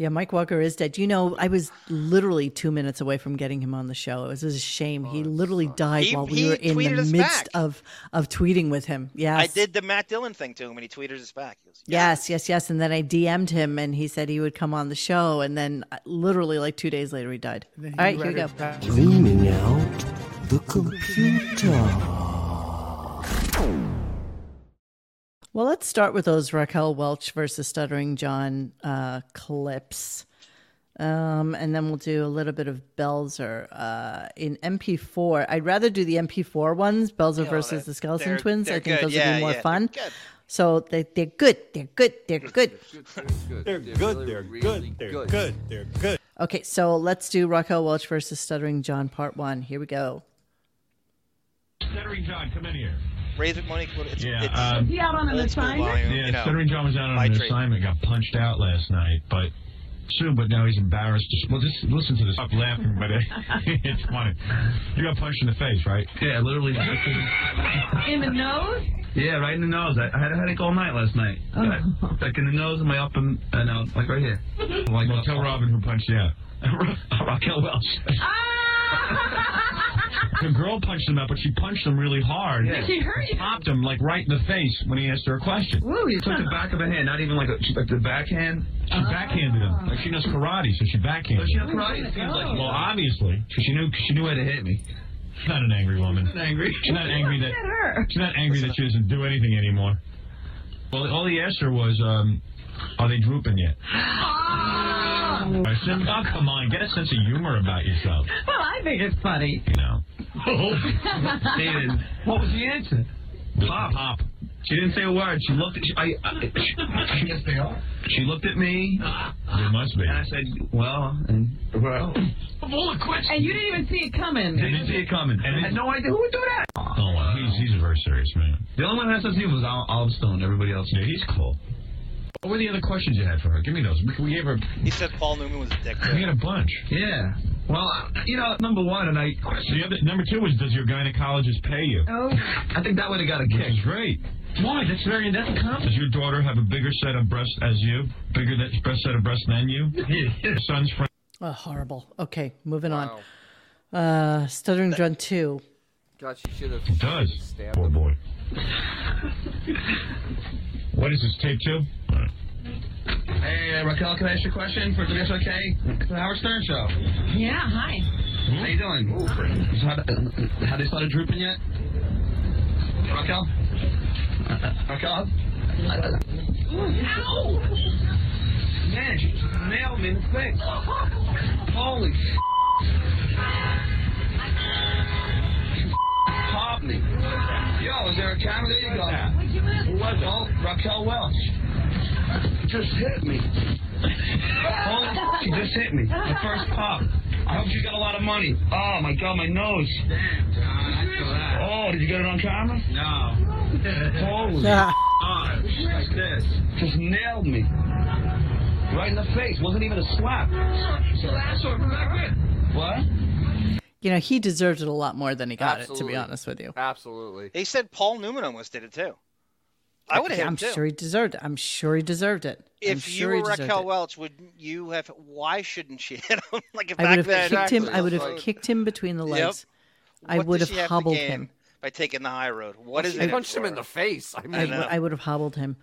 Yeah, Mike Walker is dead. You know, I was literally two minutes away from getting him on the show. It was a shame. he literally died He- while we were in the midst back. of of tweeting with him. Yes. I did the Matt Dillon thing to him, and he tweeted us back. He goes, Yes, yes, yes. And then I DM'd him, and he said he would come on the show. And then, uh, literally, like two days later, he died. All right, here we go. Cleaning out the computer. Well, let's start with those Raquel Welch versus Stuttering John uh, clips. Um, and then we'll do a little bit of Belzer uh, in MP4. I'd rather do the MP4 ones, Belzer versus the Skeleton they're- Twins. I they're think good. those Yeah, would be more yeah, fun. they're good. So they, they're good. They're good. They're good. They're good. They're good. They're good. They're good. Okay, so let's do Raquel Welch versus Stuttering John part one. Here we go. Stuttering John, come in here. Raise it, Monique. It's, Yeah, it's um, Is he out on an old school volume, Yeah, you know, Stuttering John was out on an trade. assignment, got punched out last night, but soon, but now he's embarrassed. Well, just listen to this. Stop laughing, but it, it's funny. You got punched in the face, right? Yeah, literally. In the nose? Yeah, right in the nose. I, I had a headache all night last night. Oh. Like in the nose and my up and, and out, like right here. Like, Well, tell Robin who punched you out. Raquel Welch. The girl punched him up, but she punched him really hard. Yeah. She hurt you. Popped him like right in the face when he asked her a question. Woo, you took the back of a hand, not even like a, like the backhand. She backhanded him. Like she knows karate, so she backhanded Does she him. know karate? It seems like- well, obviously, 'cause she knew she knew how to hit me. She's not an angry woman. She's not angry. She's not angry that her. she's not angry that she doesn't do anything anymore. Well, all he asked her was, um, "Are they drooping yet?" I said, "Oh, come on, get a sense of humor about yourself." Well, I think it's funny. You know. David, what was the answer? Pop. Pop. She didn't say a word. She looked at. She, I, I, yes, they are. She looked at me. There must be. And I said, "Well, and well." Of all the questions. And you didn't even see it coming. Didn't see it coming. And I had no idea who would do that. Oh, wow. He's he's a very serious man. The only one that has sense of humor was Olive Stone. Everybody else. Yeah, he's cool. What were the other questions you had for her? Give me those. We, we gave her. He said Paul Newman was a dick. We had a bunch. Yeah. Well, you know, number one, and I. The other number two was, does your gynecologist pay you? Oh. I think that would have got a Which kick. is great. Why? That's very. That's a compliment. Does your daughter have a bigger set of breasts as you? Bigger that breast set of breasts than you? Your son's friend. Oh, horrible. Okay, moving on. Uh, Stuttering John 2. God, she should have. It does. Stabbed Poor him. boy. What is this tape two? Hey, uh, Raquel, can I ask you a question for WSOK? It's the Howard Stern Show. Yeah, hi. How you doing? So How, uh, have they started drooping yet? Raquel? Uh, uh, Raquel? Ow! Man, she just nailed me in the face. Holy She popped me. Yo, is there a camera? There you go. Who was it? Oh, Raquel Welch. Just hit me. Oh, she just hit me. The first pop. I hope you got a lot of money. Oh my God, my nose. Damn, John, I feel that. Oh, did you get it on camera? No. Holy. Yeah. God, like this. Just nailed me. Right in the face. Wasn't even a slap. So that's what What? You know, he deserved it a lot more than he got it, to be honest with you. Absolutely. They said Paul Newman almost did it too. I would have hit I'm too. sure he deserved it. I'm sure he deserved it. I'm if sure you were deserved Raquel it. Welch, would you have? Why shouldn't she hit him? like if I back would have then, kicked him. I would have Like- kicked him between the Yep. legs. I would have she have to hobbled gain him. By taking the high road. What is She it? punched him in the face. I mean, I would, have hobbled him.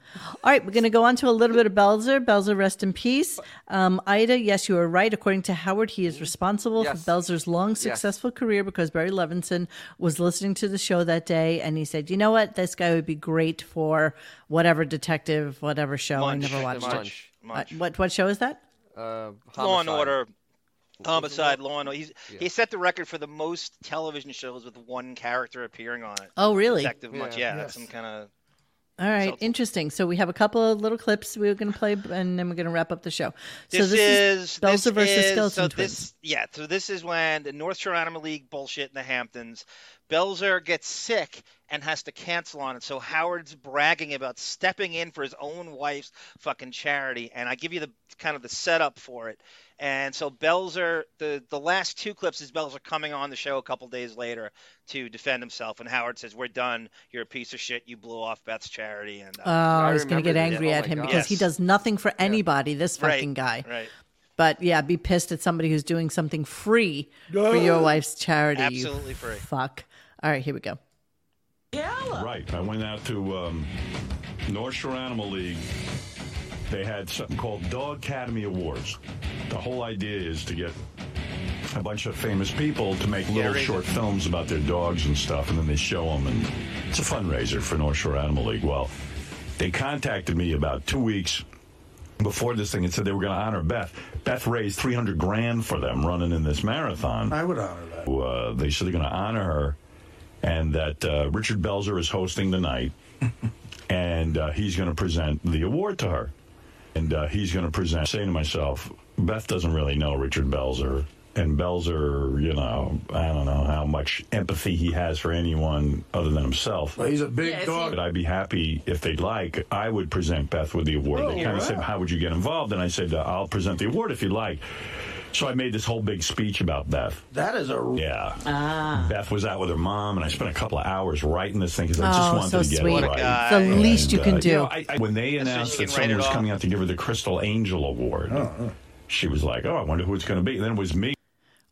All right, we're going to go on to a little bit of Belzer. Belzer, rest in peace. Um, Ida, yes, you are right. According to Howard, he is responsible Yes. for Belzer's long, Yes. successful career because Barry Levinson was listening to the show that day and he said, you know what? This guy would be great for whatever detective, whatever show. Munch. I never watched Munch. it. Munch. Uh, what, what show is that? uh, Law and. Order, homicide, Law and Order. He's, Yeah. He set the record for the most television shows with one character appearing on it. Oh, really? Detective Munch. Yeah. Yeah, that's some kind of. All right, So- interesting. So we have a couple of little clips we're going to play, and then we're going to wrap up the show. So This, this, is Belzer versus is, Skeleton so Twins. This, yeah, so this is when the North Shore Animal League bullshit in the Hamptons. Belzer gets sick and has to cancel on it. So Howard's bragging about stepping in for his own wife's fucking charity, and I give you the kind of the setup for it. And so Belzer, the the last two clips is Belzer coming on the show a couple days later to defend himself, and Howard says, "We're done. You're a piece of shit. You blew off Beth's charity." And uh, Oh, I was going to get angry Oh at my him God. because he does nothing for anybody. This Right, fucking guy. right. But yeah, be pissed at somebody who's doing something free for your wife's charity. you Absolutely free. Fuck. All right, here we go. Right. I went out to um, North Shore Animal League. They had something called Dog Academy Awards. The whole idea is to get a bunch of famous people to make little raise short films about their dogs and stuff, and then they show them. And it's a fundraiser for North Shore Animal League. Well, they contacted me about two weeks before this thing and said they were going to honor Beth. Beth raised 300 grand for them running in this marathon. I would honor that. Uh, they said they're going to honor her, and that uh, Richard Belzer is hosting the night, and uh, he's going to present the award to her, and uh, he's going to present. Saying to myself, Beth doesn't really know Richard Belzer, and Belzer, you know, I don't know how much empathy he has for anyone other than himself. Well, he's a big dog. But I'd be happy if they'd like. I would present Beth with the award. they Oh, kind of wow. said, "How would you get involved?" And I said, uh, "I'll present the award if you'd like." So I made this whole big speech about Beth. That is a Yeah. Ah. Beth was out with her mom, and I spent a couple of hours writing this thing because I just Oh, wanted so to get sweet. it What right. guy. The least you can uh, do. know, I, I, when they announced that can someone was off. coming out to give her the Crystal Angel Award, she was like, "Oh, I wonder who it's going to be." And then it was me.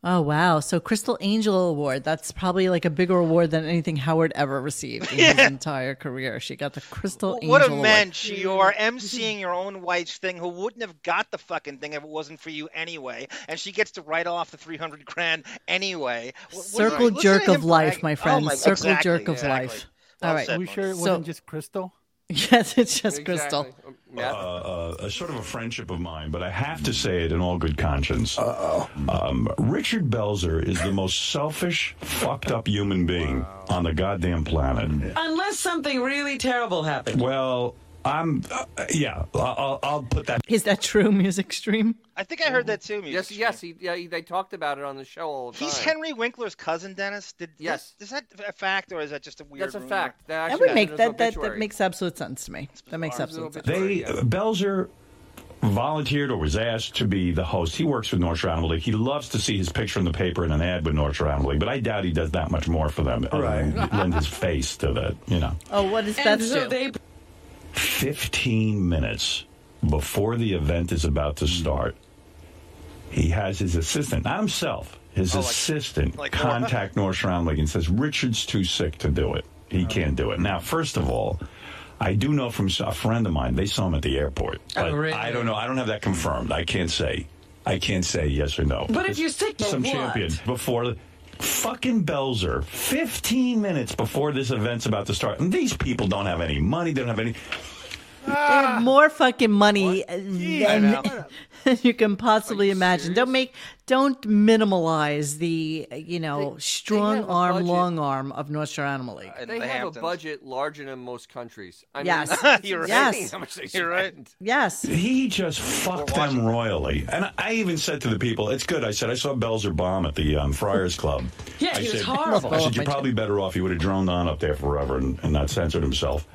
Oh wow! So Crystal Angel Award. That's probably like a bigger award than anything Howard ever received in his entire career. She got the Crystal What Angel What a Award. mensch! You're emceeing your own wife's thing, who wouldn't have got the fucking thing if it wasn't for you anyway, and she gets to write off the three hundred grand anyway. What- what- Circle listen jerk of life, brag- my Oh friend. my- Circle exactly, jerk of exactly. life. Well All right. said, Are we sure it So- wasn't just Crystal? Yes, it's just Crystal. Oh, Uh, uh, a sort of a friendship of mine, but I have to say it in all good conscience. Uh-oh. Um, Richard Belzer is the most selfish, fucked up human being on the goddamn planet. Unless something really terrible happens. Well, I'm, uh, yeah, I'll, I'll- I'll put that. Is that true, music stream? I think I heard that too. Yes, yes. He, yeah, he, they talked about it on the show all the time. He's Henry Winkler's cousin, Dennis. Did Yes. Is that a fact or is that just a weird? That's a rumor? fact. That, That would make that, that that makes absolute sense to me. That makes absolute sense. They uh, Belzer volunteered or was asked to be the host. He works with North Shore Animal League. He loves to see his picture in the paper in an ad with North Shore Animal League, but I doubt he does that much more for them. other than lend his face to the, you know. Oh, what does And so do? They 15 minutes before the event is about to hmm. start, he has his assistant, not himself, his Oh, like- assistant, like Nora? contact North Shore Animal League and says, Richard's too sick to do it. He oh. can't do it. Now, first of all, I do know from a friend of mine, they saw him at the airport. Oh, really? I don't know. I don't have that confirmed. I can't say. I can't say yes or no. But if you're sick, some what? champion before fucking Belzer, 15 minutes before this event's about to start. And these people don't have any money, they don't have any. They have more fucking money than you can possibly imagine. Don't make, don't minimalize the you know strong have a arm, budget. long arm of North Shore Animal League. They have a budget larger than most countries. I Yes. mean, You're right. Yes. How much they You're right. Yes. He just fucked them royally. And I even said to the people, it's good. I said, I saw Belzer bomb at the um, Friars Club. Yeah, I he was said, horrible. I said, you're probably better off. He would have droned on up there forever and, and not censored himself.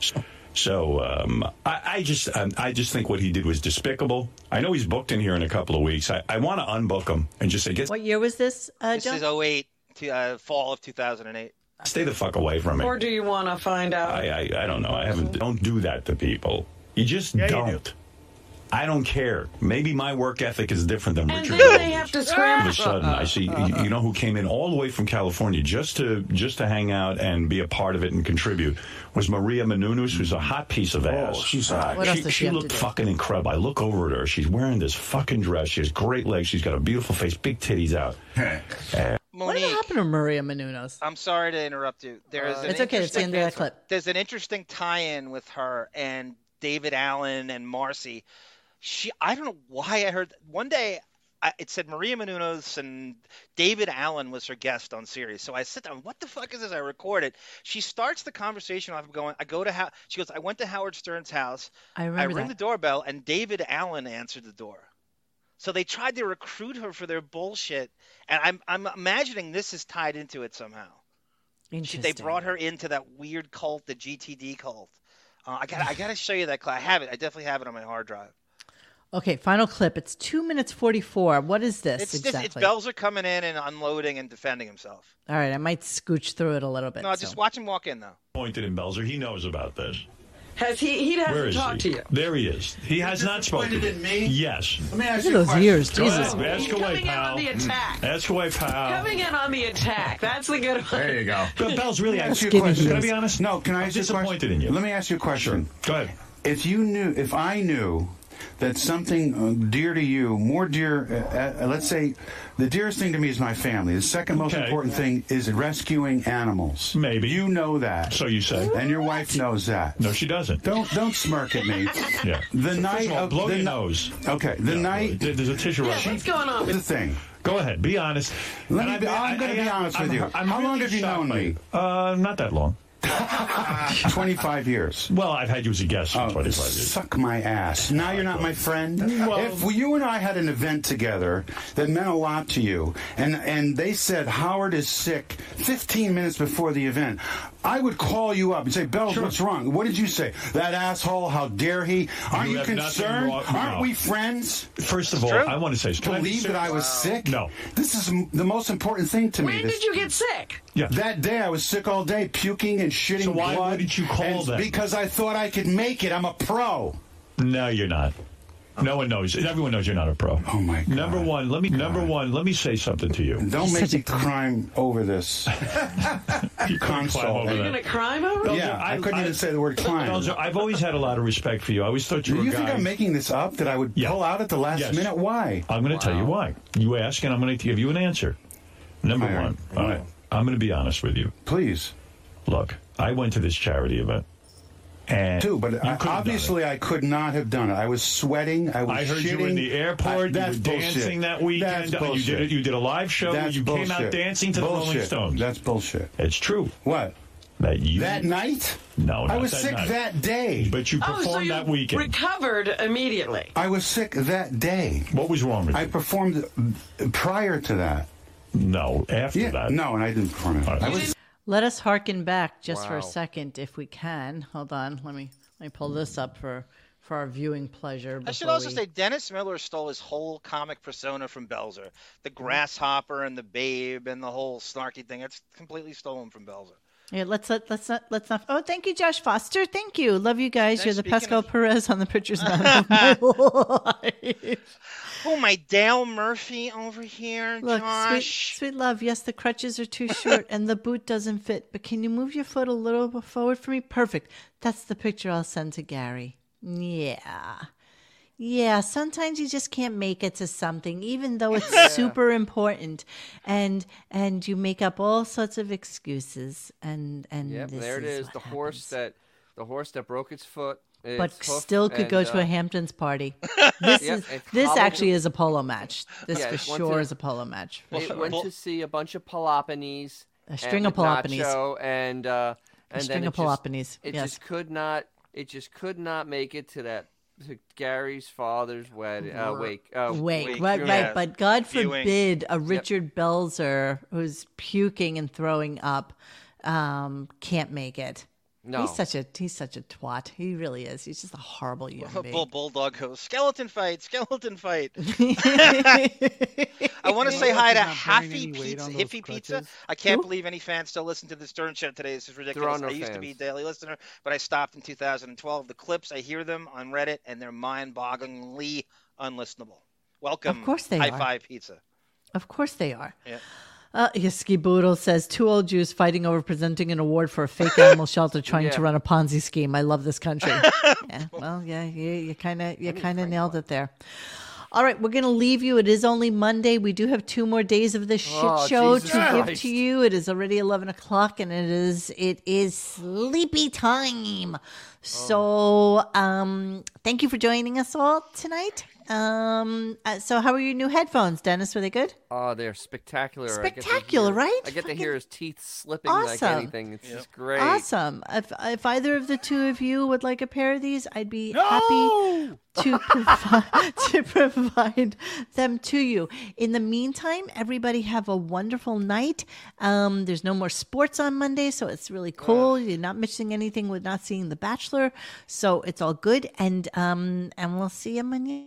So um, I, I just um, I just think what he did was despicable. I know he's booked in here in a couple of weeks. I, I want to unbook him and just say, get What year was this, uh, This John? is 08, to, uh, fall of 2008. stay the fuck away from me. Or do you want to find out? I, I I don't know. I haven't. Don't do that to people. You just Yeah, you don't. I don't care. Maybe my work ethic is different than And Richard. then they have to All of a sudden, I see. You you know who came in all the way from California just to just to hang out and be a part of it and contribute was Maria Menounos, who's a hot piece of ass. she's hot. What else she does she she looked fucking incredible. I look over at her. She's wearing this fucking dress. She has great legs. She's got a beautiful face, big titties out. And Monique, What happened to Maria Menounos? I'm sorry to interrupt you. There is Uh, an It's okay. It's the end of that clip. There's an interesting tie-in with her and David Allen and Marcy. She, I don't know why I heard one day. I, it said Maria Menounos and David Allen was her guest on Sirius. So I sit down. What the fuck is this? I record it. She starts the conversation off going. I go to how she goes. I went to Howard Stern's house. I I ring that. the doorbell and David Allen answered the door. So they tried to recruit her for their bullshit, and I'm I'm imagining this is tied into it somehow. She, Interesting. they brought her into that weird cult, the GTD cult. Uh, I got I got to show you that. cl- I have it. I definitely have it on my hard drive. Okay, final clip. It's two minutes forty-four. What is this It's exactly? just it's Belzer coming in and unloading and defending himself. All right, I might scooch through it a little bit. No, so. just watch him walk in though. pointed in Belzer. He knows about this. Has he? He Where hasn't talked he? to you. There he is. He has not spoken. disappointed in me? Yes. Let me ask Look you at those question. ears, Go Jesus. ahead. Ask away, Coming in on the attack. Ask away, pal. Coming in on the attack. That's the good one. There you go. But Bells, really, I'm Ask you a Skinny question. Can I be honest? No, can I I'm ask you a disappointed question? in you. Let me ask you a question. Go ahead. If you knew, if I knew that something uh, dear to you, more dear, uh, uh, let's say, the dearest thing to me is my family. The second most Okay. important thing is rescuing animals. Maybe. You know that. So you say. and your wife knows that. No, she doesn't. Don't don't smirk at me. Yeah. The First night of all, of blow the your ni- nose. Okay, the No, night. really. There's a tissue Yeah, right what's going on? The thing. Go ahead. Be honest. Let And me I- be- I- I'm gonna be honest with I'm- you. I'm How long have you known me? Uh, not that long. 25 years. Well, I've had you as a guest for Oh, 25 years. suck my ass. Now you're not my friend. Well- if you and I had an event together that meant a lot to you, and and they said Howard is sick 15 minutes before the event, I would call you up and say, Bells, what's wrong? What did you say? That asshole? How dare he? Aren't You you, concerned? wrong- Aren't no. we friends? First of all. I want to say, can I- Believe that I was sick? No. This is m- the most important thing to me. When This- did you get sick? Yeah. That day I was sick all day, puking and shitting So why blood. wouldn't you call and then? Because I thought I could make it. I'm a pro. No, you're not. No one knows. Everyone knows you're not a pro. Oh my God. Number one, let me. Number one, let me say something to you. Don't make me crime over this. You couldn't climb over You're that. gonna crime over? it? Yeah, I couldn't even say the word climb. Belzer, I've always had a lot of respect for you. I always thought you Do were you a think. I'm making this up that I would Yeah. pull out at the last Yes. minute? Why? I'm going to tell you why. You ask, and I'm going to give you an answer. Number All right. one, All all right. Right. I'm going to be honest with you. Please. Look, I went to this charity event, and Too, but you I, couldn't have done it. obviously I could not have done it. I was sweating. I was I heard shitting. you were in the airport. I- you that's were bullshit. dancing that weekend. That's You did it. You did a live show. That's you bullshit. came out dancing to the Rolling Stones. That's bullshit. it's true. What? That you That night? No, I was that sick night. that day. But you Oh, performed so you that weekend. recovered immediately. I was sick that day. what was wrong with I you? I performed prior to that. No, after Yeah, that. no, and I didn't perform it. All right. I was Let us harken back just for a second, if we can. Hold on, let me let me pull this up for for our viewing pleasure. I should also we- say Dennis Miller stole his whole comic persona from Belzer. The mm-hmm. grasshopper and the babe and the whole snarky thing. It's completely stolen from Belzer. Yeah, let's let let's not let's not. Oh, thank you, Josh Foster. Thank you. Love you guys. Thanks, You're the Pascal of- Perez on the Pictures Mountain of my life. Oh, my Dale Murphy over here, Look, sweet, Josh. sweet love. Yes, the crutches are too short and the boot doesn't fit. But can you move your foot a little bit forward for me? Perfect. That's the picture I'll send to Gary. Yeah. Yeah, sometimes you just can't make it to something, even though it's super important, and and you make up all sorts of excuses. And and Yep, this there it is. what The horse that the horse that broke its foot. But its hoof, still could go and, to uh, a Hamptons party. This Yep, is this actually is a polo match. This Yeah, for sure to- is a polo match. for It sure. went to see a bunch of polo ponies. A string and of polo ponies. Nacho, and uh, and string then of it just- It yes. just could not. It just could not make it to that to Gary's father's wedding uh, wake. Uh, Wake, right, funeral. right. But God Viewing. forbid a Yep. Richard Belzer who's puking and throwing up um, can't make it. No. He's such a he's such a twat. He really is. He's just a horrible human being. Bull Bulldog goes skeleton fight, skeleton fight. I want to say hi to He's not bearing Happy Pizza, on Hippie Pizza. I can't Who? believe any fans still listen to the Stern Show today. This is They're ridiculous. on no I used to be a daily listener, but I stopped in 2012. The clips I hear them on Reddit, and they're mind-bogglingly unlistenable. Welcome, Of course they High are. Five Pizza. Of course they are. Yeah. Uh, Yiski Boodle says two old Jews fighting over presenting an award for a fake animal shelter trying to run a Ponzi scheme. I love this country. yeah, well, yeah, you kind of you kind of nailed it there. All right, we're gonna leave you. It is only Monday. We do have two more days of this shit Oh, show Jesus to give to you. It is already eleven o'clock, and it is it is sleepy time. So, um, thank you for joining us all tonight. Um, uh, so how are your new headphones, Dennis? Were they good? Oh, they're spectacular. I Spectacular, hear- right? I get to hear his teeth slipping like Awesome. anything. It's just great. Awesome. If if either of the two of you would like a pair of these, I'd be happy to provide to provide them to you. In the meantime, everybody have a wonderful night. Um, there's no more sports on Monday, so it's really cool. You're not missing anything with not seeing The Bachelor, so it's all good. And um, and we'll see you Monday.